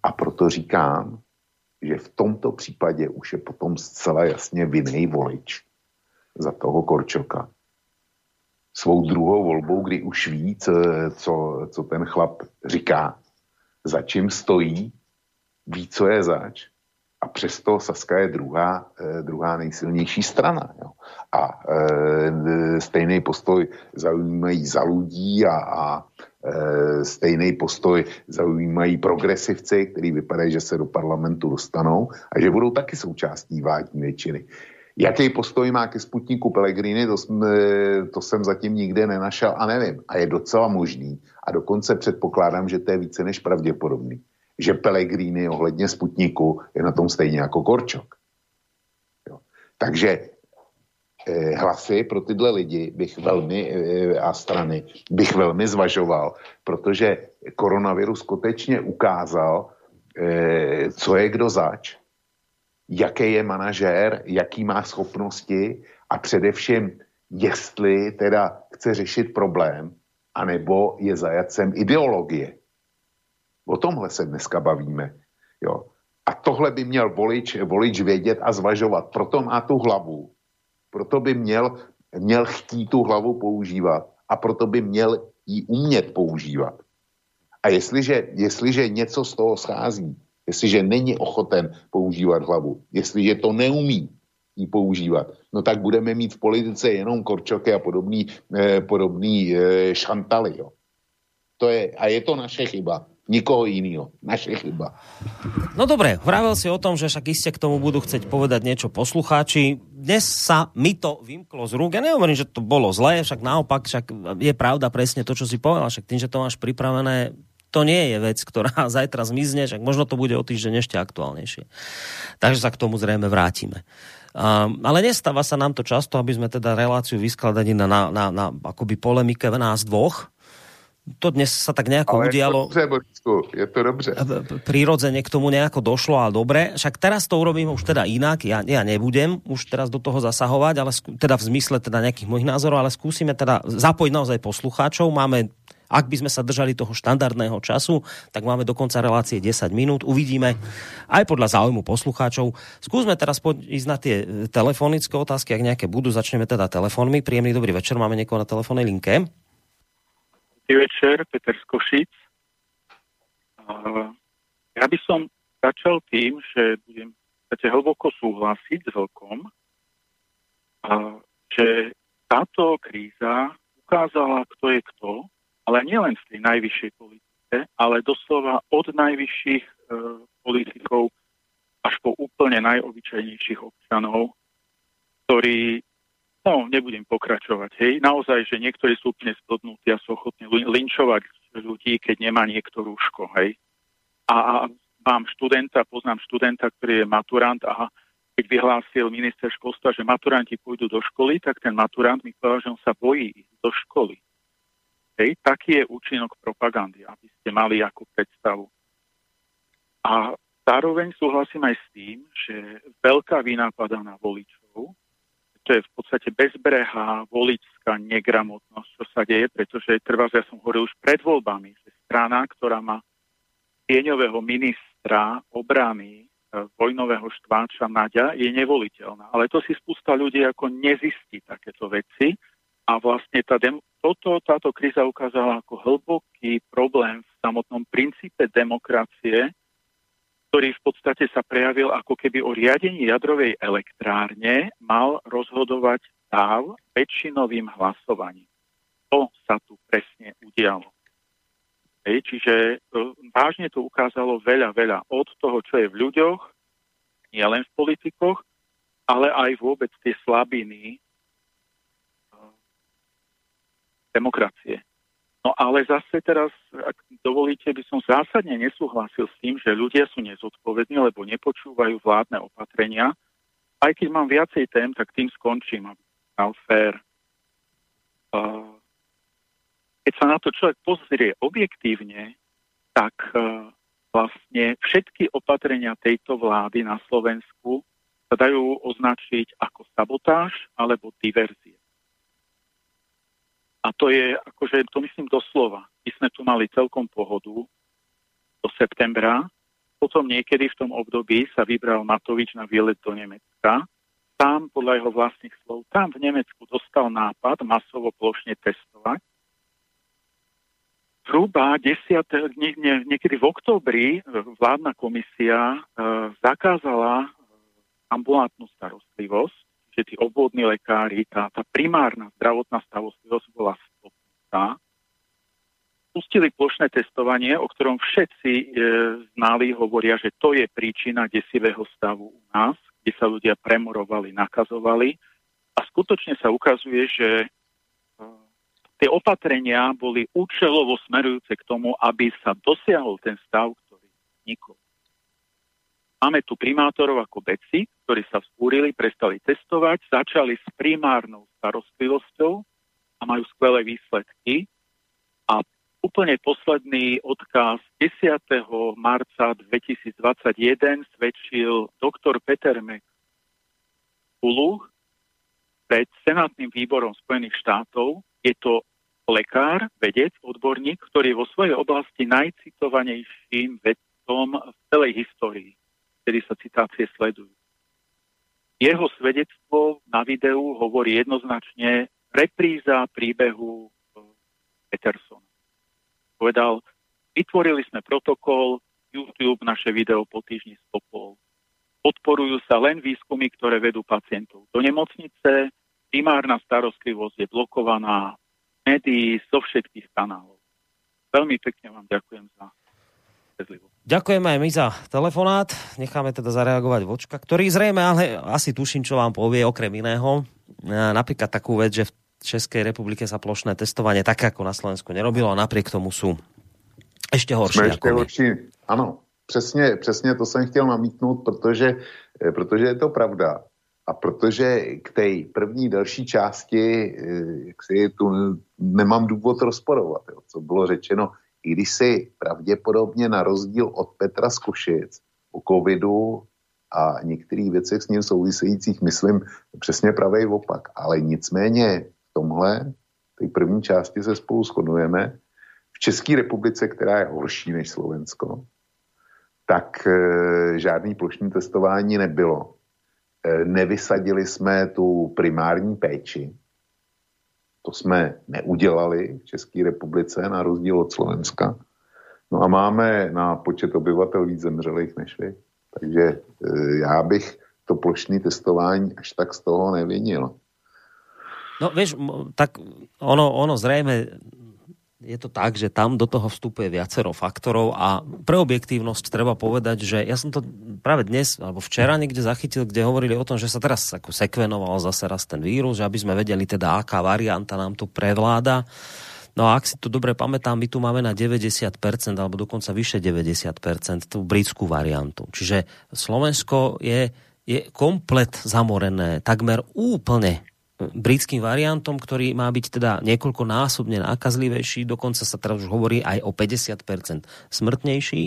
A proto říkám, že v tomto případě už je potom zcela jasně vinný volič za toho Korčoka. Svou druhou volbou, kdy už ví, co, co ten chlap říká, za čím stojí, ví, co je zač, a přesto Saska je druhá, eh, druhá nejsilnější strana. Jo. A e, stejný postoj zaujímají za lidí a, a e, stejný postoj zaujímají progresivci, kteří vypadají, že se do parlamentu dostanou a že budou taky součástí vládní většiny. Jaký postoj má ke Sputniku Pellegrini, to, jsme, to jsem zatím nikde nenašel a nevím. A je docela možný. A dokonce předpokládám, že to je více než pravděpodobný. Že Pellegrini ohledně Sputniku je na tom stejně jako Korčok. Jo. Takže Eh, hlasy pro tyhle lidi bych velmi eh, a strany bych velmi zvažoval, protože koronavirus skutečně ukázal, eh, co je kdo zač, jaký je manažér, jaký má schopnosti a především, jestli teda chce řešit problém, anebo je zajacem ideologie. O tomhle se dneska bavíme. Jo. A tohle by měl volič, volič vědět a zvažovat. Proto má tu hlavu, proto by měl, měl chtít tu hlavu používat a proto by měl ji umět používat. A jestliže, jestliže něco z toho schází, jestliže není ochoten používat hlavu, jestliže to neumí ji používat, no tak budeme mít v politice jenom korčoky a podobný, eh, podobný eh, šantaly. Jo. To je, a je to naše chyba nikoho iného. Naše chyba. No dobre, vravel si o tom, že však iste k tomu budú chcieť povedať niečo poslucháči. dnes sa mi to vymklo z rúk. Ja nehovorím, že to bolo zlé, však naopak, však je pravda presne to, čo si povedal, však tým, že to máš pripravené, to nie je vec, ktorá zajtra zmizne, však možno to bude o týždeň ešte aktuálnejšie. Takže sa k tomu zrejme vrátime. Um, ale nestáva sa nám to často, aby sme teda reláciu vyskladali na, na, na, na akoby polemike v nás dvoch. To dnes sa tak nejako ale udialo. Je to dobře, Borisku, je to dobře. Prirodzene k tomu nejako došlo a dobre. Však teraz to urobím už teda inak. Ja, ja nebudem už teraz do toho zasahovať, ale skú, teda v zmysle teda nejakých mojich názorov, ale skúsime teda zapojiť naozaj poslucháčov. Máme ak by sme sa držali toho štandardného času, tak máme do konca relácie 10 minút. Uvidíme aj podľa záujmu poslucháčov. Skúsme teraz ísť na tie e, telefonické otázky, ak nejaké budú. Začneme teda telefónmi. Príjemný dobrý večer. Máme niekoho na telefónnej linke. Dobrý večer, Peter Skošic. Ja by som začal tým, že budem hlboko súhlasiť s Vlkom, že táto kríza ukázala, kto je kto ale nielen v tej najvyššej politike, ale doslova od najvyšších e, politikov až po úplne najobyčajnejších občanov, ktorí, no nebudem pokračovať, hej, naozaj, že niektorí sú úplne splodnutí a sú ochotní linčovať ľudí, keď nemá niekto rúško, hej. A mám študenta, poznám študenta, ktorý je maturant a keď vyhlásil minister školstva, že maturanti pôjdu do školy, tak ten maturant mi povedal, že on sa bojí ísť do školy. Hej, taký je účinok propagandy, aby ste mali ako predstavu. A zároveň súhlasím aj s tým, že veľká vina padá na voličov. To je v podstate bezbrehá voličská negramotnosť, čo sa deje, pretože trvá, ja som hovoril už pred voľbami, že strana, ktorá má tieňového ministra obrany e, vojnového štváča Naďa je nevoliteľná. Ale to si spústa ľudí ako nezistí takéto veci a vlastne tá dem- toto, táto kríza ukázala ako hlboký problém v samotnom princípe demokracie, ktorý v podstate sa prejavil ako keby o riadení jadrovej elektrárne mal rozhodovať stav väčšinovým hlasovaním. To sa tu presne udialo. Hej, čiže e, vážne to ukázalo veľa, veľa od toho, čo je v ľuďoch, nielen v politikoch, ale aj vôbec tie slabiny demokracie. No ale zase teraz, ak dovolíte, by som zásadne nesúhlasil s tým, že ľudia sú nezodpovední, lebo nepočúvajú vládne opatrenia. Aj keď mám viacej tém, tak tým skončím, aby mal fér. Keď sa na to človek pozrie objektívne, tak e, vlastne všetky opatrenia tejto vlády na Slovensku sa dajú označiť ako sabotáž alebo diverzie. A to je, akože to myslím doslova. My sme tu mali celkom pohodu do septembra, potom niekedy v tom období sa vybral Matovič na výlet do Nemecka. Tam, podľa jeho vlastných slov, tam v Nemecku dostal nápad masovo plošne testovať. Zhruba 10, nie, nie, niekedy v oktobri vládna komisia e, zakázala e, ambulantnú starostlivosť že tí obvodní lekári, tá, tá primárna zdravotná starostlivosť bola stopnutá. Pustili plošné testovanie, o ktorom všetci e, znali, hovoria, že to je príčina desivého stavu u nás, kde sa ľudia premorovali, nakazovali. A skutočne sa ukazuje, že e, tie opatrenia boli účelovo smerujúce k tomu, aby sa dosiahol ten stav, ktorý vznikol. Máme tu primátorov ako Beci, ktorí sa vzpúrili, prestali testovať, začali s primárnou starostlivosťou a majú skvelé výsledky. A úplne posledný odkaz 10. marca 2021 svedčil doktor Peter McCulloch pred Senátnym výborom Spojených štátov. Je to lekár, vedec, odborník, ktorý je vo svojej oblasti najcitovanejším vedcom v celej histórii kedy sa citácie sledujú. Jeho svedectvo na videu hovorí jednoznačne repríza príbehu eh, Petersona. Povedal, vytvorili sme protokol, YouTube naše video po týždni stopol. Podporujú sa len výskumy, ktoré vedú pacientov do nemocnice, primárna starostlivosť je blokovaná médií zo všetkých kanálov. Veľmi pekne vám ďakujem za Ďakujeme aj my za telefonát. Necháme teda zareagovať Vočka, ktorý zrejme, ale asi tuším, čo vám povie okrem iného. Napríklad takú vec, že v Českej republike sa plošné testovanie tak ako na Slovensku nerobilo a napriek tomu sú ešte horší. Jsme ještě horší. Ano, přesně, přesně to jsem chtěl namítnout, protože, eh, protože je to pravda. A protože k té první další části eh, jak si tu nemám důvod rozporovat, jo, co bylo řečeno, když si pravděpodobně na rozdíl od Petra z Košic covidu a některých věcech s ním souvisejících, myslím, přesně pravý opak. Ale nicméně v tomhle, té první části se spolu shodujeme, v České republice, která je horší než Slovensko, tak e, žádný plošní testování nebylo. E, nevysadili jsme tu primární péči. To jsme neudělali v České republice, na rozdíl od Slovenska. No a máme na počet obyvatel víc zemřelých než vy. Takže e, já bych to plošné testování až tak z toho nevinil. No vieš, tak ono, ono zrejme je to tak, že tam do toho vstupuje viacero faktorov a pre objektívnosť treba povedať, že ja som to práve dnes alebo včera niekde zachytil, kde hovorili o tom, že sa teraz ako sekvenoval zase raz ten vírus, aby sme vedeli teda, aká varianta nám tu prevláda. No a ak si to dobre pamätám, my tu máme na 90% alebo dokonca vyše 90% tú britskú variantu. Čiže Slovensko je, je komplet zamorené, takmer úplne britským variantom, ktorý má byť teda niekoľkonásobne nákazlivejší, dokonca sa teraz už hovorí aj o 50% smrtnejší.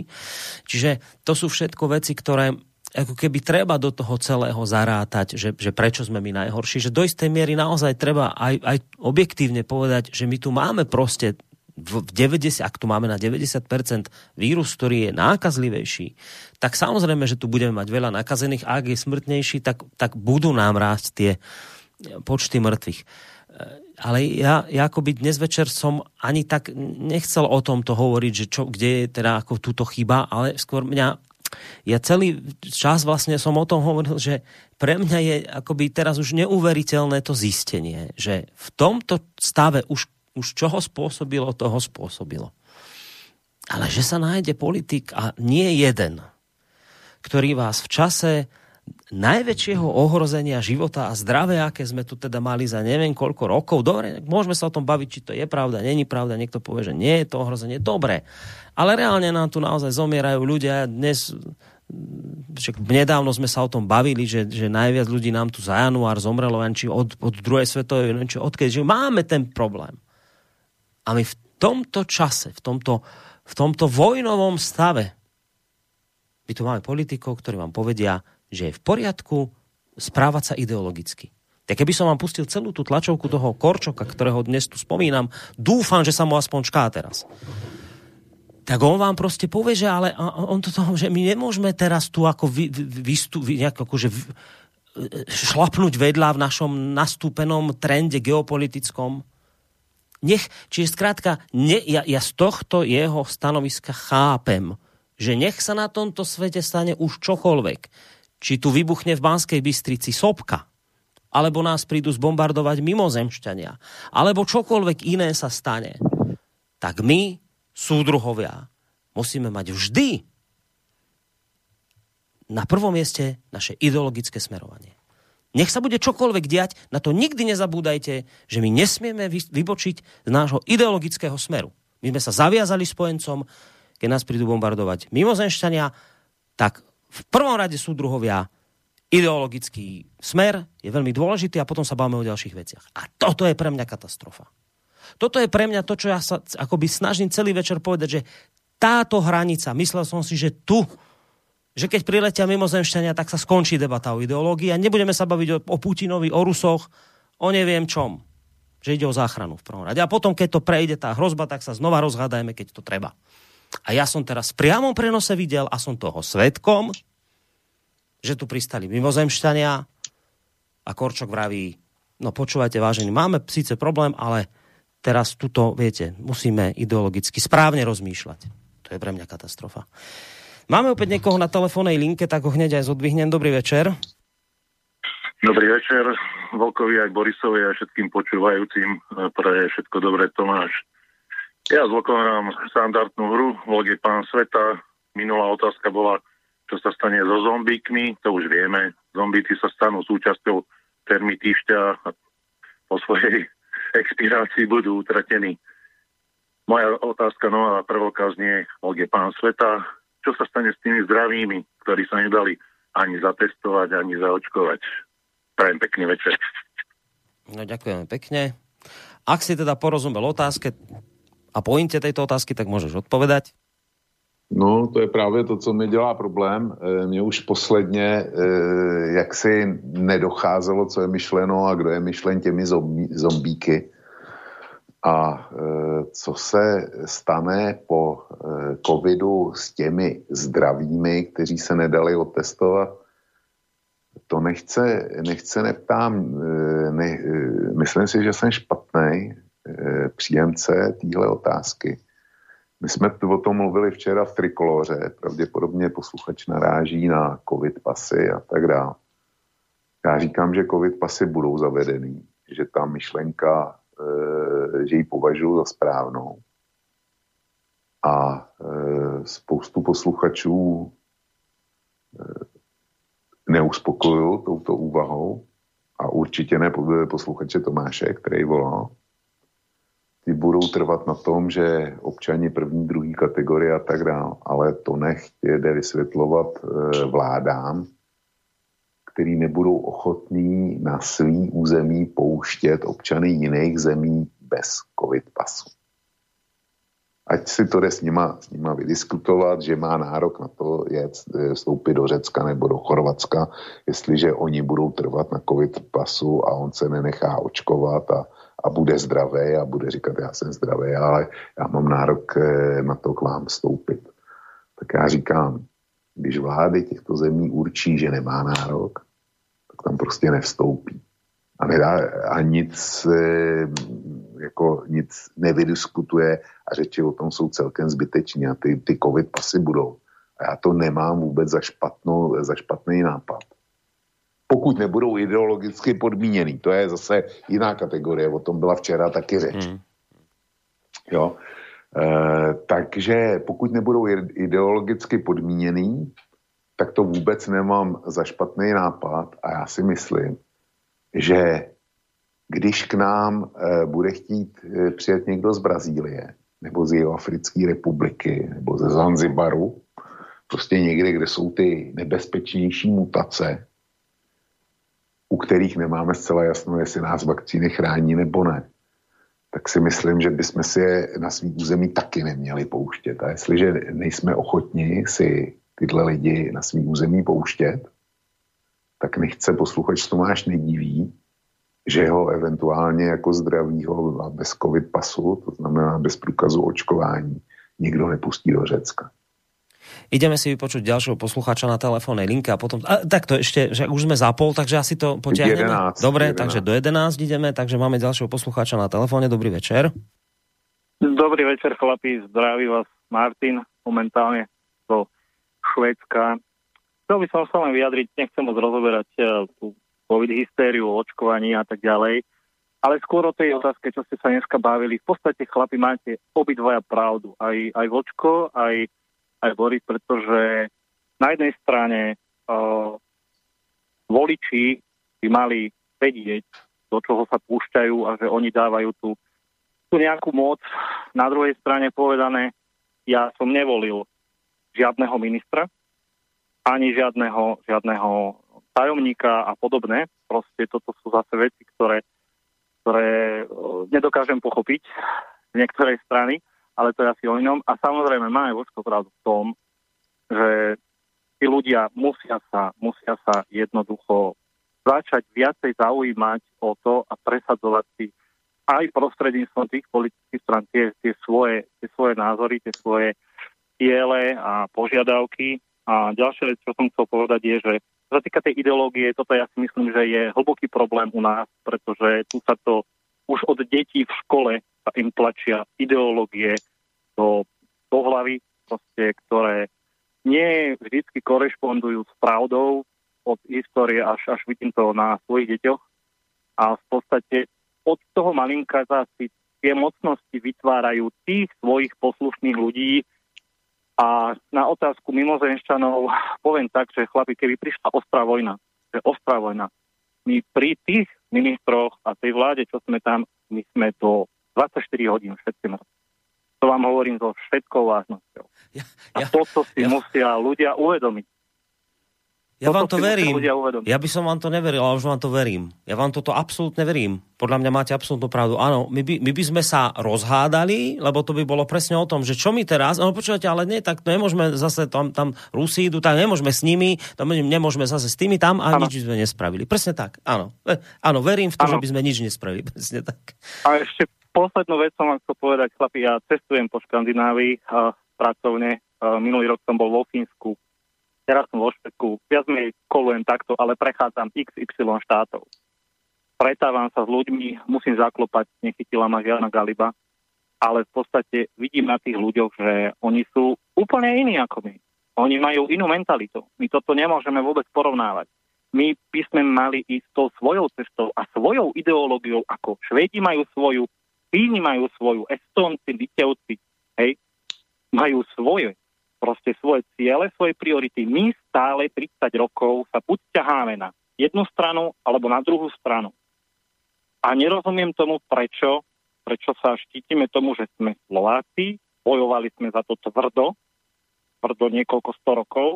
Čiže to sú všetko veci, ktoré ako keby treba do toho celého zarátať, že, že prečo sme my najhorší, že do istej miery naozaj treba aj, aj objektívne povedať, že my tu máme proste v 90, ak tu máme na 90% vírus, ktorý je nákazlivejší, tak samozrejme, že tu budeme mať veľa nakazených a ak je smrtnejší, tak, tak budú nám rásť tie, počty mŕtvych. Ale ja, ja akoby dnes večer som ani tak nechcel o tomto hovoriť, že čo, kde je teda ako túto chyba, ale skôr mňa ja celý čas vlastne som o tom hovoril, že pre mňa je akoby teraz už neuveriteľné to zistenie, že v tomto stave už, už čoho spôsobilo, toho spôsobilo. Ale že sa nájde politik a nie jeden, ktorý vás v čase najväčšieho ohrozenia života a zdravia, aké sme tu teda mali za neviem koľko rokov. Dobre, môžeme sa o tom baviť, či to je pravda, není pravda. Niekto povie, že nie je to ohrozenie. Dobre. Ale reálne nám tu naozaj zomierajú ľudia. Dnes však nedávno sme sa o tom bavili, že, že najviac ľudí nám tu za január zomrelo, či od, od druhej svetovej, neviem, či odkedy, že máme ten problém. A my v tomto čase, v tomto, v tomto vojnovom stave, my tu máme politikov, ktorí vám povedia, že je v poriadku správať sa ideologicky. Tak keby som vám pustil celú tú tlačovku toho Korčoka, ktorého dnes tu spomínam, dúfam, že sa mu aspoň čká teraz. Tak on vám proste povie, že ale on to toho, že my nemôžeme teraz tu ako vy, vy, vy, nejak akože vy, šlapnúť vedľa v našom nastúpenom trende geopolitickom. Nech, čiže skrátka, ne, ja, ja z tohto jeho stanoviska chápem, že nech sa na tomto svete stane už čokoľvek či tu vybuchne v Banskej Bystrici sopka, alebo nás prídu zbombardovať mimozemšťania, alebo čokoľvek iné sa stane, tak my, súdruhovia, musíme mať vždy na prvom mieste naše ideologické smerovanie. Nech sa bude čokoľvek diať, na to nikdy nezabúdajte, že my nesmieme vybočiť z nášho ideologického smeru. My sme sa zaviazali spojencom, keď nás prídu bombardovať mimozemšťania, tak v prvom rade sú druhovia ideologický smer je veľmi dôležitý a potom sa bavíme o ďalších veciach. A toto je pre mňa katastrofa. Toto je pre mňa to, čo ja sa akoby snažím celý večer povedať, že táto hranica, myslel som si, že tu, že keď priletia mimozemšťania, tak sa skončí debata o ideológii a nebudeme sa baviť o, Putinovi, o Rusoch, o neviem čom. Že ide o záchranu v prvom rade. A potom, keď to prejde tá hrozba, tak sa znova rozhádajme, keď to treba. A ja som teraz v priamom prenose videl a som toho svetkom, že tu pristali mimozemšťania a Korčok vraví, no počúvajte vážení, máme síce problém, ale teraz tuto, viete, musíme ideologicky správne rozmýšľať. To je pre mňa katastrofa. Máme opäť niekoho na telefónnej linke, tak ho hneď aj zodvihnem. Dobrý večer. Dobrý večer, Volkovi aj Borisovi a všetkým počúvajúcim. Pre všetko dobré Tomáš. Ja zlokom hrám štandardnú hru, je pán sveta, minulá otázka bola, čo sa stane so zombíkmi, to už vieme. Zombíci sa stanú súčasťou termitýšťa a po svojej expirácii budú utratení. Moja otázka nová prvokaz znie, ok, pán Sveta, čo sa stane s tými zdravými, ktorí sa nedali ani zatestovať, ani zaočkovať. Prajem pekný večer. No ďakujeme pekne. Ak si teda porozumel otázke a pointe tejto otázky, tak môžeš odpovedať. No, to je právě to, co mi dělá problém. E, mně už posledně e, jak si nedocházelo, co je myšleno a kdo je myšlen těmi zombí, zombíky. A e, co se stane po covidu s těmi zdravými, kteří se nedali otestovat, to nechce, nechce neptám. Ne, myslím si, že jsem špatný příjemce téhle otázky my jsme o tom mluvili včera v Trikoloře, pravděpodobně posluchač naráží na covid pasy a tak dále. Já říkám, že covid pasy budou zavedený, že ta myšlenka, e, že ji považuji za správnou. A e, spoustu posluchačů neuspokojují touto úvahou a určitě ne posluchače Tomáše, který volal ty budou trvat na tom, že občani první, druhý kategorie a tak dále, ale to nech jde vysvětlovat e, vládám, který nebudou ochotní na svý území pouštět občany jiných zemí bez covid pasu. Ať si to jde s nima, s nima vydiskutovat, že má nárok na to jet, e, vstoupit do Řecka nebo do Chorvatska, jestliže oni budou trvat na covid pasu a on se nenechá očkovat a, a bude zdravý a bude říkat, já jsem zdravý, ale já mám nárok eh, na to k vám vstoupit. Tak já říkám, když vlády těchto zemí určí, že nemá nárok, tak tam prostě nevstoupí. A, nedá, a nic, eh, jako nic nevydiskutuje a řeči o tom jsou celkem zbytečné a ty, ty covid pasy budou. A já to nemám vůbec za, špatnou, za špatný nápad pokud nebudou ideologicky podmíněný. To je zase jiná kategorie, o tom byla včera taky řeč. Hmm. Jo. E, takže pokud nebudou ideologicky podmíněný, tak to vůbec nemám za špatný nápad a já si myslím, že když k nám e, bude chtít e, přijet někdo z Brazílie, nebo z Jihoafrické republiky, nebo ze Zanzibaru, prostě někde, kde jsou ty nebezpečnější mutace, u kterých nemáme zcela jasno, jestli nás vakcíny chrání nebo ne, tak si myslím, že bychom si je na svý území taky neměli pouštět. A jestliže nejsme ochotni si tyhle lidi na svý území pouštět, tak nechce posluchač Tomáš nediví, že ho eventuálně jako zdravýho a bez covid pasu, to znamená bez průkazu očkování, nikdo nepustí do Řecka. Ideme si vypočuť ďalšieho poslucháča na telefónnej linke a potom... A, tak to ešte, že už sme zapol, takže asi to potiahneme. 11, Dobre, 11. takže do 11 ideme, takže máme ďalšieho poslucháča na telefóne. Dobrý večer. Dobrý večer, chlapi. Zdraví vás Martin, momentálne do Švedska. Chcel by som sa len vyjadriť, nechcem moc rozoberať eh, tú covid hystériu, očkovaní a tak ďalej, ale skôr o tej otázke, čo ste sa dneska bavili. V podstate, chlapi, máte obidvaja pravdu. Aj, aj Vočko, aj aj Boris, pretože na jednej strane uh, voliči by mali vedieť, do čoho sa púšťajú a že oni dávajú tú, tú nejakú moc. Na druhej strane povedané, ja som nevolil žiadneho ministra, ani žiadneho, žiadneho tajomníka a podobné. Proste toto sú zase veci, ktoré, ktoré nedokážem pochopiť z niektorej strany ale to je asi o inom. A samozrejme máme Vočko pravdu v tom, že tí ľudia musia sa, musia sa jednoducho začať viacej zaujímať o to a presadzovať si aj prostredníctvom tých politických stran tie, tie, svoje, tie svoje názory, tie svoje ciele a požiadavky. A ďalšia vec, čo som chcel povedať, je, že čo sa týka tej ideológie, toto ja si myslím, že je hlboký problém u nás, pretože tu sa to už od detí v škole sa im tlačia ideológie do, do hlavy, proste, ktoré nie vždy korešpondujú s pravdou od histórie až, až vidím to na svojich deťoch. A v podstate od toho malinka si tie mocnosti vytvárajú tých svojich poslušných ľudí, A na otázku mimozemšťanov poviem tak, že chlapi, keby prišla ostrá vojna, že ostrá vojna, my pri tých ministroch a tej vláde, čo sme tam, my sme to 24 hodín všetci mŕtvi. To vám hovorím so všetkou vážnosťou. Ja, ja, a toto si ja, musia ľudia uvedomiť. Ja vám to verím. Ja by som vám to neveril, ale už vám to verím. Ja vám toto absolútne verím. Podľa mňa máte absolútnu pravdu. Áno, my by, my by sme sa rozhádali, lebo to by bolo presne o tom, že čo my teraz, no počujete, ale nie, tak nemôžeme zase tam, tam Rusi idú, tak nemôžeme s nimi, tam nemôžeme zase s tými tam a ano. nič by sme nespravili. Presne tak, áno. E, áno, verím v to, ano. že by sme nič nespravili. Presne tak. A ešte poslednú vec som vám chcel povedať, chlapi, ja cestujem po Škandinávii uh, pracovne. Minulý rok som bol vo Fínsku, teraz som vo Švedsku, viac menej kolujem takto, ale prechádzam XY štátov. Pretávam sa s ľuďmi, musím zaklopať, nechytila ma žiadna galiba, ale v podstate vidím na tých ľuďoch, že oni sú úplne iní ako my. Oni majú inú mentalitu. My toto nemôžeme vôbec porovnávať. My by sme mali ísť tou svojou cestou a svojou ideológiou, ako Švédi majú svoju, Fíni majú svoju, Estonci, Litevci, hej, majú svoje proste svoje ciele, svoje priority. My stále 30 rokov sa buď ťaháme na jednu stranu, alebo na druhú stranu. A nerozumiem tomu, prečo, prečo sa štítime tomu, že sme Slováci, bojovali sme za to tvrdo, tvrdo niekoľko sto rokov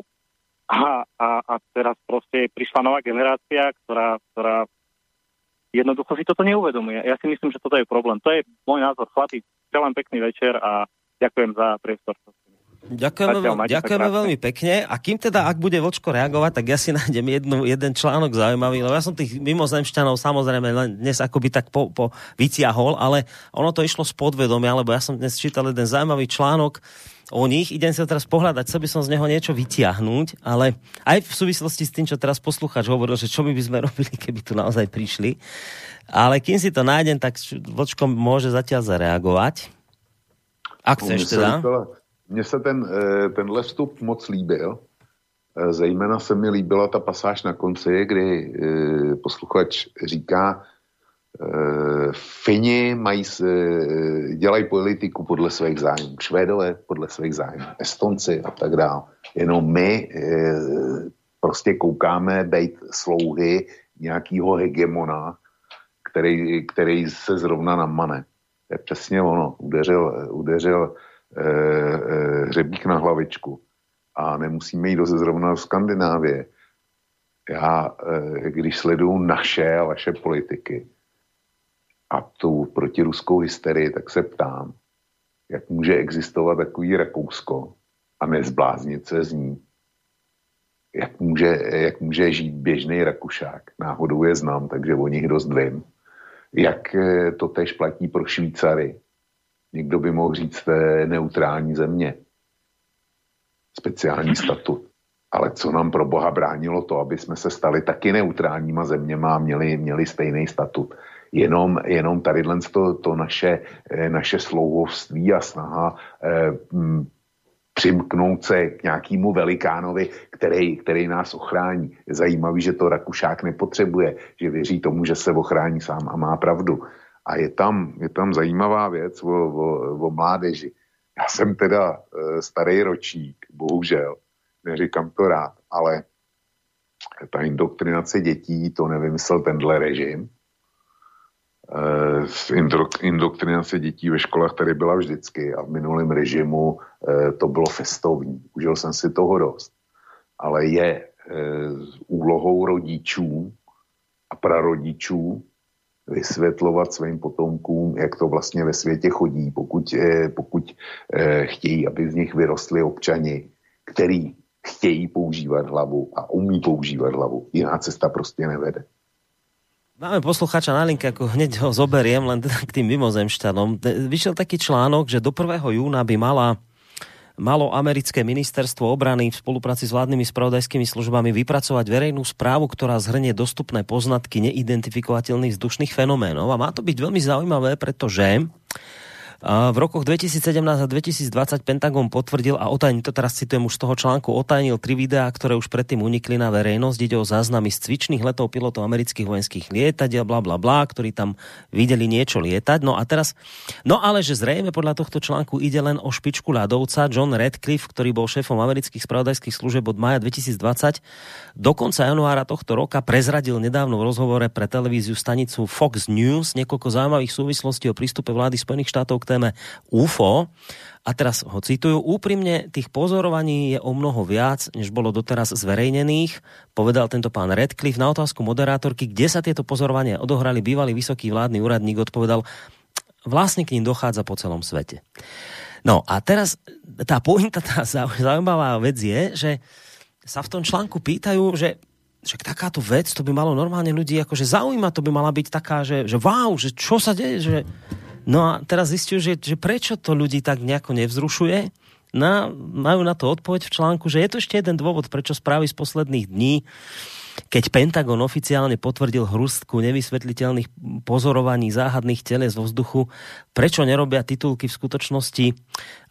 a, a, a teraz proste prišla nová generácia, ktorá, ktorá jednoducho si toto neuvedomuje. Ja si myslím, že toto je problém. To je môj názor. Chlapi, želám pekný večer a ďakujem za priestor. Ďakujeme, Zatiaľ, ďakujeme veľmi pekne. A kým teda, ak bude Vočko reagovať, tak ja si nájdem jednu, jeden článok zaujímavý, lebo ja som tých mimozemšťanov samozrejme len dnes akoby tak po, po vytiahol, ale ono to išlo z podvedomia, lebo ja som dnes čítal jeden zaujímavý článok o nich. Idem sa teraz pohľadať, chcel by som z neho niečo vytiahnuť, ale aj v súvislosti s tým, čo teraz poslucháč hovoril, že čo my by sme robili, keby tu naozaj prišli. Ale kým si to nájdem, tak Vočko môže zatiaľ zareagovať. Ak chceš teda. Mně se ten, eh, tenhle vstup moc líbil. Eh, zejména se mi líbila ta pasáž na konci, kdy eh, posluchač říká, Fini mají, dělají politiku podle svých zájmů, Švédové podle svých zájmů, Estonci a tak dále. Jenom my prostě koukáme být slouhy nějakého hegemona, který, který se zrovna namane. To je přesně ono. Udeřil, udeřil hřebík na hlavičku a nemusíme jít zrovna do Skandinávie. Já, eh, když sleduju naše a vaše politiky a tu protiruskou hysterii, tak se ptám, jak může existovat takový Rakousko a nezbláznit se z ní. Jak může, jak může žít běžný Rakušák. Náhodou je znám, takže o nich dost vím. Jak to tež platí pro Švýcary, Někdo by mohl říct té neutrální země. Speciální statut. Ale co nám pro Boha bránilo to, aby jsme se stali taky neutrálníma zeměma a měli, měli stejný statut. Jenom, jenom tady to, to naše, eh, naše slouhovství a snaha eh, m, přimknout se k nějakému velikánovi, který, který nás ochrání. Je zajímavý, že to Rakušák nepotřebuje, že věří tomu, že se ochrání sám a má pravdu. A je tam, je tam zajímavá věc o, o, o mládeži. Já jsem teda e, starý ročník, bohužel, neříkám to rád, ale ta indoktrinace dětí, to nevymyslel tenhle režim. E, indoktrinace dětí ve školách tady byla vždycky a v minulém režimu e, to bylo festovní. Užil jsem si toho dost. Ale je e, úlohou rodičů a prarodičů vysvětlovat svým potomkům, jak to vlastně ve světě chodí, pokud, eh, pokud eh, chtějí, aby z nich vyrostli občani, který chtějí používat hlavu a umí používat hlavu. Jiná cesta prostě nevede. Máme poslucháča na linke, ako hneď ho zoberiem, len teda k tým mimozemšťanom. Vyšiel taký článok, že do 1. júna by mala malo americké ministerstvo obrany v spolupráci s vládnymi spravodajskými službami vypracovať verejnú správu, ktorá zhrnie dostupné poznatky neidentifikovateľných vzdušných fenoménov. A má to byť veľmi zaujímavé, pretože V rokoch 2017 a 2020 Pentagon potvrdil, a otajnil, to teraz citujem už z toho článku, otajnil tri videá, ktoré už predtým unikli na verejnosť. Ide o záznamy z cvičných letov pilotov amerických vojenských lietadiel, bla bla bla, ktorí tam videli niečo lietať. No a teraz, no ale že zrejme podľa tohto článku ide len o špičku ľadovca John Radcliffe, ktorý bol šéfom amerických spravodajských služieb od maja 2020. Do konca januára tohto roka prezradil nedávno v rozhovore pre televíziu stanicu Fox News niekoľko zaujímavých súvislostí o prístupe vlády Spojených štátov k téme UFO. A teraz ho citujú, úprimne tých pozorovaní je o mnoho viac, než bolo doteraz zverejnených, povedal tento pán Redcliffe na otázku moderátorky, kde sa tieto pozorovania odohrali, bývalý vysoký vládny úradník odpovedal, vlastne k ním dochádza po celom svete. No a teraz tá pointa, tá zaujímavá vec je, že sa v tom článku pýtajú, že že takáto vec, to by malo normálne ľudí akože zaujíma, to by mala byť taká, že, že wow, že čo sa deje, že No a teraz zistil, že, že prečo to ľudí tak nejako nevzrušuje. Na, majú na to odpoveď v článku, že je to ešte jeden dôvod, prečo správy z posledných dní keď Pentagon oficiálne potvrdil hrustku nevysvetliteľných pozorovaní záhadných teles vo vzduchu, prečo nerobia titulky v skutočnosti?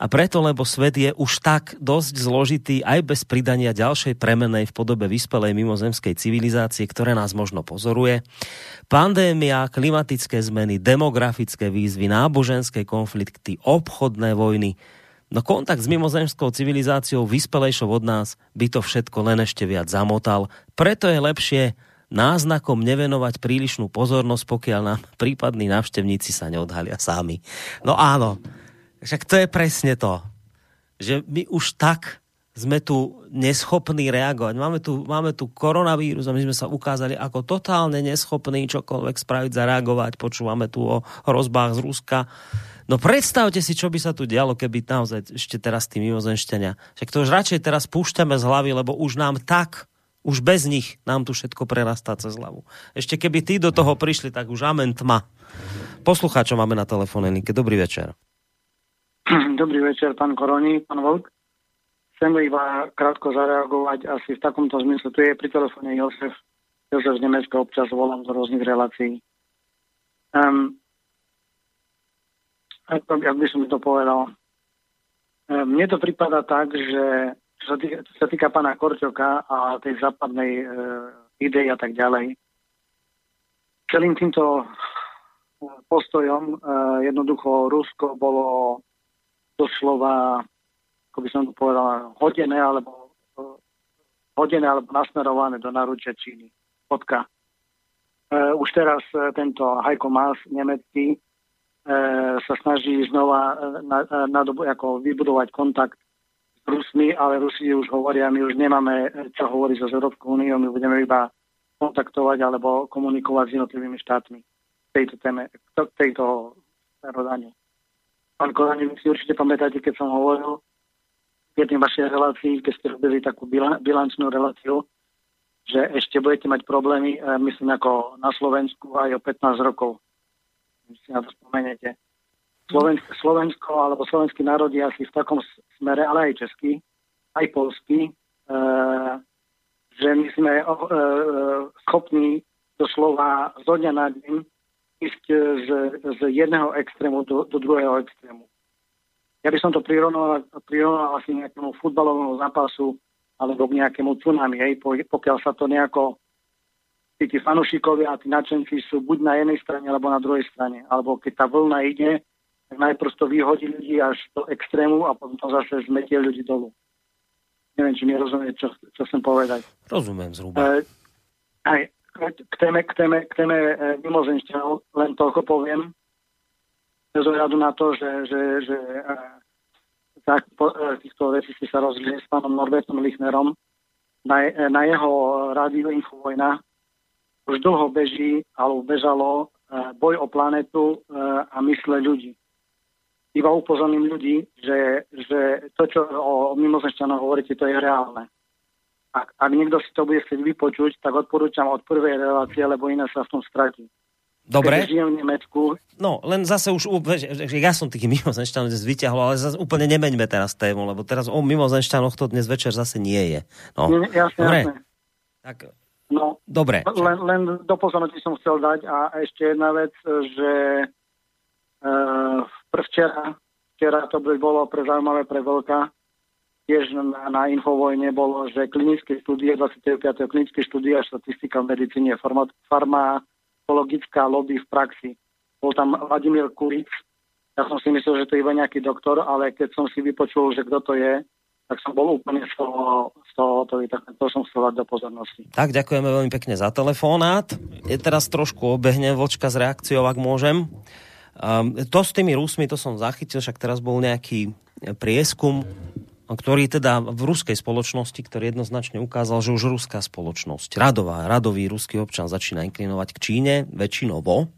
A preto, lebo svet je už tak dosť zložitý aj bez pridania ďalšej premenej v podobe vyspelej mimozemskej civilizácie, ktoré nás možno pozoruje. Pandémia, klimatické zmeny, demografické výzvy, náboženské konflikty, obchodné vojny. No kontakt s mimozemskou civilizáciou vyspelejšou od nás by to všetko len ešte viac zamotal. Preto je lepšie náznakom nevenovať prílišnú pozornosť, pokiaľ nám prípadní návštevníci sa neodhalia sami. No áno, však to je presne to, že my už tak sme tu neschopní reagovať. Máme tu, máme tu koronavírus a my sme sa ukázali ako totálne neschopní čokoľvek spraviť, zareagovať. Počúvame tu o hrozbách z Ruska. No predstavte si, čo by sa tu dialo, keby naozaj ešte teraz tí mimozenšťania. Však to už radšej teraz púšťame z hlavy, lebo už nám tak, už bez nich nám tu všetko prerastá cez hlavu. Ešte keby tí do toho prišli, tak už amen tma. Poslucháčo máme na telefóne. Dobrý večer. Dobrý večer, pán Koroni, pán Volk chcem iba krátko zareagovať asi v takomto zmysle. Tu je pri telefóne Josef. Josef z Nemecka občas volám do rôznych relácií. Um, ako, jak by som to povedal? Um, mne to prípada tak, že čo sa týka, čo sa týka pána Korčoka a tej západnej uh, idei a tak ďalej, celým týmto postojom uh, jednoducho Rusko bolo doslova ako by som to povedal, hodené alebo hodené alebo nasmerované do naručia Číny. Podka. E, už teraz e, tento Heiko Maas, nemecký, e, sa snaží znova e, na, e, na ako vybudovať kontakt s Rusmi, ale Rusi už hovoria, my už nemáme e, čo hovoriť so Európskou úniou, my budeme iba kontaktovať alebo komunikovať s jednotlivými štátmi v tejto téme, v tejto rodane. Pán Korani, vy si určite pamätáte, keď som hovoril, jednej vašej relácii, keď ste robili takú bilančnú reláciu, že ešte budete mať problémy, e, myslím, ako na Slovensku aj o 15 rokov. Si na to spomeniete. Slovensko, Slovensko alebo slovenský národ je asi v takom smere, ale aj český, aj polský, e, že my sme e, schopní doslova zo dňa na deň ísť z, z jedného extrému do, do druhého extrému ja by som to prirovnal, prirovnal asi nejakému futbalovému zápasu alebo k nejakému tsunami, hej, pokiaľ sa to nejako tí, tí fanúšikovia a tí nadšenci sú buď na jednej strane alebo na druhej strane, alebo keď tá vlna ide, tak najprv to vyhodí ľudí až do extrému a potom to zase zmetie ľudí dolu. Neviem, či mi rozumie, čo, čo chcem povedať. Rozumiem zhruba. E, aj k téme, k téme, k téme e, mimozenšťanov len toľko poviem, bez ohľadu na to, že, že, že tak po, e, týchto vecí si sa rozhodli s pánom Norbertom Lichnerom. Na, e, na jeho rádiu Infovojna už dlho beží, alebo bežalo e, boj o planetu a mysle ľudí. Iba upozorním ľudí, že, že to, čo o mimozemšťanoch hovoríte, to je reálne. Ak, ak niekto si to bude chcieť vypočuť, tak odporúčam od prvej relácie, lebo iné sa v tom stratí. Dobre. Keď žijem v Nemecku. No, len zase už, ja som taký mimozenšťanov dnes vyťahol, ale zase úplne nemeňme teraz tému, lebo teraz o mimozenšťanoch to dnes večer zase nie je. No. Jasne, dobre. jasne. Tak, no, dobre. Len, len do pozornosti som chcel dať a ešte jedna vec, že v včera, včera to by bolo pre zaujímavé pre Vlka, tiež na, na Infovojne bolo, že klinické štúdie, 25. klinické štúdie a štatistika v medicíne, farmakologická lobby v praxi. Bol tam Vladimír Kuric, ja som si myslel, že to je iba nejaký doktor, ale keď som si vypočul, že kto to je, tak som bol úplne z toho, z toho to, tak to som chcel do pozornosti. Tak, ďakujeme veľmi pekne za telefonát. Je teraz trošku obehnem vočka s reakciou, ak môžem. Um, to s tými Rusmi, to som zachytil, však teraz bol nejaký prieskum, ktorý teda v ruskej spoločnosti, ktorý jednoznačne ukázal, že už ruská spoločnosť, radová, radový ruský občan začína inklinovať k Číne, väčšinovo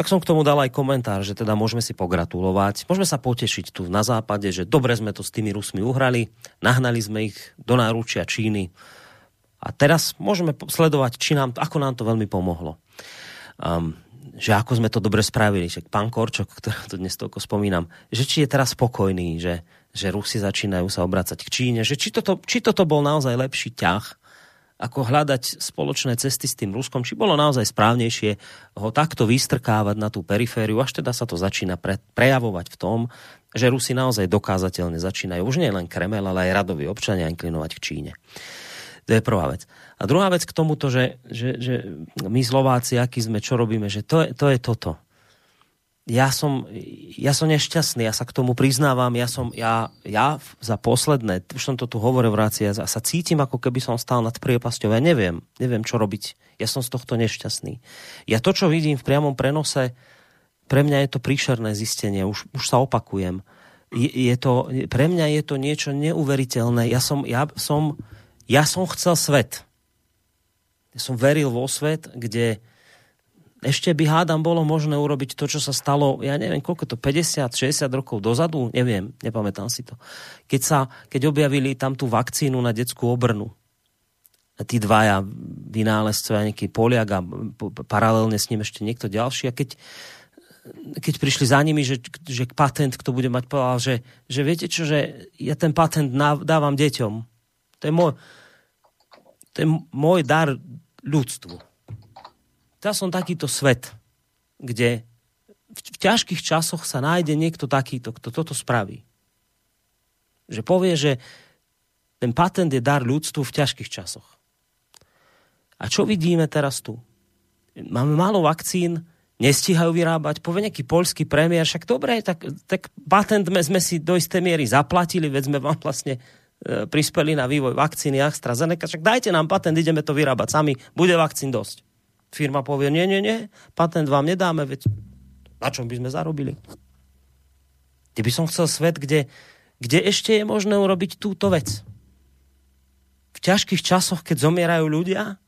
tak som k tomu dal aj komentár, že teda môžeme si pogratulovať, môžeme sa potešiť tu na západe, že dobre sme to s tými Rusmi uhrali, nahnali sme ich do náručia Číny a teraz môžeme sledovať, či nám, ako nám to veľmi pomohlo. Um, že ako sme to dobre spravili, že pán Korčok, ktorý to dnes toľko spomínam, že či je teraz spokojný, že, že Rusi začínajú sa obracať k Číne, že či toto, či toto bol naozaj lepší ťah, ako hľadať spoločné cesty s tým Ruskom, či bolo naozaj správnejšie ho takto vystrkávať na tú perifériu, až teda sa to začína pre, prejavovať v tom, že Rusi naozaj dokázateľne začínajú už nie len Kremel, ale aj radoví občania inklinovať k Číne. To je prvá vec. A druhá vec k tomuto, že, že, že my Slováci, aký sme, čo robíme, že to je, to je toto ja som, ja som nešťastný, ja sa k tomu priznávam, ja som, ja, ja za posledné, už som to tu hovoril v rácii, ja sa cítim, ako keby som stál nad priepasťou, ja neviem, neviem, čo robiť. Ja som z tohto nešťastný. Ja to, čo vidím v priamom prenose, pre mňa je to príšerné zistenie, už, už sa opakujem. Je, je to, pre mňa je to niečo neuveriteľné. Ja som, ja som, ja som chcel svet. Ja som veril vo svet, kde, ešte by hádam bolo možné urobiť to, čo sa stalo, ja neviem, koľko to, 50-60 rokov dozadu, neviem, nepamätám si to. Keď, sa, keď objavili tam tú vakcínu na detskú obrnu, tí dvaja vynálezcovia, nejaký Poliak a paralelne s ním ešte niekto ďalší. A keď, keď prišli za nimi, že, že patent, kto bude mať, povedal, že, že viete čo, že ja ten patent dávam deťom. To je môj, to je môj dar ľudstvu Chcel som takýto svet, kde v, ťažkých časoch sa nájde niekto takýto, kto toto spraví. Že povie, že ten patent je dar ľudstvu v ťažkých časoch. A čo vidíme teraz tu? Máme málo vakcín, nestíhajú vyrábať, povie nejaký poľský premiér, však dobre, tak, tak patent sme si do istej miery zaplatili, veď sme vám vlastne e, prispeli na vývoj vakcíny AstraZeneca, však dajte nám patent, ideme to vyrábať sami, bude vakcín dosť. Firma povie, nie, nie, nie, patent vám nedáme, veď na čom by sme zarobili? Ty by som chcel svet, kde, kde ešte je možné urobiť túto vec. V ťažkých časoch, keď zomierajú ľudia,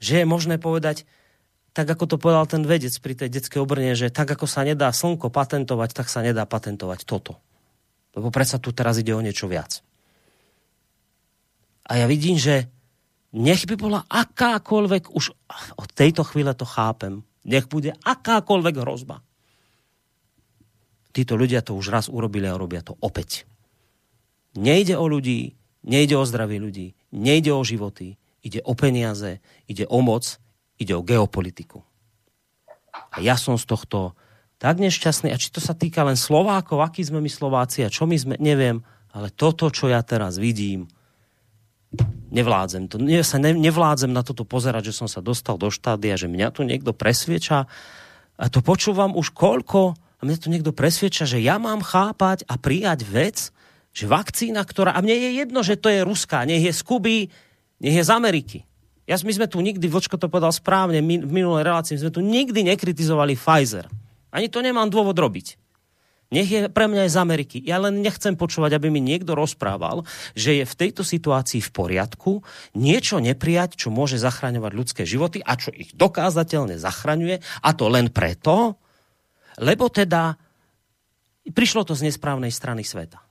že je možné povedať, tak ako to povedal ten vedec pri tej detskej obrne, že tak ako sa nedá slnko patentovať, tak sa nedá patentovať toto. Lebo predsa tu teraz ide o niečo viac. A ja vidím, že nech by bola akákoľvek, už od tejto chvíle to chápem, nech bude akákoľvek hrozba. Títo ľudia to už raz urobili a robia to opäť. Nejde o ľudí, nejde o zdraví ľudí, nejde o životy, ide o peniaze, ide o moc, ide o geopolitiku. A ja som z tohto tak nešťastný, a či to sa týka len Slovákov, akí sme my Slováci a čo my sme, neviem, ale toto, čo ja teraz vidím, nevládzem to. Ja sa ne, nevládzem na toto pozerať, že som sa dostal do štádia, že mňa tu niekto presvieča a to počúvam už koľko a mňa tu niekto presvieča, že ja mám chápať a prijať vec, že vakcína, ktorá... A mne je jedno, že to je ruská, nech je z Kuby, nech je z Ameriky. Ja, my sme tu nikdy, Vočko to povedal správne, my, v minulej relácii sme tu nikdy nekritizovali Pfizer. Ani to nemám dôvod robiť. Nech je pre mňa aj z Ameriky. Ja len nechcem počúvať, aby mi niekto rozprával, že je v tejto situácii v poriadku niečo neprijať, čo môže zachraňovať ľudské životy a čo ich dokázateľne zachraňuje. A to len preto, lebo teda prišlo to z nesprávnej strany sveta.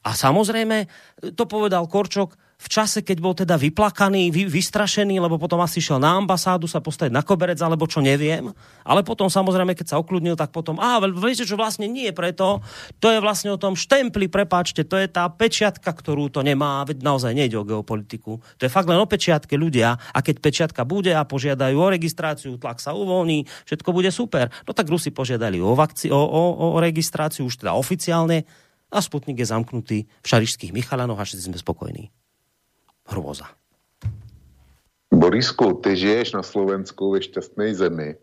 A samozrejme, to povedal Korčok, v čase, keď bol teda vyplakaný, vy, vystrašený, lebo potom asi šiel na ambasádu sa postaviť na koberec, alebo čo neviem. Ale potom samozrejme, keď sa okludnil, tak potom, a viete, že vlastne nie je preto, to je vlastne o tom štempli, prepáčte, to je tá pečiatka, ktorú to nemá, veď naozaj nejde o geopolitiku. To je fakt len o pečiatke ľudia a keď pečiatka bude a požiadajú o registráciu, tlak sa uvoľní, všetko bude super. No tak Rusi požiadali o, vakci- o, o, o registráciu už teda oficiálne a Sputnik je zamknutý v šarišských Michalanoch a všetci sme spokojní hrôza. Borisku, ty žiješ na Slovensku ve šťastné zemi,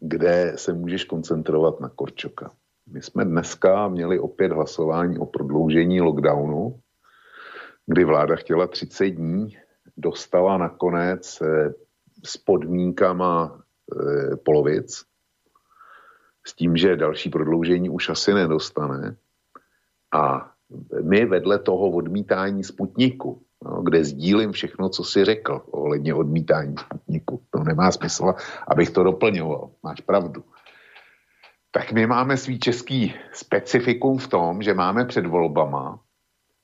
kde se můžeš koncentrovat na Korčoka. My jsme dneska měli opět hlasování o prodloužení lockdownu, kdy vláda chtěla 30 dní, dostala nakonec eh, s podmínkama eh, polovic, s tím, že další prodloužení už asi nedostane. A my vedle toho odmítání Sputniku, no, kde sdílím všechno, co si řekl ohledně odmítání Sputniku. To nemá smysl, abych to doplňoval. Máš pravdu. Tak my máme svý český specifikum v tom, že máme před volbama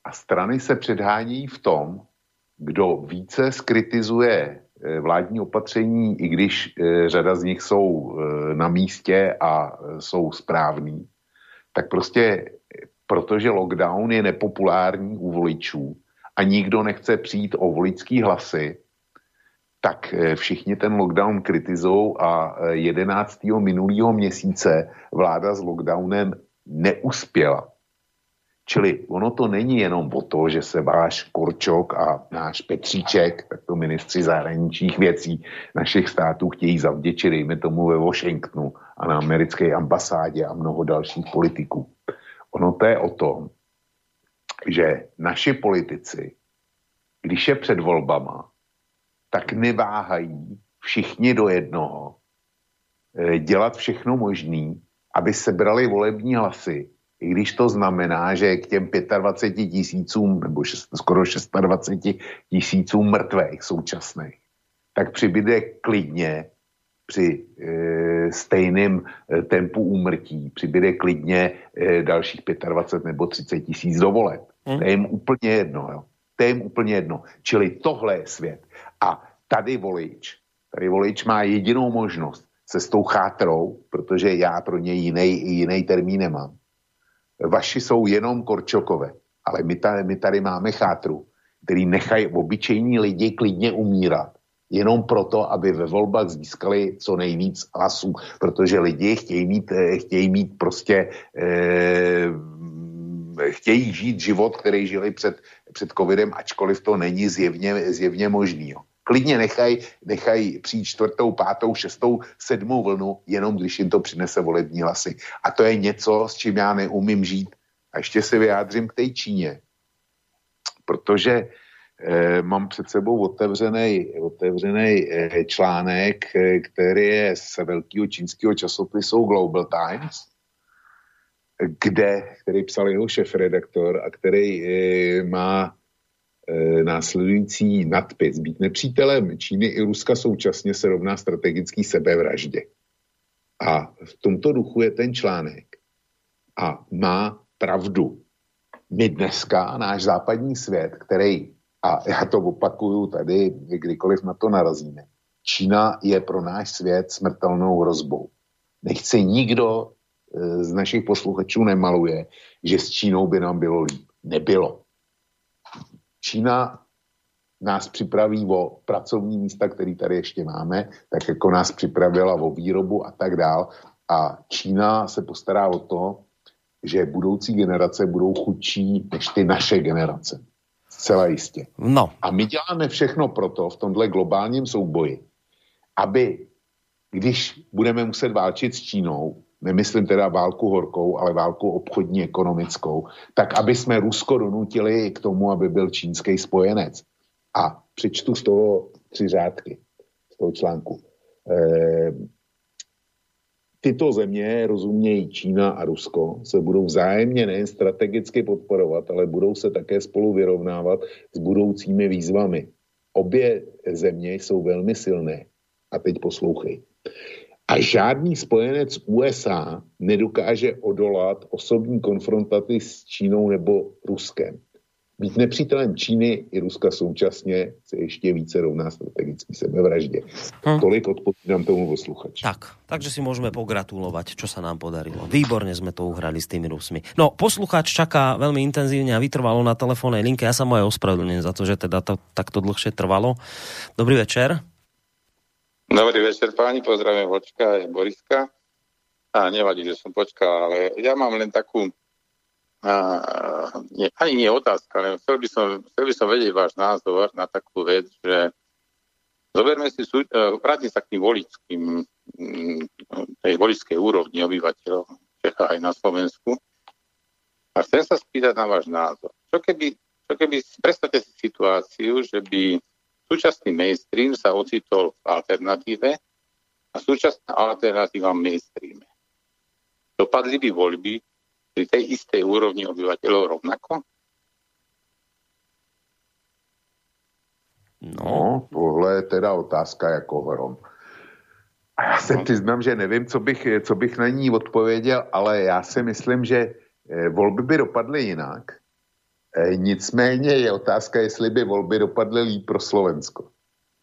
a strany se předhánějí v tom, kdo více skritizuje eh, vládní opatření, i když eh, řada z nich jsou eh, na místě a jsou správný, tak prostě protože lockdown je nepopulární u voličů, a nikdo nechce přijít o voličský hlasy, tak eh, všichni ten lockdown kritizují a 11. Eh, minulého měsíce vláda s lockdownem neuspěla. Čili ono to není jenom o to, že se váš Korčok a náš Petříček, takto ministři zahraničních věcí našich států chtějí zavděčit, dejme tomu ve Washingtonu a na americké ambasádě a mnoho dalších politiků. Ono to je o tom, že naši politici, když je před volbama, tak neváhají všichni do jednoho eh, dělat všechno možné, aby sebrali volební hlasy, i když to znamená, že k těm 25 tisícům nebo šest, skoro 26 tisícům mrtvých současných, tak přibyde klidně při e, stejném e, tempu úmrtí, přibyde klidně e, dalších 25 nebo 30 tisíc dovoleb. Hmm. To je jim úplně jedno, jo. To je jim úplně jedno. Čili tohle je svět. A tady volič, tady volič má jedinou možnost se s tou chátrou, protože já pro něj jiný, jiný termín nemám. Vaši jsou jenom korčokové, ale my tady, my tady máme chátru, který nechají obyčejní lidi klidně umírat. Jenom proto, aby ve volbách získali co nejvíc hlasů, protože lidi chtějí mít, eh, chtějí mít prostě eh, chtějí žít život, který žili před, před covidem, ačkoliv to není zjevně, zjevně možný. Jo. Klidně nechají nechaj přijít čtvrtou, pátou, šestou, sedmou vlnu, jenom když jim to přinese volební hlasy. A to je něco, s čím já neumím žít. A ještě se vyjádřím k té Číně, protože eh, mám před sebou otevřený, otevřený eh, článek, eh, který je z velkého čínského časopisu Global Times kde, který psal jeho šefredaktor a který e, má e, následující nadpis. Být nepřítelem Číny i Ruska současně se rovná strategický sebevraždě. A v tomto duchu je ten článek. A má pravdu. My dneska, náš západní svět, který, a já to opakuju tady, kdykoliv na to narazíme, Čína je pro náš svět smrtelnou hrozbou. Nechce nikdo z našich posluchačů nemaluje, že s Čínou by nám bylo líp. Nebylo. Čína nás připraví o pracovní místa, který tady ještě máme, tak jako nás připravila o výrobu a tak dál. A Čína se postará o to, že budoucí generace budou chudší než ty naše generace. Zcela jistě. No. A my děláme všechno proto v tomhle globálním souboji, aby když budeme muset válčit s Čínou, nemyslím teda válku horkou, ale válku obchodní ekonomickou, tak aby jsme Rusko donutili k tomu, aby byl čínský spojenec. A přečtu z toho tři řádky, z toho článku. E, tyto země, rozumějí Čína a Rusko, se budou vzájemně nejen strategicky podporovat, ale budou se také spolu vyrovnávat s budoucími výzvami. Obě země jsou velmi silné. A teď poslouchej. A žádný spojenec USA nedokáže odolat osobní konfrontaci s Čínou nebo Ruskem. Být nepřítelem Číny i Ruska současně se ještě více rovná strategický sebevraždě. Hm. Tolik odpovídám tomu posluchači. Tak, takže si môžeme pogratulovať, čo sa nám podarilo. Výborne sme to uhrali s tými Rusmi. No, posluchač čaká veľmi intenzívne a vytrvalo na telefónnej linke. Ja sa moje ospravedlňujem za to, že teda to takto dlhšie trvalo. Dobrý večer. Dobrý večer, páni. Pozdravím Vočka a Boriska. A nevadí, že som počkal, ale ja mám len takú a, nie, ani nie otázka, len chcel by, som, chcel by som vedieť váš názor na takú vec, že zoberme si, uh, vrátim sa k tým voličským, mm, tej voličskej úrovni obyvateľov Čechách aj na Slovensku. A chcem sa spýtať na váš názor. Čo keby, čo keby predstavte si situáciu, že by súčasný mainstream sa ocitol v alternatíve a súčasná alternatíva v mainstreame. Dopadli by voľby pri tej istej úrovni obyvateľov rovnako? No, tohle je teda otázka jako hrom. A já se no. přiznám, že nevím, co bych, co bych na ní odpověděl, ale já si myslím, že eh, volby by dopadly jinak. E, nicméně je otázka, jestli by volby dopadly líp pro Slovensko.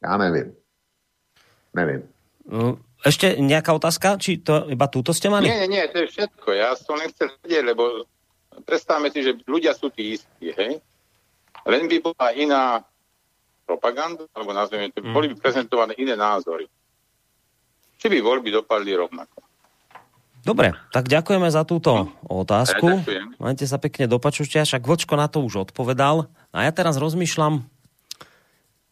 Já nevím. Nevím. No, ešte nejaká otázka? Či to iba túto ste mali? Nie, nie, to je všetko. Ja som len chcel vedieť, lebo predstavme si, že ľudia sú tí istí, hej? Len by bola iná propaganda, alebo nazveme to, hmm. boli by prezentované iné názory. Či by voľby dopadli rovnako. Dobre, tak ďakujeme za túto no. otázku. Ja Majte sa pekne do počutia, však Vočko na to už odpovedal. A ja teraz rozmýšľam,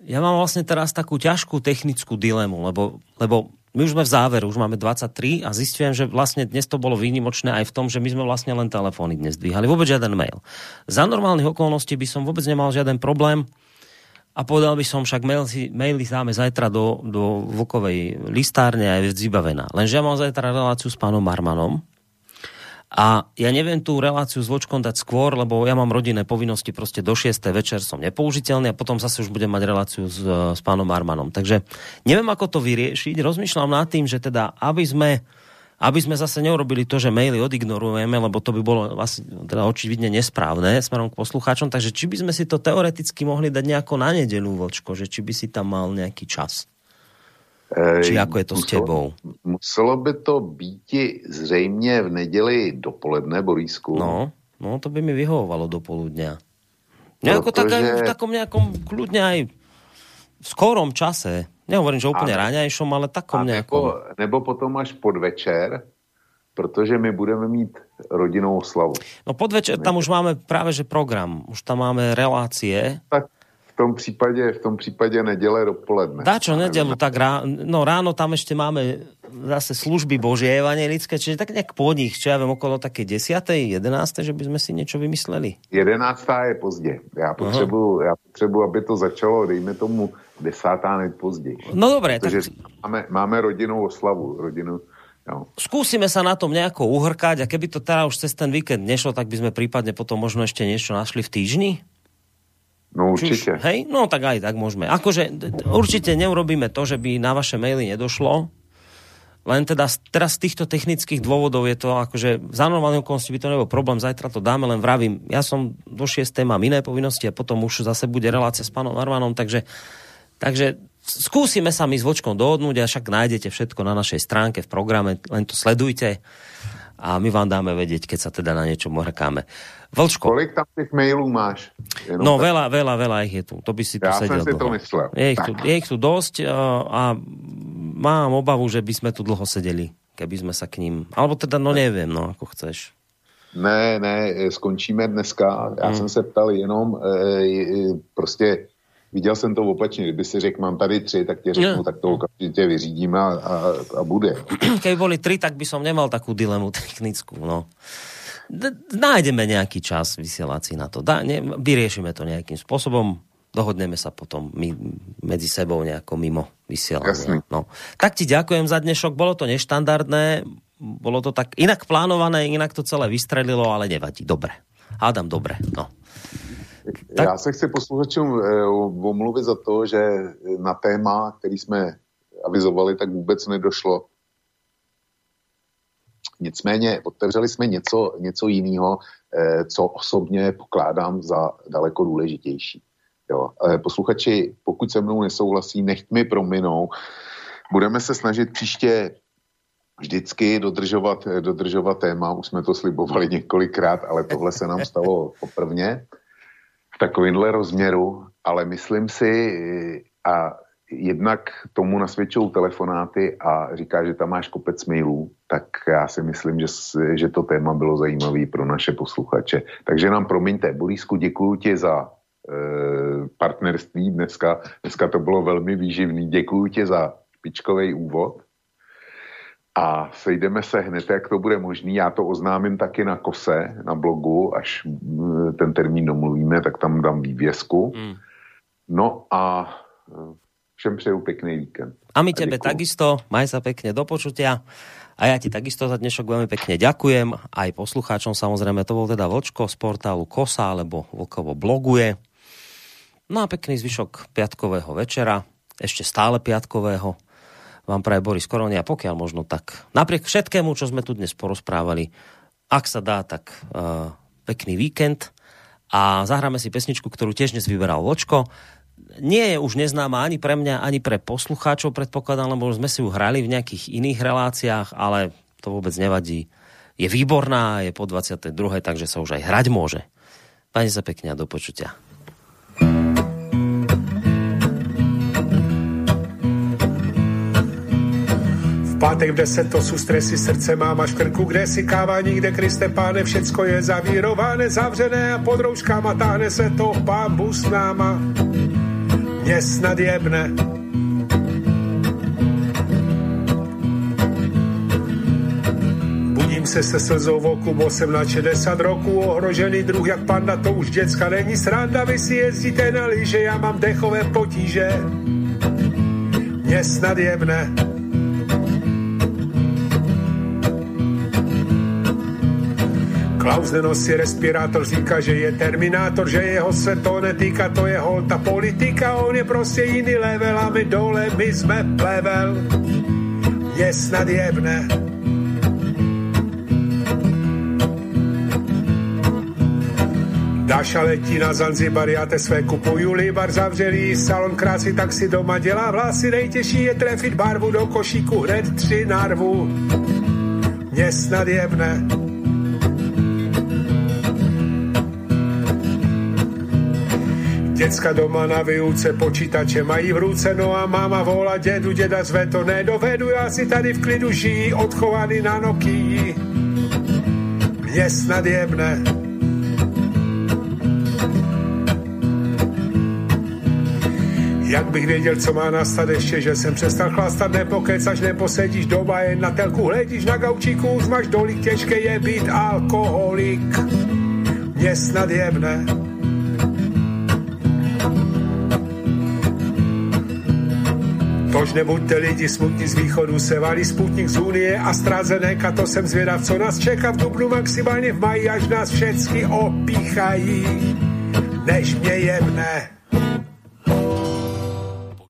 ja mám vlastne teraz takú ťažkú technickú dilemu, lebo, lebo my už sme v závere, už máme 23 a zistujem, že vlastne dnes to bolo výnimočné aj v tom, že my sme vlastne len telefóny dnes dvíhali, vôbec žiaden mail. Za normálnych okolností by som vôbec nemal žiaden problém a povedal by som však mail si, maily dáme zajtra do, do Vukovej listárne a je vybavená. Lenže ja mám zajtra reláciu s pánom Marmanom, a ja neviem tú reláciu s Vočkom dať skôr, lebo ja mám rodinné povinnosti, proste do 6. večer som nepoužiteľný a potom zase už budem mať reláciu s, s pánom Armanom. Takže neviem, ako to vyriešiť. Rozmýšľam nad tým, že teda, aby sme aby sme zase neurobili to, že maily odignorujeme, lebo to by bolo asi teda očividne nesprávne smerom k poslucháčom, takže či by sme si to teoreticky mohli dať nejako na nedelu, Vočko, že či by si tam mal nejaký čas? Či ako je to muselo, s tebou? Muselo by to být zřejmě v neděli dopoledne, Borísku. No, no to by mi vyhovovalo do poludnia. Nejako Protože... tak aj v takom nejakom kľudne aj v skorom čase. Nehovorím, že úplne ráňajšom, ale takom nejakom. Nebo, nebo potom až podvečer, protože my budeme mít rodinou oslavu. No podvečer tam už máme práve že program. Už tam máme relácie. Tak tom případě, v tom případě neděle dopoledne. Dačo nedelu, tak rá, no ráno tam ešte máme zase služby Božie evangelické, čiže tak nejak po nich, čo ja viem, okolo také 10. 11. že by sme si niečo vymysleli. 11. je pozdě. Já potřebuji, já potřebuji, aby to začalo, dejme tomu, desátá nejpozději. No dobré. tak... máme, máme rodinnou oslavu, rodinu, No. Skúsime sa na tom nejako uhrkať a keby to teda už cez ten víkend nešlo, tak by sme prípadne potom možno ešte niečo našli v týždni? No určite. Čiž, hej, no tak aj tak môžeme. Akože určite neurobíme to, že by na vaše maily nedošlo, len teda teraz z týchto technických dôvodov je to akože za normálne okolnosti by to nebol problém, zajtra to dáme, len vravím, ja som do 6. mám iné povinnosti a potom už zase bude relácia s pánom Armanom, takže, takže skúsime sa my s Vočkom dohodnúť a však nájdete všetko na našej stránke v programe, len to sledujte a my vám dáme vedieť, keď sa teda na niečo mrkáme. Vlčko. Kolik tam tých mailů máš? Jenom no tak... veľa, veľa, veľa ich je tu. To by si tu ja sedel si to myslel. Je ich, tu, je ich tu dosť a mám obavu, že by sme tu dlho sedeli, keby sme sa k ním... Alebo teda, no neviem, no, ako chceš. Ne, ne, skončíme dneska. Já hmm. jsem se ptal jenom, e, e, prostě viděl jsem to opačně. Kdyby si řekl, mám tady tři, tak ti řeknu, no. tak to okamžitě vyřídíme a, a, a bude. Keby boli tri, tak by som nemal takú dilemu technickú, no. nájdeme nejaký čas vysielací na to. Dá, ne, vyriešime to nejakým spôsobom, dohodneme sa potom my, medzi sebou nejako mimo vysielania. No. Tak ti ďakujem za dnešok, bolo to neštandardné, bolo to tak inak plánované, inak to celé vystrelilo, ale nevadí. Dobre. Hádam dobre. No. Tak... Já se chci posluchačům eh, omluvit za to, že na téma, který jsme avizovali, tak vůbec nedošlo. Nicméně otevřeli jsme něco, něco jiného, eh, co osobně pokládám za daleko důležitější. Jo. Eh, posluchači, pokud se mnou nesouhlasí, nechť mi prominou. Budeme se snažit příště vždycky dodržovat, dodržovat téma. Už jsme to slibovali několikrát, ale tohle se nám stalo poprvně v takovémhle rozměru. Ale myslím si, a jednak tomu nasvědčují telefonáty a říká, že tam máš kopec mailů, tak já si myslím, že, že to téma bylo zajímavé pro naše posluchače. Takže nám promiňte, Borisku, děkuji ti za e, partnerství dneska. Dneska to bylo velmi výživný. Děkuji ti za špičkový úvod. A sejdeme se hned, jak to bude možný. Já to oznámím taky na kose, na blogu, až ten termín domluvíme, tak tam dám vývězku. Mm. No a Všem přeju pekný víkend. A my tebe a takisto, maj sa pekne do počutia. A ja ti takisto za dnešok veľmi pekne ďakujem. Aj poslucháčom samozrejme, to bol teda Vočko z portálu Kosa, alebo Vlkovo bloguje. No a pekný zvyšok piatkového večera, ešte stále piatkového. Vám praje Boris Koronia, pokiaľ možno tak. Napriek všetkému, čo sme tu dnes porozprávali, ak sa dá, tak uh, pekný víkend. A zahráme si pesničku, ktorú tiež dnes vyberal Vočko nie je už neznáma ani pre mňa, ani pre poslucháčov, predpokladám, lebo sme si ju hrali v nejakých iných reláciách, ale to vôbec nevadí. Je výborná, je po 22. takže sa už aj hrať môže. Pani sa pekne a do počutia. Pátek v 10 to sú stresy, srdce mám až v krku, kde si káva, nikde Kriste páne, všecko je zavírované, zavřené a pod rouškama táhne se to pán bus náma mě snad jebne. Budím se se slzou v oku, bo jsem na 60 roku ohrožený druh jak panda, to už děcka není sranda, vy si jezdíte na lyže, já mám dechové potíže. Mě snad jebne. Klaus nenosí respirátor, říká, že je terminátor, že jeho se to netýka, to je holta politika, on je prostě jiný level a my dole, my jsme plevel. Je snad jebne. Dáša letí na Zanzibar, já te své kupuju libar, zavřelý salon krásy, tak si doma dělá vlasy, nejtěžší je trefit barvu do košíku, hned tři narvu. Mě snad jebne. Děcka doma na výuce počítače mají v ruce, no a máma volá dědu, děda zve to nedovedu, já si tady v klidu žijí, odchovaný na Nokii. Mě snad jebne. Jak bych věděl, co má nastat ještě, že jsem přestal chlastat, nepokecaš, neposedíš doma, jen na telku hledíš na gaučíku, máš dolik, těžké je být alkoholik. Mě snad jebne. Tož nebuďte lidi smutní z východu, se valí sputnik z Unie a strázenéka, to jsem zvědav, co nás čeká v Dubnu, maximálně v maji, až nás všecky opíchají, než mě jemne.